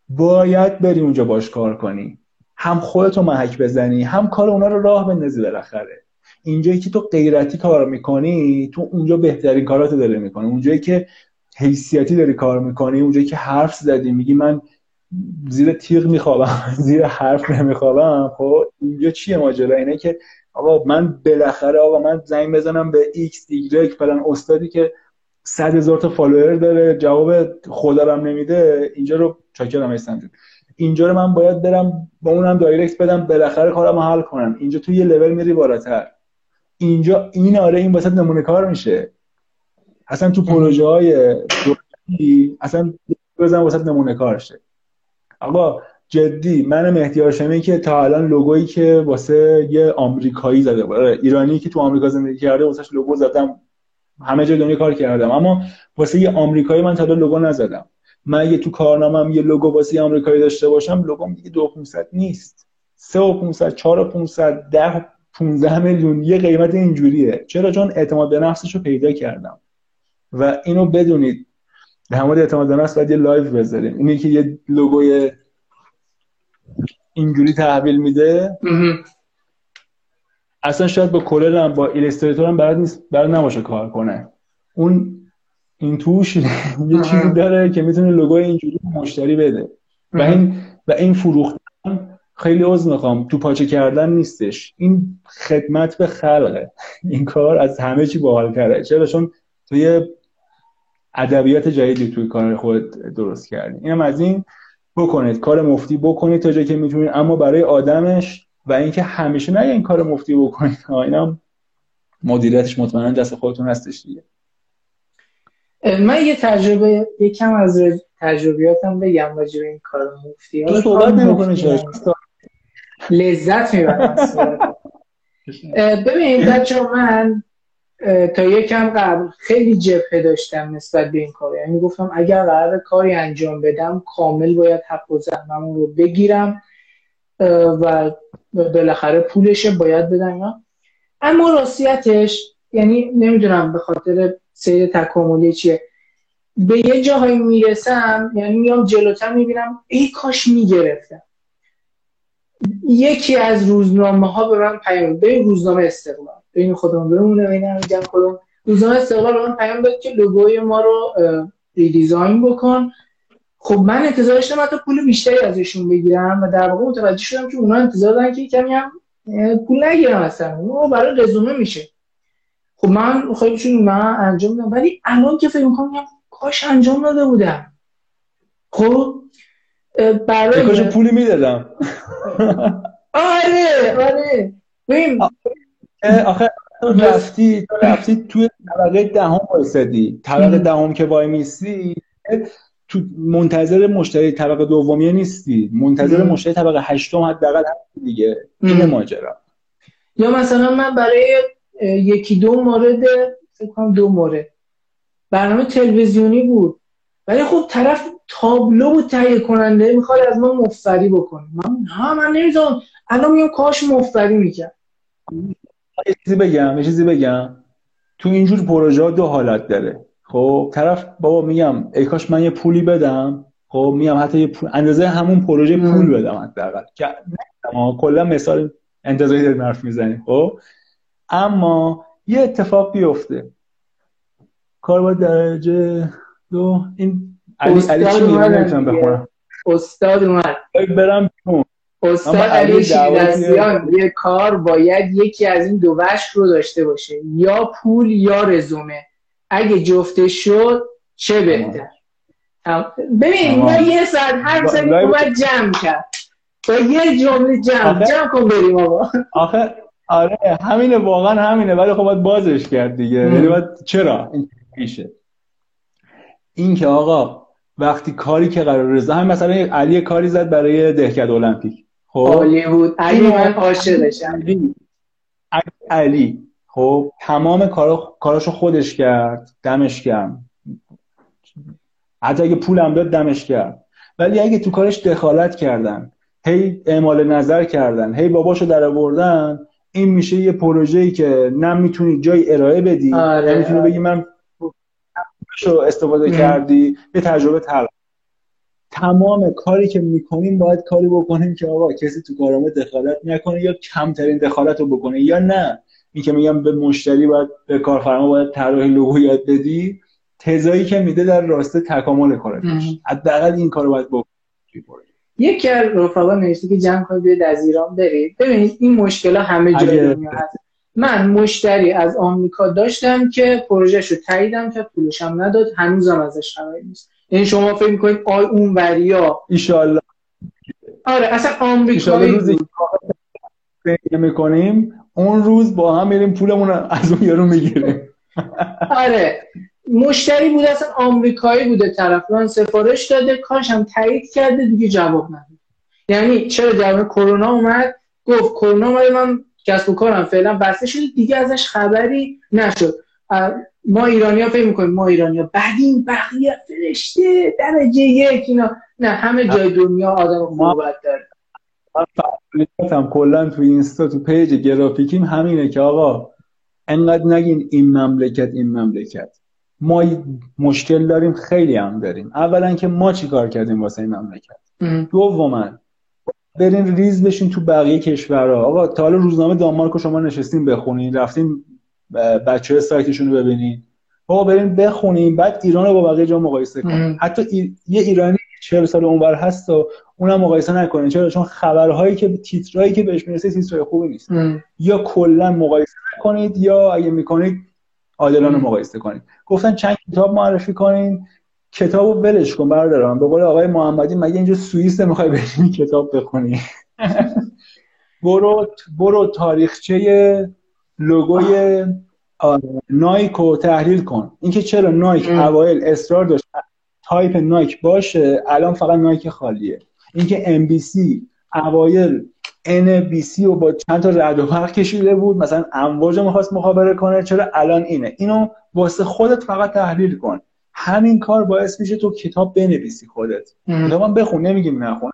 باید بری اونجا باش کار کنی. هم خودتو محک بزنی هم کار اونا رو راه بندازی بالاخره. اینجایی که تو غیرتی کار می‌کنی تو اونجا بهترین کاراتو داره می‌کنی. اونجایی که حیثیتی داری کار می‌کنی اونجایی که حرف زدی میگی من زیر تیغ میخوابم زیر حرف نمیخوابم. خب اینجا چیه ماجرا؟ اینه که آقا من بالاخره آقا من زنگ بزنم به ایکس ایگرگ فلان استادی که صد هزار تا follower داره جواب خدا نمیده. اینجا رو چاکرم هستم اینجا رو من باید برم با اونم direct بدم بالاخره کارم حل کنم. اینجا تو یه لول میری بالاتر. اینجا این آره این واسه نمونه کار میشه. اصلا تو پروژه های اصلا بزن واسه نمونه کار شه. آقا جدی من مهدی هاشمی که تا الان لوگویی که واسه یه آمریکایی زده بود. آره، ایرانی که تو آمریکا زندگی کرده واسه لوگو زدم. همه جای دنیا کار کردم. اما واسه یه آمریکایی من تا لوگو نزدم. من یه تو کارنامم یه لوگو واسه آمریکایی داشته باشم لوگوم دیگه 2500 نیست. 3 و 500 4 و 500 10 15 میلیون یه قیمت اینجوریه. چرا؟ چون اعتماد به نفسش رو پیدا کردم. و اینو بدونید در مورد اعتماد به نفس باید یه live بذاریم. اینی که یه لوگوی اینجوری تحویل میده. اصلا شاید با Corel هم با Illustrator هم برد نیست برد نباشه کار کنه. اون این توش یه چیزی داره که می‌تونه لوگوی اینجوری مشتری بده. و این و این فروختن خیلی عذر می‌خوام. تو پاچه کردن نیستش. این خدمت به خلقه. این کار از همه چی باحال کرده چرا؟ چون توی ادبیات جدیدی توی کار خود درست کردی. اینم از این بکنید. کار مفتی بکنید تا جایی که می‌تونید. اما برای آدمش و اینکه همیشه نه این کار مفتی بکنید. اینم مدیریتش مطمئنا دست خودتون هستش دیگه. من یه تجربه یکم از تجربیاتم بگم راجع به این کار مفتی. تو صحبت نمی‌کنی لذت می‌برم ببین بچه من تا یکم قبل خیلی جبهه داشتم نسبت به این کار. یعنی گفتم اگر قرار کاری انجام بدم کامل باید حق و زحممون رو بگیرم و بالاخره پولش باید بدم اما راستیتش یعنی نمی‌دونم به خاطر سیر تکاملی چیه. به یه جاهایی می‌رسم یعنی میام جلوتر می‌بینم ای کاش می‌گرفتم. یکی از روزنامه ها به من پیام به روزنامه استقلال. بین خودمون بمونه بین میگم خودم روزنامه استقلال به من پیام داد که لوگوی ما رو ریدیزاین بکن. خب من انتظار داشتم حتی پول بیشتری ازشون بگیرم و در واقع متوجه شدم که اونا انتظار دارن که کمی هم پول نگیرم اصلا. برای رزومه میشه. خب من خیلی چون من انجام دادم ولی الان که فکر می‌کنم کاش انجام داده بودم. خب برای کاش پولی می‌دادم. آره آره. ببین آخه رفتی رفتی توی طبقه دهم وایسادی طبقه دهم که وای میسی تو منتظر مشتری طبقه دومیه نیستی. منتظر مشتری طبقه هشتم حداقل هستی دیگه. این ماجرا. یا مثلا من برای یکی دو مورد فکر کنم دو مورد. برنامه تلویزیونی بود. ولی خب طرف تابلو بود تهیه کننده می‌خواد از ما مفری بکنه. من نه من نمی‌ذارم الان میگم کاش مفری می‌کرد. یه چیزی بگم یه چیزی بگم. تو اینجور پروژه ها دو حالت داره. خب طرف بابا میگم ای کاش من یه پولی بدم. خب میگم حتی یه پول اندازه همون پروژه پول بدم حداقل. که کلا مثال انتظاری داریم حرف می‌زنیم. خب اما یه اتفاق بیفته. کار با درجه دو این علی علی چی نمی‌تونم بخونم. استاد اومد. برم بیرون. استاد علی شیرازیان یه کار باید یکی از این دو وش رو داشته باشه. یا پول یا رزومه. اگه جفته شد چه بهتر؟ ببین ما یه ساعت هر سری باید جمع کرد. با یه جمله جمع. جمع کن بریم آقا. آخه آره همینه واقعا همینه ولی خب باید بازش کرد دیگه. یعنی باید چرا؟ این میشه. این که آقا وقتی کاری که قرار رضا هم مثلا علی کاری زد برای دهکد المپیک. خب؟ عالی بود. علی من عاشقشم علی. خب؟ تمام کارا کاراشو خودش کرد. دمش گرم. حتی اگه پولم داد دمش کرد ولی اگه تو کارش دخالت کردن هی اعمال نظر کردن هی باباشو در آوردن این میشه یه پروژه‌ای که نه می‌تونی جای ارائه بدی آره. نمی‌تونی بگی من شو استفاده کردی به تجربه تر. تمام کاری که می‌کنیم باید کاری بکنیم که آقا کسی تو کارامه دخالت نکنه یا کمترین دخالت رو بکنه یا نه. این که میگم به مشتری باید به کارفرما باید طراحی لوگو یاد بدی. تزایی که میده در راسته تکامل کارت حداقل این کارو باید بکنی. یکی از رفقا نوشته که جمع کنید از ایران برید. ببینید این مشکل همه جای دنیا هست. من مشتری از آمریکا داشتم که پروژهش رو تاییدم که پولشم نداد هنوزم ازش خبری نیست. یعنی شما فکر می‌کنید آی اون وریا. ایشالله آره اصلا آمریکایی روزی می‌کنیم اون روز با هم میریم پولمون از اون یارو می‌گیریم. آره. مشتری بوده اصلا آمریکایی بوده طرف. من سفارش داده کارش هم تایید کرده دیگه جواب نداد. یعنی چرا جواب کرونا اومد گفت کرونا اومد من کسب و کارم فعلا بسته شده دیگه ازش خبری نشد. ما ایرانی ها فکر می‌کنیم ما ایرانی ها بعد این بقیه فرشته درجه یک اینا. نه همه جای دنیا آدم خوبت داره. من کلا تو اینستا تو پیج گرافیکیم همینه که آقا انقدر نگین این مملکت این مملکت. ما مشکل داریم خیلی هم داریم. اولا که ما چی کار کردیم واسه این مملکت؟ دوما برین ریز بشین تو بقیه کشورها. آقا تا حالا روزنامه دانمارک شما نشستین بخونین رفتین بچه سایتشون رو ببینین. بابا برین بخونین بعد ایران رو با بقیه جا مقایسه کنین. حتی یه ایرانی 40 سال اونور هست و اونم مقایسه نکنین. چرا؟ چون خبرهایی که تیترایی که بهش می‌رسه تیترای خوبی نیست. یا کلا مقایسه نکنید یا اگه می‌کنید عادلانه مقایسه کنید گفتن چند کتاب معرفی کنین. کتابو ولش کن برادران. به قول آقای محمدی مگه اینجا سوئیس می‌خوای بریم کتاب بخونی؟ برو برو تاریخچه لوگوی نایک رو تحلیل کن. اینکه چرا نایک اوایل اصرار داشت. تایپ نایک باشه الان فقط نایک خالیه. اینکه ام بی سی اوایل ان بی سی رو با چند تا رعد و برق کشیده بود. مثلا امواج می‌خواست مخابره کنه. چرا الان اینه؟ اینو واسه خودت فقط تحلیل کن. همین کار باعث میشه تو کتاب بنویسی خودت. من بخون نمیگیم نخون.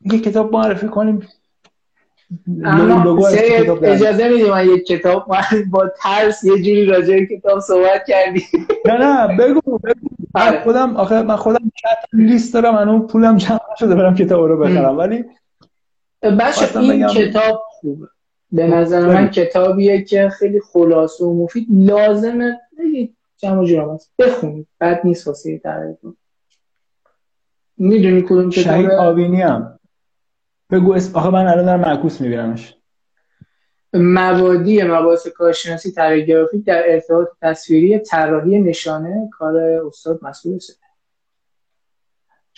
یه کتاب معرفی کنیم. اجازه میدیم من یک کتاب با ترس یه جوری راجع کتاب صحبت کردی؟ نه نه بگو بگو. من آره. خودم آخه من خودم لیست دارم من اون پولم جمع شده برم کتاب رو بخرم. ولی بچه این کتاب خوبه. به نظر من کتابیه که خیلی خلاصه و مفید. لازمه جمع جرام است بخونید. بعد نیست واسه تعریفتون می‌دونی کدوم کتاب شهید آبینی هم. بگو اسم. آخه من الان دارم معکوس میبینمش مبادی مباحث کارشناسی طراحی گرافیک در ارتباط تصویری طراحی نشانه کار استاد مسئول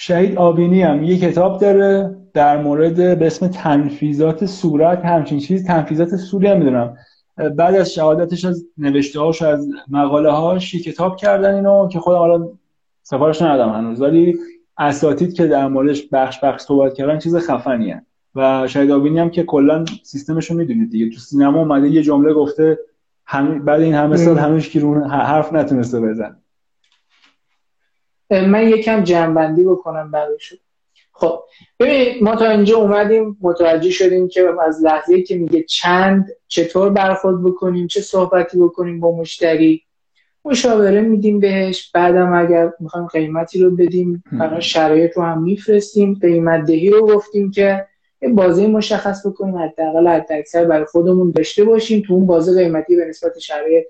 شهید آبینی هم یه کتاب داره در مورد به اسم تنفیزات صورت همچین چیز تنفیزات سوری هم می‌دونم. بعد از شهادتش از نوشته هاش از مقاله هاش یه کتاب کردن اینو که خودم حالا سفارش ندادم هنوز ولی اساتید که در موردش بخش بخش صحبت کردن چیز خفنیه و شاید آبینی هم که کلا سیستمش رو می‌دونید دیگه. تو سینما اومده یه جمله گفته هم بعد این همه سال هنوز که حرف نتونسته بزن. من یکم جنبندی بکنم برایشون خب ببینید ما تا اینجا اومدیم متوجه شدیم که از لحظه که میگه چند چطور برخورد بکنیم چه صحبتی بکنیم با مشتری. مشاوره میدیم بهش بعدم اگر می‌خوایم قیمتی رو بدیم برای شرایط رو هم میفرستیم قیمت دهی رو گفتیم که یه بازه مشخص بکنیم حداقل حد اکثر برای خودمون داشته باشیم تو اون بازه قیمتی به نسبت شرایط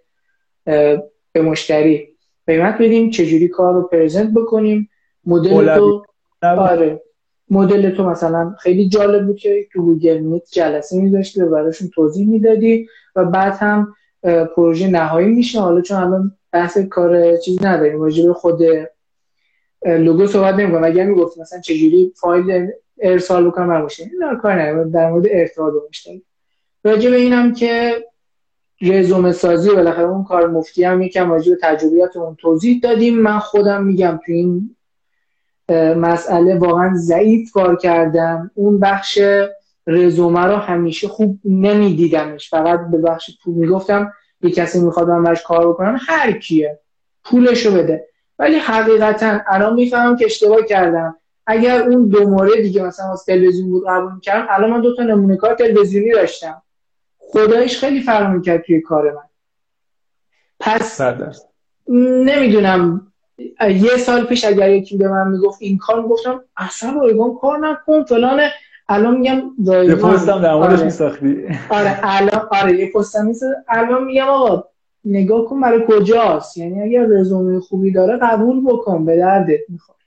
به مشتری. قیمت بدیم چجوری کار رو پرزنت بکنیم. مدل تو آره. مدل تو مثلا خیلی جالب بود که تو گوگل میت جلسه میذاشتی و براشون توضیح می‌دادی و بعد هم پروژه نهایی میشه. حالا چون الان بحث کار چیز نداریم راجع به خود لوگو صحبت نمی‌کنم اگر می‌گفت مثلا چجوری فایل ارسال بکنم بر مشتری اینا کار ندارم در مورد ارتباط مشتری راجع به اینم که رزومه سازی بالاخره اون کار مفتی هم یکم راجع به تجربیات اون توضیح دادیم. من خودم میگم تو این مسئله واقعا ضعیف کار کردم. اون بخش رزومه رو همیشه خوب نمیدیدمش. فقط به بخش پول می‌گفتم یه کسی می‌خواد من برش کار بکنم هر کیه پولشو بده. ولی حقیقتا الان می‌فهمم که اشتباه کردم. اگر اون دو مورد دیگه مثلا از تلویزیون بود قبول می‌کردم الان من دو تا نمونه کار تلویزیونی داشتم. خدایش خیلی فرق می‌کرد توی کار من. پس نمی‌دونم یه سال پیش اگر یکی به من می‌گفت این کار گفتم اصلا رایگان کار نکن فلان. الان میگم یه پستم در موردش آره. میساختی. آره الان آره یه پستم الان میگم آقا نگاه کن برای کجاست. یعنی اگر رزومه خوبی داره قبول بکن به دردت می‌خواد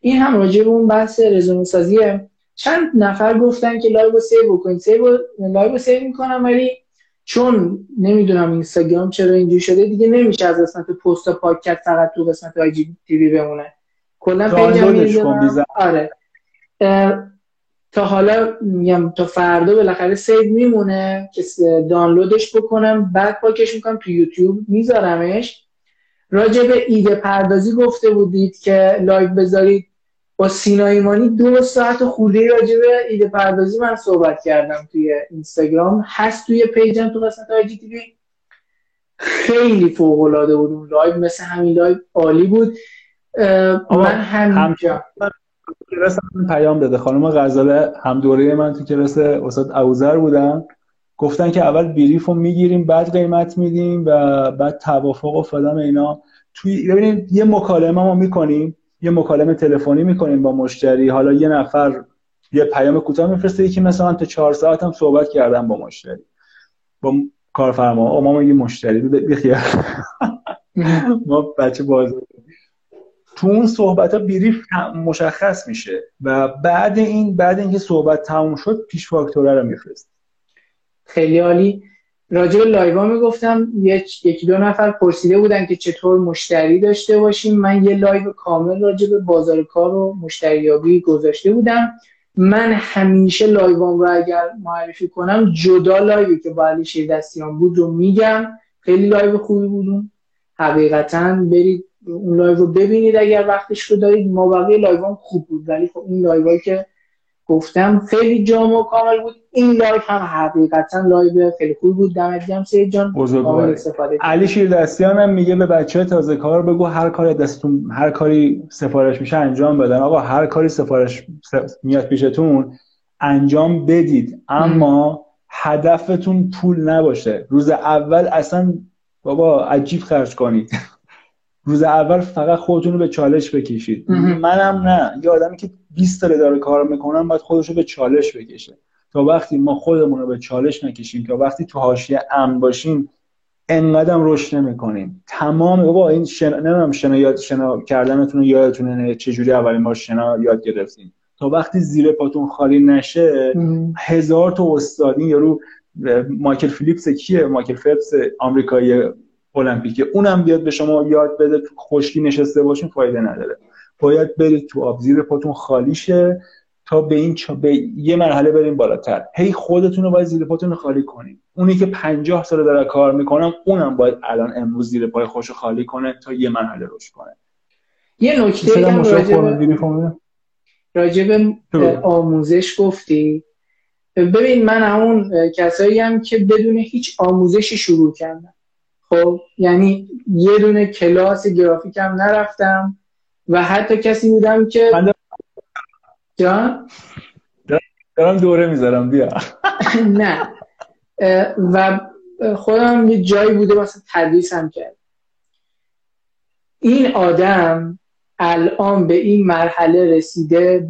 این هم راجع به اون بحث رزومه سازیه چند نفر گفتن که live save بکنید. save live save می‌کنم ولی چون نمی‌دونم اینستاگرام چرا اینجوری شده دیگه نمیشه از قسمت پست پاکت فقط تو قسمت IGTV بمونه. کلا page م آره. تا حالا میگم تا فردا بالاخره save میمونه. که دانلودش بکنم بعد پاکش می‌کنم تو یوتیوب میذارمش. راجع به ایده پردازی گفته بودید که live بذارید. با سینا ایمانی دو ساعت خورده راجع به ایده پردازی من صحبت کردم توی اینستاگرام. هست توی page م تو قسمت IGTV خیلی فوق العاده بود اون live مثل همین live عالی بود. من همینجا. کلاس من پیام داده. خانم غزاله هم دوره من تو کلاس استاد اوزر بودن. گفتن که اول brief رو می‌گیریم بعد قیمت میدیم و بعد توافق و فلان اینا. توی ببینید یه مکالمه ما می‌کنیم. یه مکالمه تلفنی می‌کنیم با مشتری حالا یه نفر یه پیام کوتاه میفرسته یکی مثلا تا چهار ساعت هم صحبت کردم با مشتری. با کارفرما. او ما یه مشتری. بخیر ما بچه بازار تو اون صحبت ها brief مشخص میشه و بعد این بعد اینکه صحبت تموم شد پیش فاکتوره رو میفرست. خیلی عالی. راجع به live ا می‌گفتم یکی دو نفر پرسیده بودن که چطور مشتری داشته باشیم. من یه live کامل راجع به بازار کار و مشتریابی گذاشته بودم. من همیشه live ام رو اگر معرفی کنم جدا live ی که با علی دستیان بود رو میگم. خیلی live خوبی بودون حقیقتا برید اون live رو ببینید اگر وقتش رو دارید. ما بقیه live خوب بود ولی خب این live که گفتم خیلی جامع و کامل بود. این لایو هم حقیقتا لایو خیلی خوب بود. دمت گرم سید جان. علی شیردستیان هم میگه به بچه تازه کار بگو. هر کاری دستتون هر کاری سفارش میشه انجام بدن. آقا هر کاری سفارش میاد پیشتون انجام بدید. اما هدفتون پول نباشه. روز اول اصلا بابا عجیب خرج کنید. روز اول فقط خودتون رو به چالش بکشید. منم نه. یه آدمی که 20 سال داره کار می‌کنم باید خودش رو به چالش بکشه. تا وقتی ما خودمون رو به چالش نکشیم تا وقتی تو حاشیه امن باشیم انقدرم رشد نمی‌کنیم. تمام بابا این شنا نمی‌دونم شنا یاد شنا کردنتون یادتونه چجوری اولین بار شنا یاد گرفتین؟ تا وقتی زیر پاتون خالی نشه هزار تا استادین یارو مایکل فیلیپس کیه؟ مایکل فیلیپس آمریکایی المپیکی اونم بیاد به شما یاد بده خشکی نشسته باشین فایده نداره. باید برید تو آب زیر پاتون خالی شه تا به این چا... به یه مرحله بریم بالاتر. هی خودتون رو باید زیر پاتون خالی کنید. اونی که 50 سال داره کار می‌کنم اونم باید الان امروز زیر پای خوش خالی کنه تا یه مرحله رشد کنه. یه نکته هم راجب آموزش گفتی. ببین من اون کسایی هم که بدون هیچ آموزشی شروع کردم خب یعنی یه دونه کلاس گرافیک هم نرفتم. و حتی کسی بودم که جان؟ دارم دوره می‌ذارم بیا. نه. و خودم یه جایی بوده مثلا تدریس هم کرد این آدم الان به این مرحله رسیده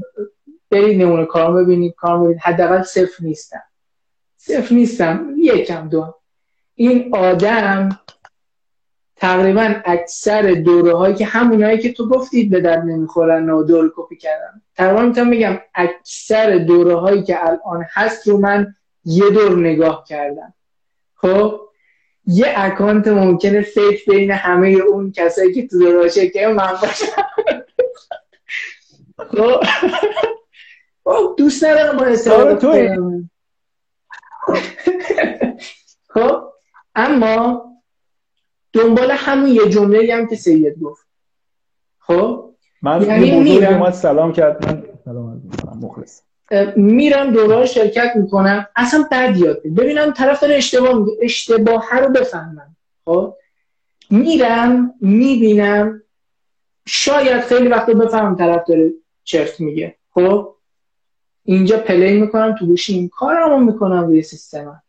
برید نمونه کارم ببینید کارم ببینید حداقل صفر نیستم. صفر نیستم. یکم دو. این آدم تقریبا اکثر دوره هایی که همونایی که تو گفتید به در نمی‌خورن و دور کپی کردن. تقریبا می‌تونم بگم اکثر دوره هایی که الان هست رو من یه دور نگاه کردم. خب یه اکانت ممکنه فیک بین همه اون کسایی که تو دوره که من باشم خب, خب، دوست ندارم با استفاده خب اما دنبال همون یه جمله هم که سید گفت. خب؟ من یعنی میرم. سلام کرد. من سلام مخلص میرم دوره شرکت می‌کنم. اصلا بد یاد ببینم طرف داره اشتباه میگه. اشتباه رو بفهمم. خب؟ میرم می‌بینم. شاید خیلی وقت بفهمم طرف داره چرت میگه. خب؟ اینجا پلی می‌کنم تو گوشی این کارمو می‌کنم روی سیستم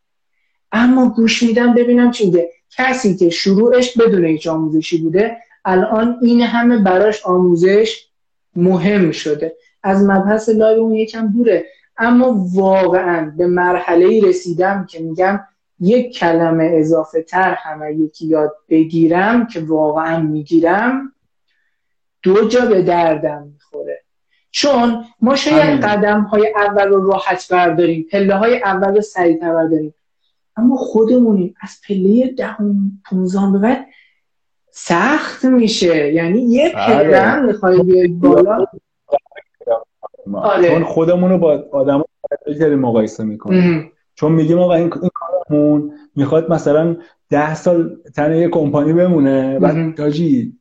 اما گوش میدم ببینم چی میگه. کسی که شروعش بدون هیچ آموزشی بوده الان این همه براش آموزش مهم شده. از مبحث لایو اون یکم دوره. اما واقعا به مرحله رسیدم که میگم یک کلمه اضافه تر همه یکی یاد بگیرم که واقعا می‌گیرم دو جا به دردم می‌خوره. چون ما شاید قدم های اول رو راحت برداریم پله های اول رو سریع برداریم. اما خودمونیم از پله دهم پونزان به بعد سخت میشه. یعنی یه بله. پله می‌خوای بیای بالا. آره. چون خودمون رو با آدم خیلی مقایسه می‌کنیم. چون میگیم آقا این, کارمون می‌خواد مثلا ده سال تن یه کمپانی بمونه. بعد تاجی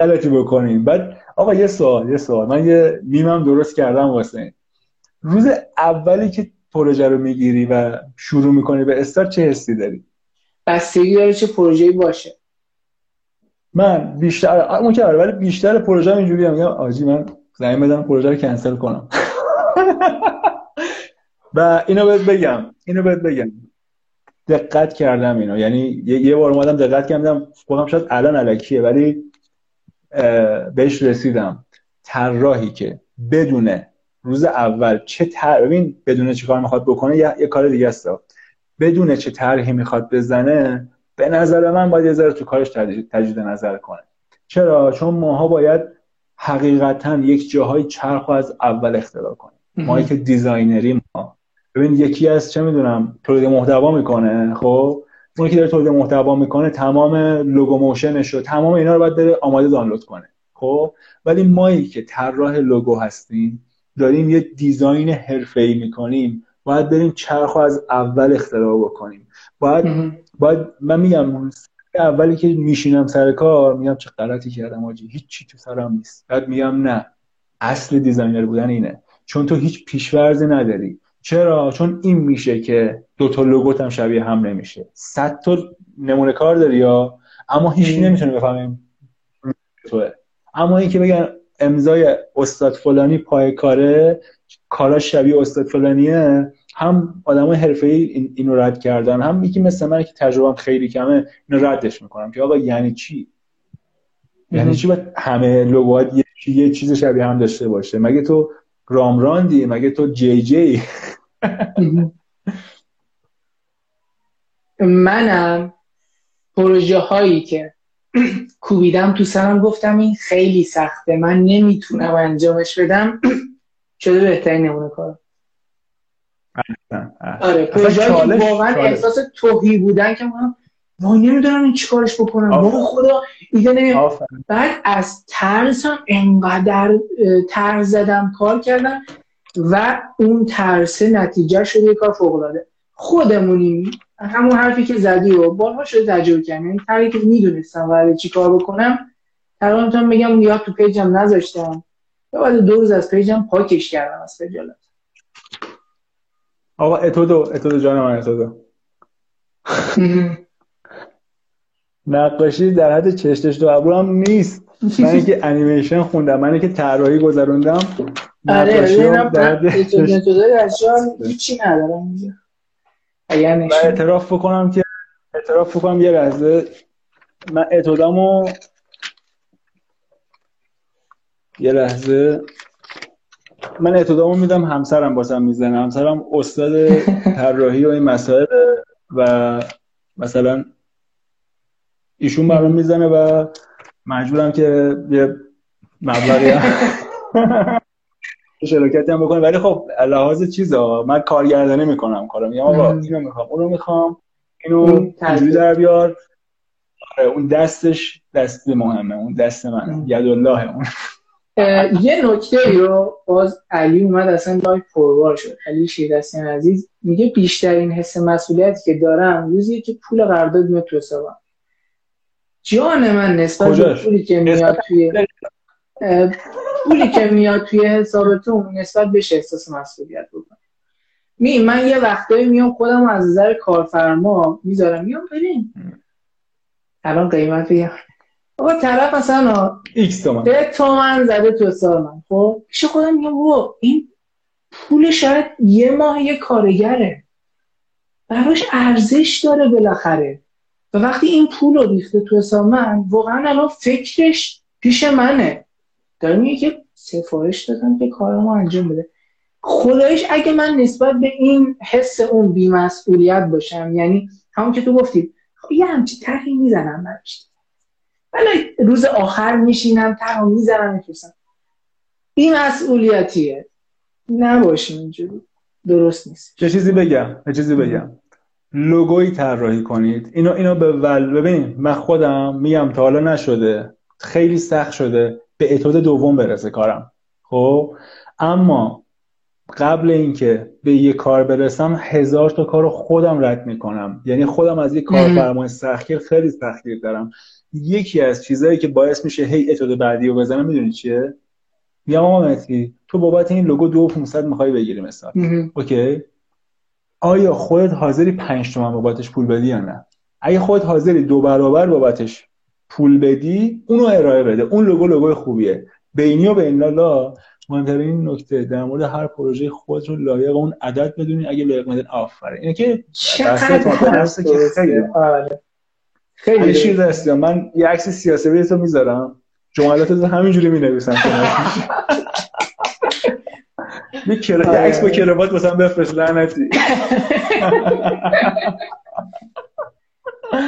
غلطی بکنیم؟ بعد آقا یه سوال یه سوال. من یه میمم درست کردم واسه روز اولی که پروژه رو می‌گیری و شروع می‌کنی به استارت چه حسی داری؟ بستگی داره چه پروژه‌ای باشه. من بیشتر اون که آره، ولی بیشتر پروژه اینجوری میگم آجی من زنگ بدم پروژه رو کنسل کنم. و اینو بهت بگم اینو بهت بگم. دقت کردم اینو. یعنی یه بار اومدم دقت کردم خودم شاید الان علکیه ولی بهش رسیدم. طراحی که بدونه روز اول چه تر ببین بدونه چه کار می‌خواد بکنه یه, یه کار دیگه است. بدونه چه طرحی می‌خواد بزنه به نظر من باید یه ذره تو کارش تجدید نظر کنه. چرا؟ چون ماها باید حقیقتا یک جاهای چرخ از اول اختراع کنیم. ما که designer ی ما. ببین یکی از چه می‌دونم تولید محتوا می‌کنه خب؟ اون که داره تولید محتوا می‌کنه تمام logo motion ش رو تمام اینا رو باید بره آماده دانلود کنه خب؟ ولی مایی که طراح لوگو هستیم داریم یه design حرفه‌ای می‌کنیم باید بریم چرخ از اول اختراع بکنیم. باید باید من میگم اولی که میشینم سر کار میگم چه غلطی کردم آجی هیچ چی تو سرم نیست. بعد میگم نه اصل designer بودن اینه. چون تو هیچ پیش‌فرضی نداری. چرا؟ چون این میشه که دو تا لوگوت هم شبیه هم نمیشه. صد تا نمونه کار داری یا؟ اما هیچ نمی‌تونه بفهمیم. توه. اما اینکه بگن امضای استاد فلانی پای کاره کارا شبیه استاد فلانیه هم آدم حرفه ای این اینو رد کردن هم یکی مثل من که تجربهم خیلی کمه اینو ردش می‌کنم که آقا یعنی چی؟ یعنی چی باید همه لوگوات یه, یه چیز شبیه هم داشته باشه؟ مگه تو رامراندی؟ مگه تو جی جی؟ منم پروژه هایی که کوبیدم تو سرم گفتم این خیلی سخته من نمی‌تونم انجامش بدم. شده بهترین نمونه کار. آره پروژه واقعا احساس توهی بودن که من وای نمی‌دونم این چیکارش بکنم. بابا خدا ایده نمی‌دونم. بعد از ترسم انقدر ترس زدم کار کردم و اون ترس نتیجه شده یه کار فوق العاده خودمونیم همون حرفی که زدی و بارها شده تجربه کردم یعنی طریقی که می‌دونستم قراره چی کار بکنم تقریبا می‌تونم بگم یا تو پیجم نذاشتم یا بعد دو روز از پیجم پاکش کردم از خجالت آقا اتودو اتودو جان من اتودو نقاشی در حد چشتش دو هم نیست من که انیمیشن خوندم من که طراحی گذروندم آره در حد هیچی ندارم من اعتراف بکنم که اعتراف بکنم یه لحظه. من اتودامو یه لحظه. من اعتدامو میدم همسرم باسم می‌زنه. همسرم استاد طراحی و این مسائل و مثلا ایشون برام می‌زنه و مجبورم که یه مبلغی شراکتی هم بکنه ولی خب لحاظ چیزا من کارگردانی می‌کنم کارم یا آقا اینو می‌خوام اونو می‌خوام. اینو اینجوری در بیار. آره، اون دستش دست مهمه اون دست منه. ید الله اون. یه نکته رو باز علی اومد اصلا live پربار شد. علی شیردستیان عزیز میگه بیشترین حس مسئولیتی که دارم روزی که پول قرارداد میاد تو حسابم. جان من نسبت به پولی که میاد توی پولی که میاد توی حسابتون نسبت بهش احساس مسئولیت بکنم می من یه وقتایی میام خودم از نظر کارفرما می‌ذارم. میام بریم الان قیمت بگم آقا طرف مثلا ایکس تومن. به تومن زده تو حساب من. خب پیش خودم میگم بابا این پول شاید یه ماه یه کارگره. براش ارزش داره بالاخره. و وقتی این پول رو ریخته تو حساب من واقعا الان فکرش پیش منه. داره میگه سفارش دادم که کارمو انجام بده. خدایش اگه من نسبت به این حس اون بیمسئولیت باشم یعنی همون که تو گفتی خب یه همچی طرحی می‌زنم براش. ولی روز آخر میشینم طرح می‌زنم میفرستم. بیمسئولیتیه. نباشیم اینجوری. درست نیست. چه چیزی بگم چه چیزی بگم. لوگوی طراحی کنید. اینو اینو به ول ببین من خودم میگم تا حالا نشده. خیلی سخت شده. به اتود دوم برسه کارم. خب؟ اما قبل اینکه به یه کار برسم هزار تا کار رو خودم رد می‌کنم. یعنی خودم از یه کارفرمای سختگیر خیلی سختگیر دارم. یکی از چیزهایی که باعث میشه هی اتود بعدی رو بزنم می‌دونی چیه؟ میگم آقا متی تو بابت این لوگو دو 500 می‌خوای بگیری مثلا. اوکی؟ آیا خودت حاضری 5 تومن بابتش پول بدی یا نه؟ اگه خودت حاضری دو برابر بابتش پول بدی اونو ارائه بده. اون لوگو لوگو خوبیه. بینی و بین لالا مهمترین نکته در مورد هر پروژه خود رو لایق اون عدد بدونی. اگه لایق بدین آفرین. اینه که خیلی. آره. شیر دستیام من یه عکس سیاسی تو می‌ذارم. جملات رو همینجوری می نویسم یه عکس با کراوات مثلا بفرست. لعنتی.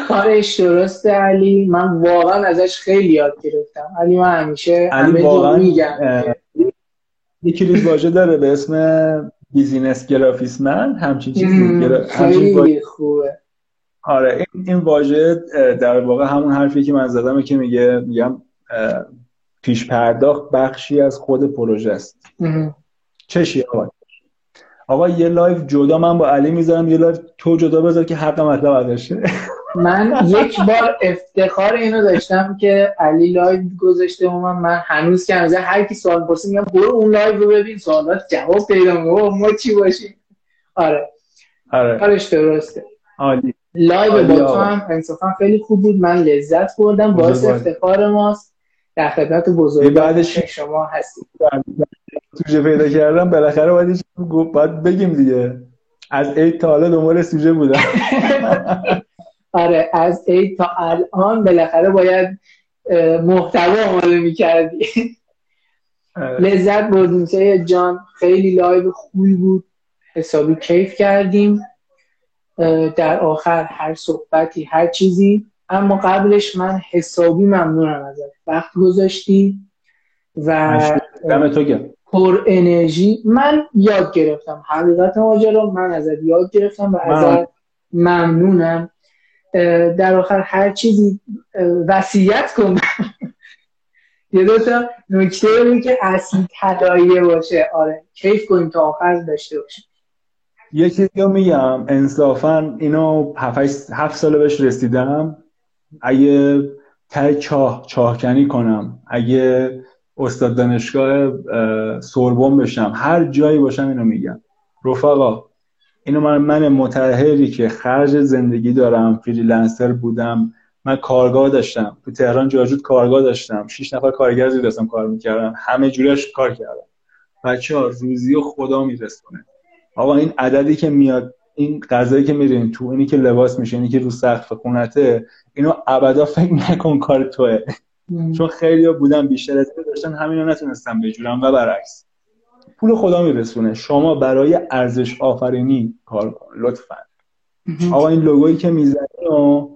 کارش درسته علی. من واقعا ازش خیلی یاد گرفتم. علی من همیشه علی واقعا میگم. یه کلیز واژه داره به اسم بیزینس گرافیسمن همچین چیزی خیلی خوبه. آره این, این واژه در واقع همون حرفی که من زدم که میگه میگم پیش پرداخت بخشی از خود پروژه است. چشی آقا؟ آقا یه live جدا من با علی می‌ذارم. یه live تو جدا بذار که حق مطلب ادا شه. من یک بار افتخار اینو داشتم که علی live گذاشته و من, من هنوز که هنوز هر کی سوال پرسید میگم برو اون live رو ببین سوالات جواب پیدا ما چی باشیم؟ آره. آره. کارش درسته. عالی. live با تو هم انصافا خیلی خوب بود. من لذت بردم. باعث افتخار ماست. در خدمت بزرگ بعدش شما هستید. سوژه پیدا کردم. بالاخره باید باید بگیم دیگه. از عید تا حالا دنبال سوژه بودم. آره از عید تا الان بالاخره باید محتوا آماده می‌کردی. آره. لذت بردیم جان. خیلی live خوبی بود. حسابی کیف کردیم. در آخر هر صحبتی هر چیزی. اما قبلش من حسابی ممنونم ازت. وقت گذاشتی و پر انرژی. من یاد گرفتم. حقیقت ماجرا من ازت یاد گرفتم و ازت ممنونم. در آخر هر چیزی وصیت کن. یه دو تا نکته بود که اصلی تداییه باشه. آره کیف کنیم تا آخر داشته باشیم. یه چیزی رو میگم. انصافا اینو هفت ساله بهش رسیدم. اگه تای چاه چاهکنی کنم. اگه استاد دانشگاه سوربن بشم. هر جایی باشم اینو میگم. رفقا اینو من من متحری که خرج زندگی دارم فریلنسر بودم. من کارگاه داشتم. تو تهران جاجود کارگاه داشتم. شش نفر کارگر زیر دستم کار می‌کردم همه جورش کار کردم بچه ها روزی و خدا میرسونه. آقا این عددی که میاد این غذایی که میرین تو اینی که لباس میشه اینی که رو سقف خونته اینو ابدا فکر نکن کار توه. چون خیلی بودن بیشتر از داشتن همین رو نتونستم بجورم و برعکس. پول خدا میرسونه. شما برای ارزش آفرینی کار کن. لطفا. آقا این لوگویی که می‌زنی و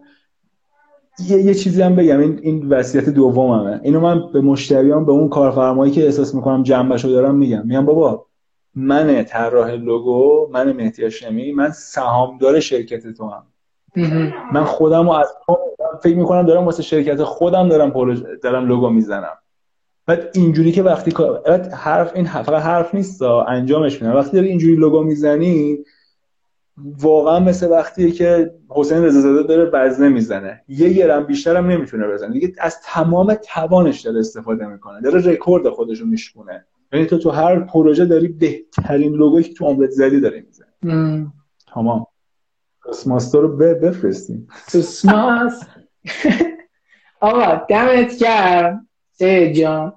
یه, یه چیزی هم بگم. این این وصیت دوممه اینو من به مشتریان به اون کارفرمایی که احساس می‌کنم جنبشو دارم میگم. میگم بابا من طراح لوگو من مهدی هاشمی من سهامدار شرکت تو هم. من خودم رو از فکر می‌کنم دارم واسه شرکت خودم دارم دارم لوگو می‌زنم. بعد اینجوری که وقتی حرف این فقط حرف نیست انجامش میدن. وقتی داری اینجوری لوگو می‌زنی واقعا مثل وقتیه که حسین رضازاده داره بزنه می‌زنه. یه گرم بیشتر هم نمی‌تونه بزنه. دیگه از تمام توانش داره استفاده می‌کنه. داره رکورد خودش رو میشکونه. یعنی تو تو هر پروژه داری بهترین لوگویی که تو عمرت زدی داری می‌زنی. تمام. کسماستر رو بفرستیم کسماس آقا دمت گرم. جان.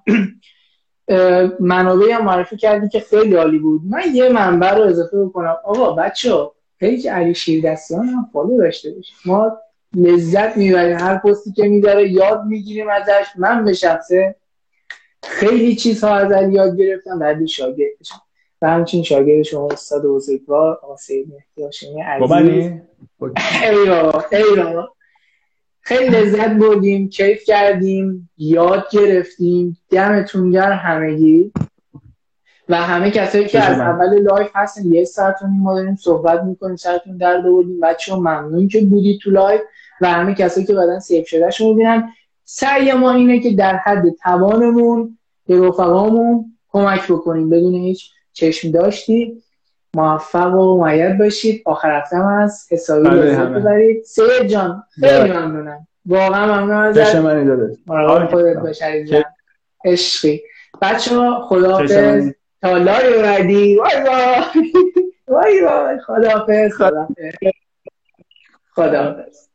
منابعی هم معرفی کردی که خیلی عالی بود. من یه منبع رو اضافه بکنم. آقا بچه page علی شیردستیان هم follow داشته باشید. ما لذت می‌بریم. هر پستی که میذاره یاد می‌گیریم ازش. من به شخصه خیلی چیزها از علی یاد گرفتم بعدی شاگرد بشم و همچنین شاگرد شما استاد بزرگوار آقا سید مهدی هاشمی عزیز. ای خیلی لذت بردیم کیف کردیم یاد گرفتیم دمتون گرم همگی. و همه کسایی که از اول live هستن یه ساعتون ما داریم صحبت می‌کنیم سرتون درد آوردیم بچه ممنون که بودید تو live و همه کسایی که save شده شما ببینن سعی ما اینه که در حد توانمون به رفقامون کمک بکنیم. بدون هیچ چشم داشتی. موفق و معید باشید. آخر هفته هم از حسابی بله، لذت ببرید. سید جان خیلی ممنونم. واقعا ممنون ازت. مراقب خودت باش عشقی. بچه ها خداحافظ. تا لای بعدی. وای وای. وای وای. خداحافظ خداحافظ. خداحافظ.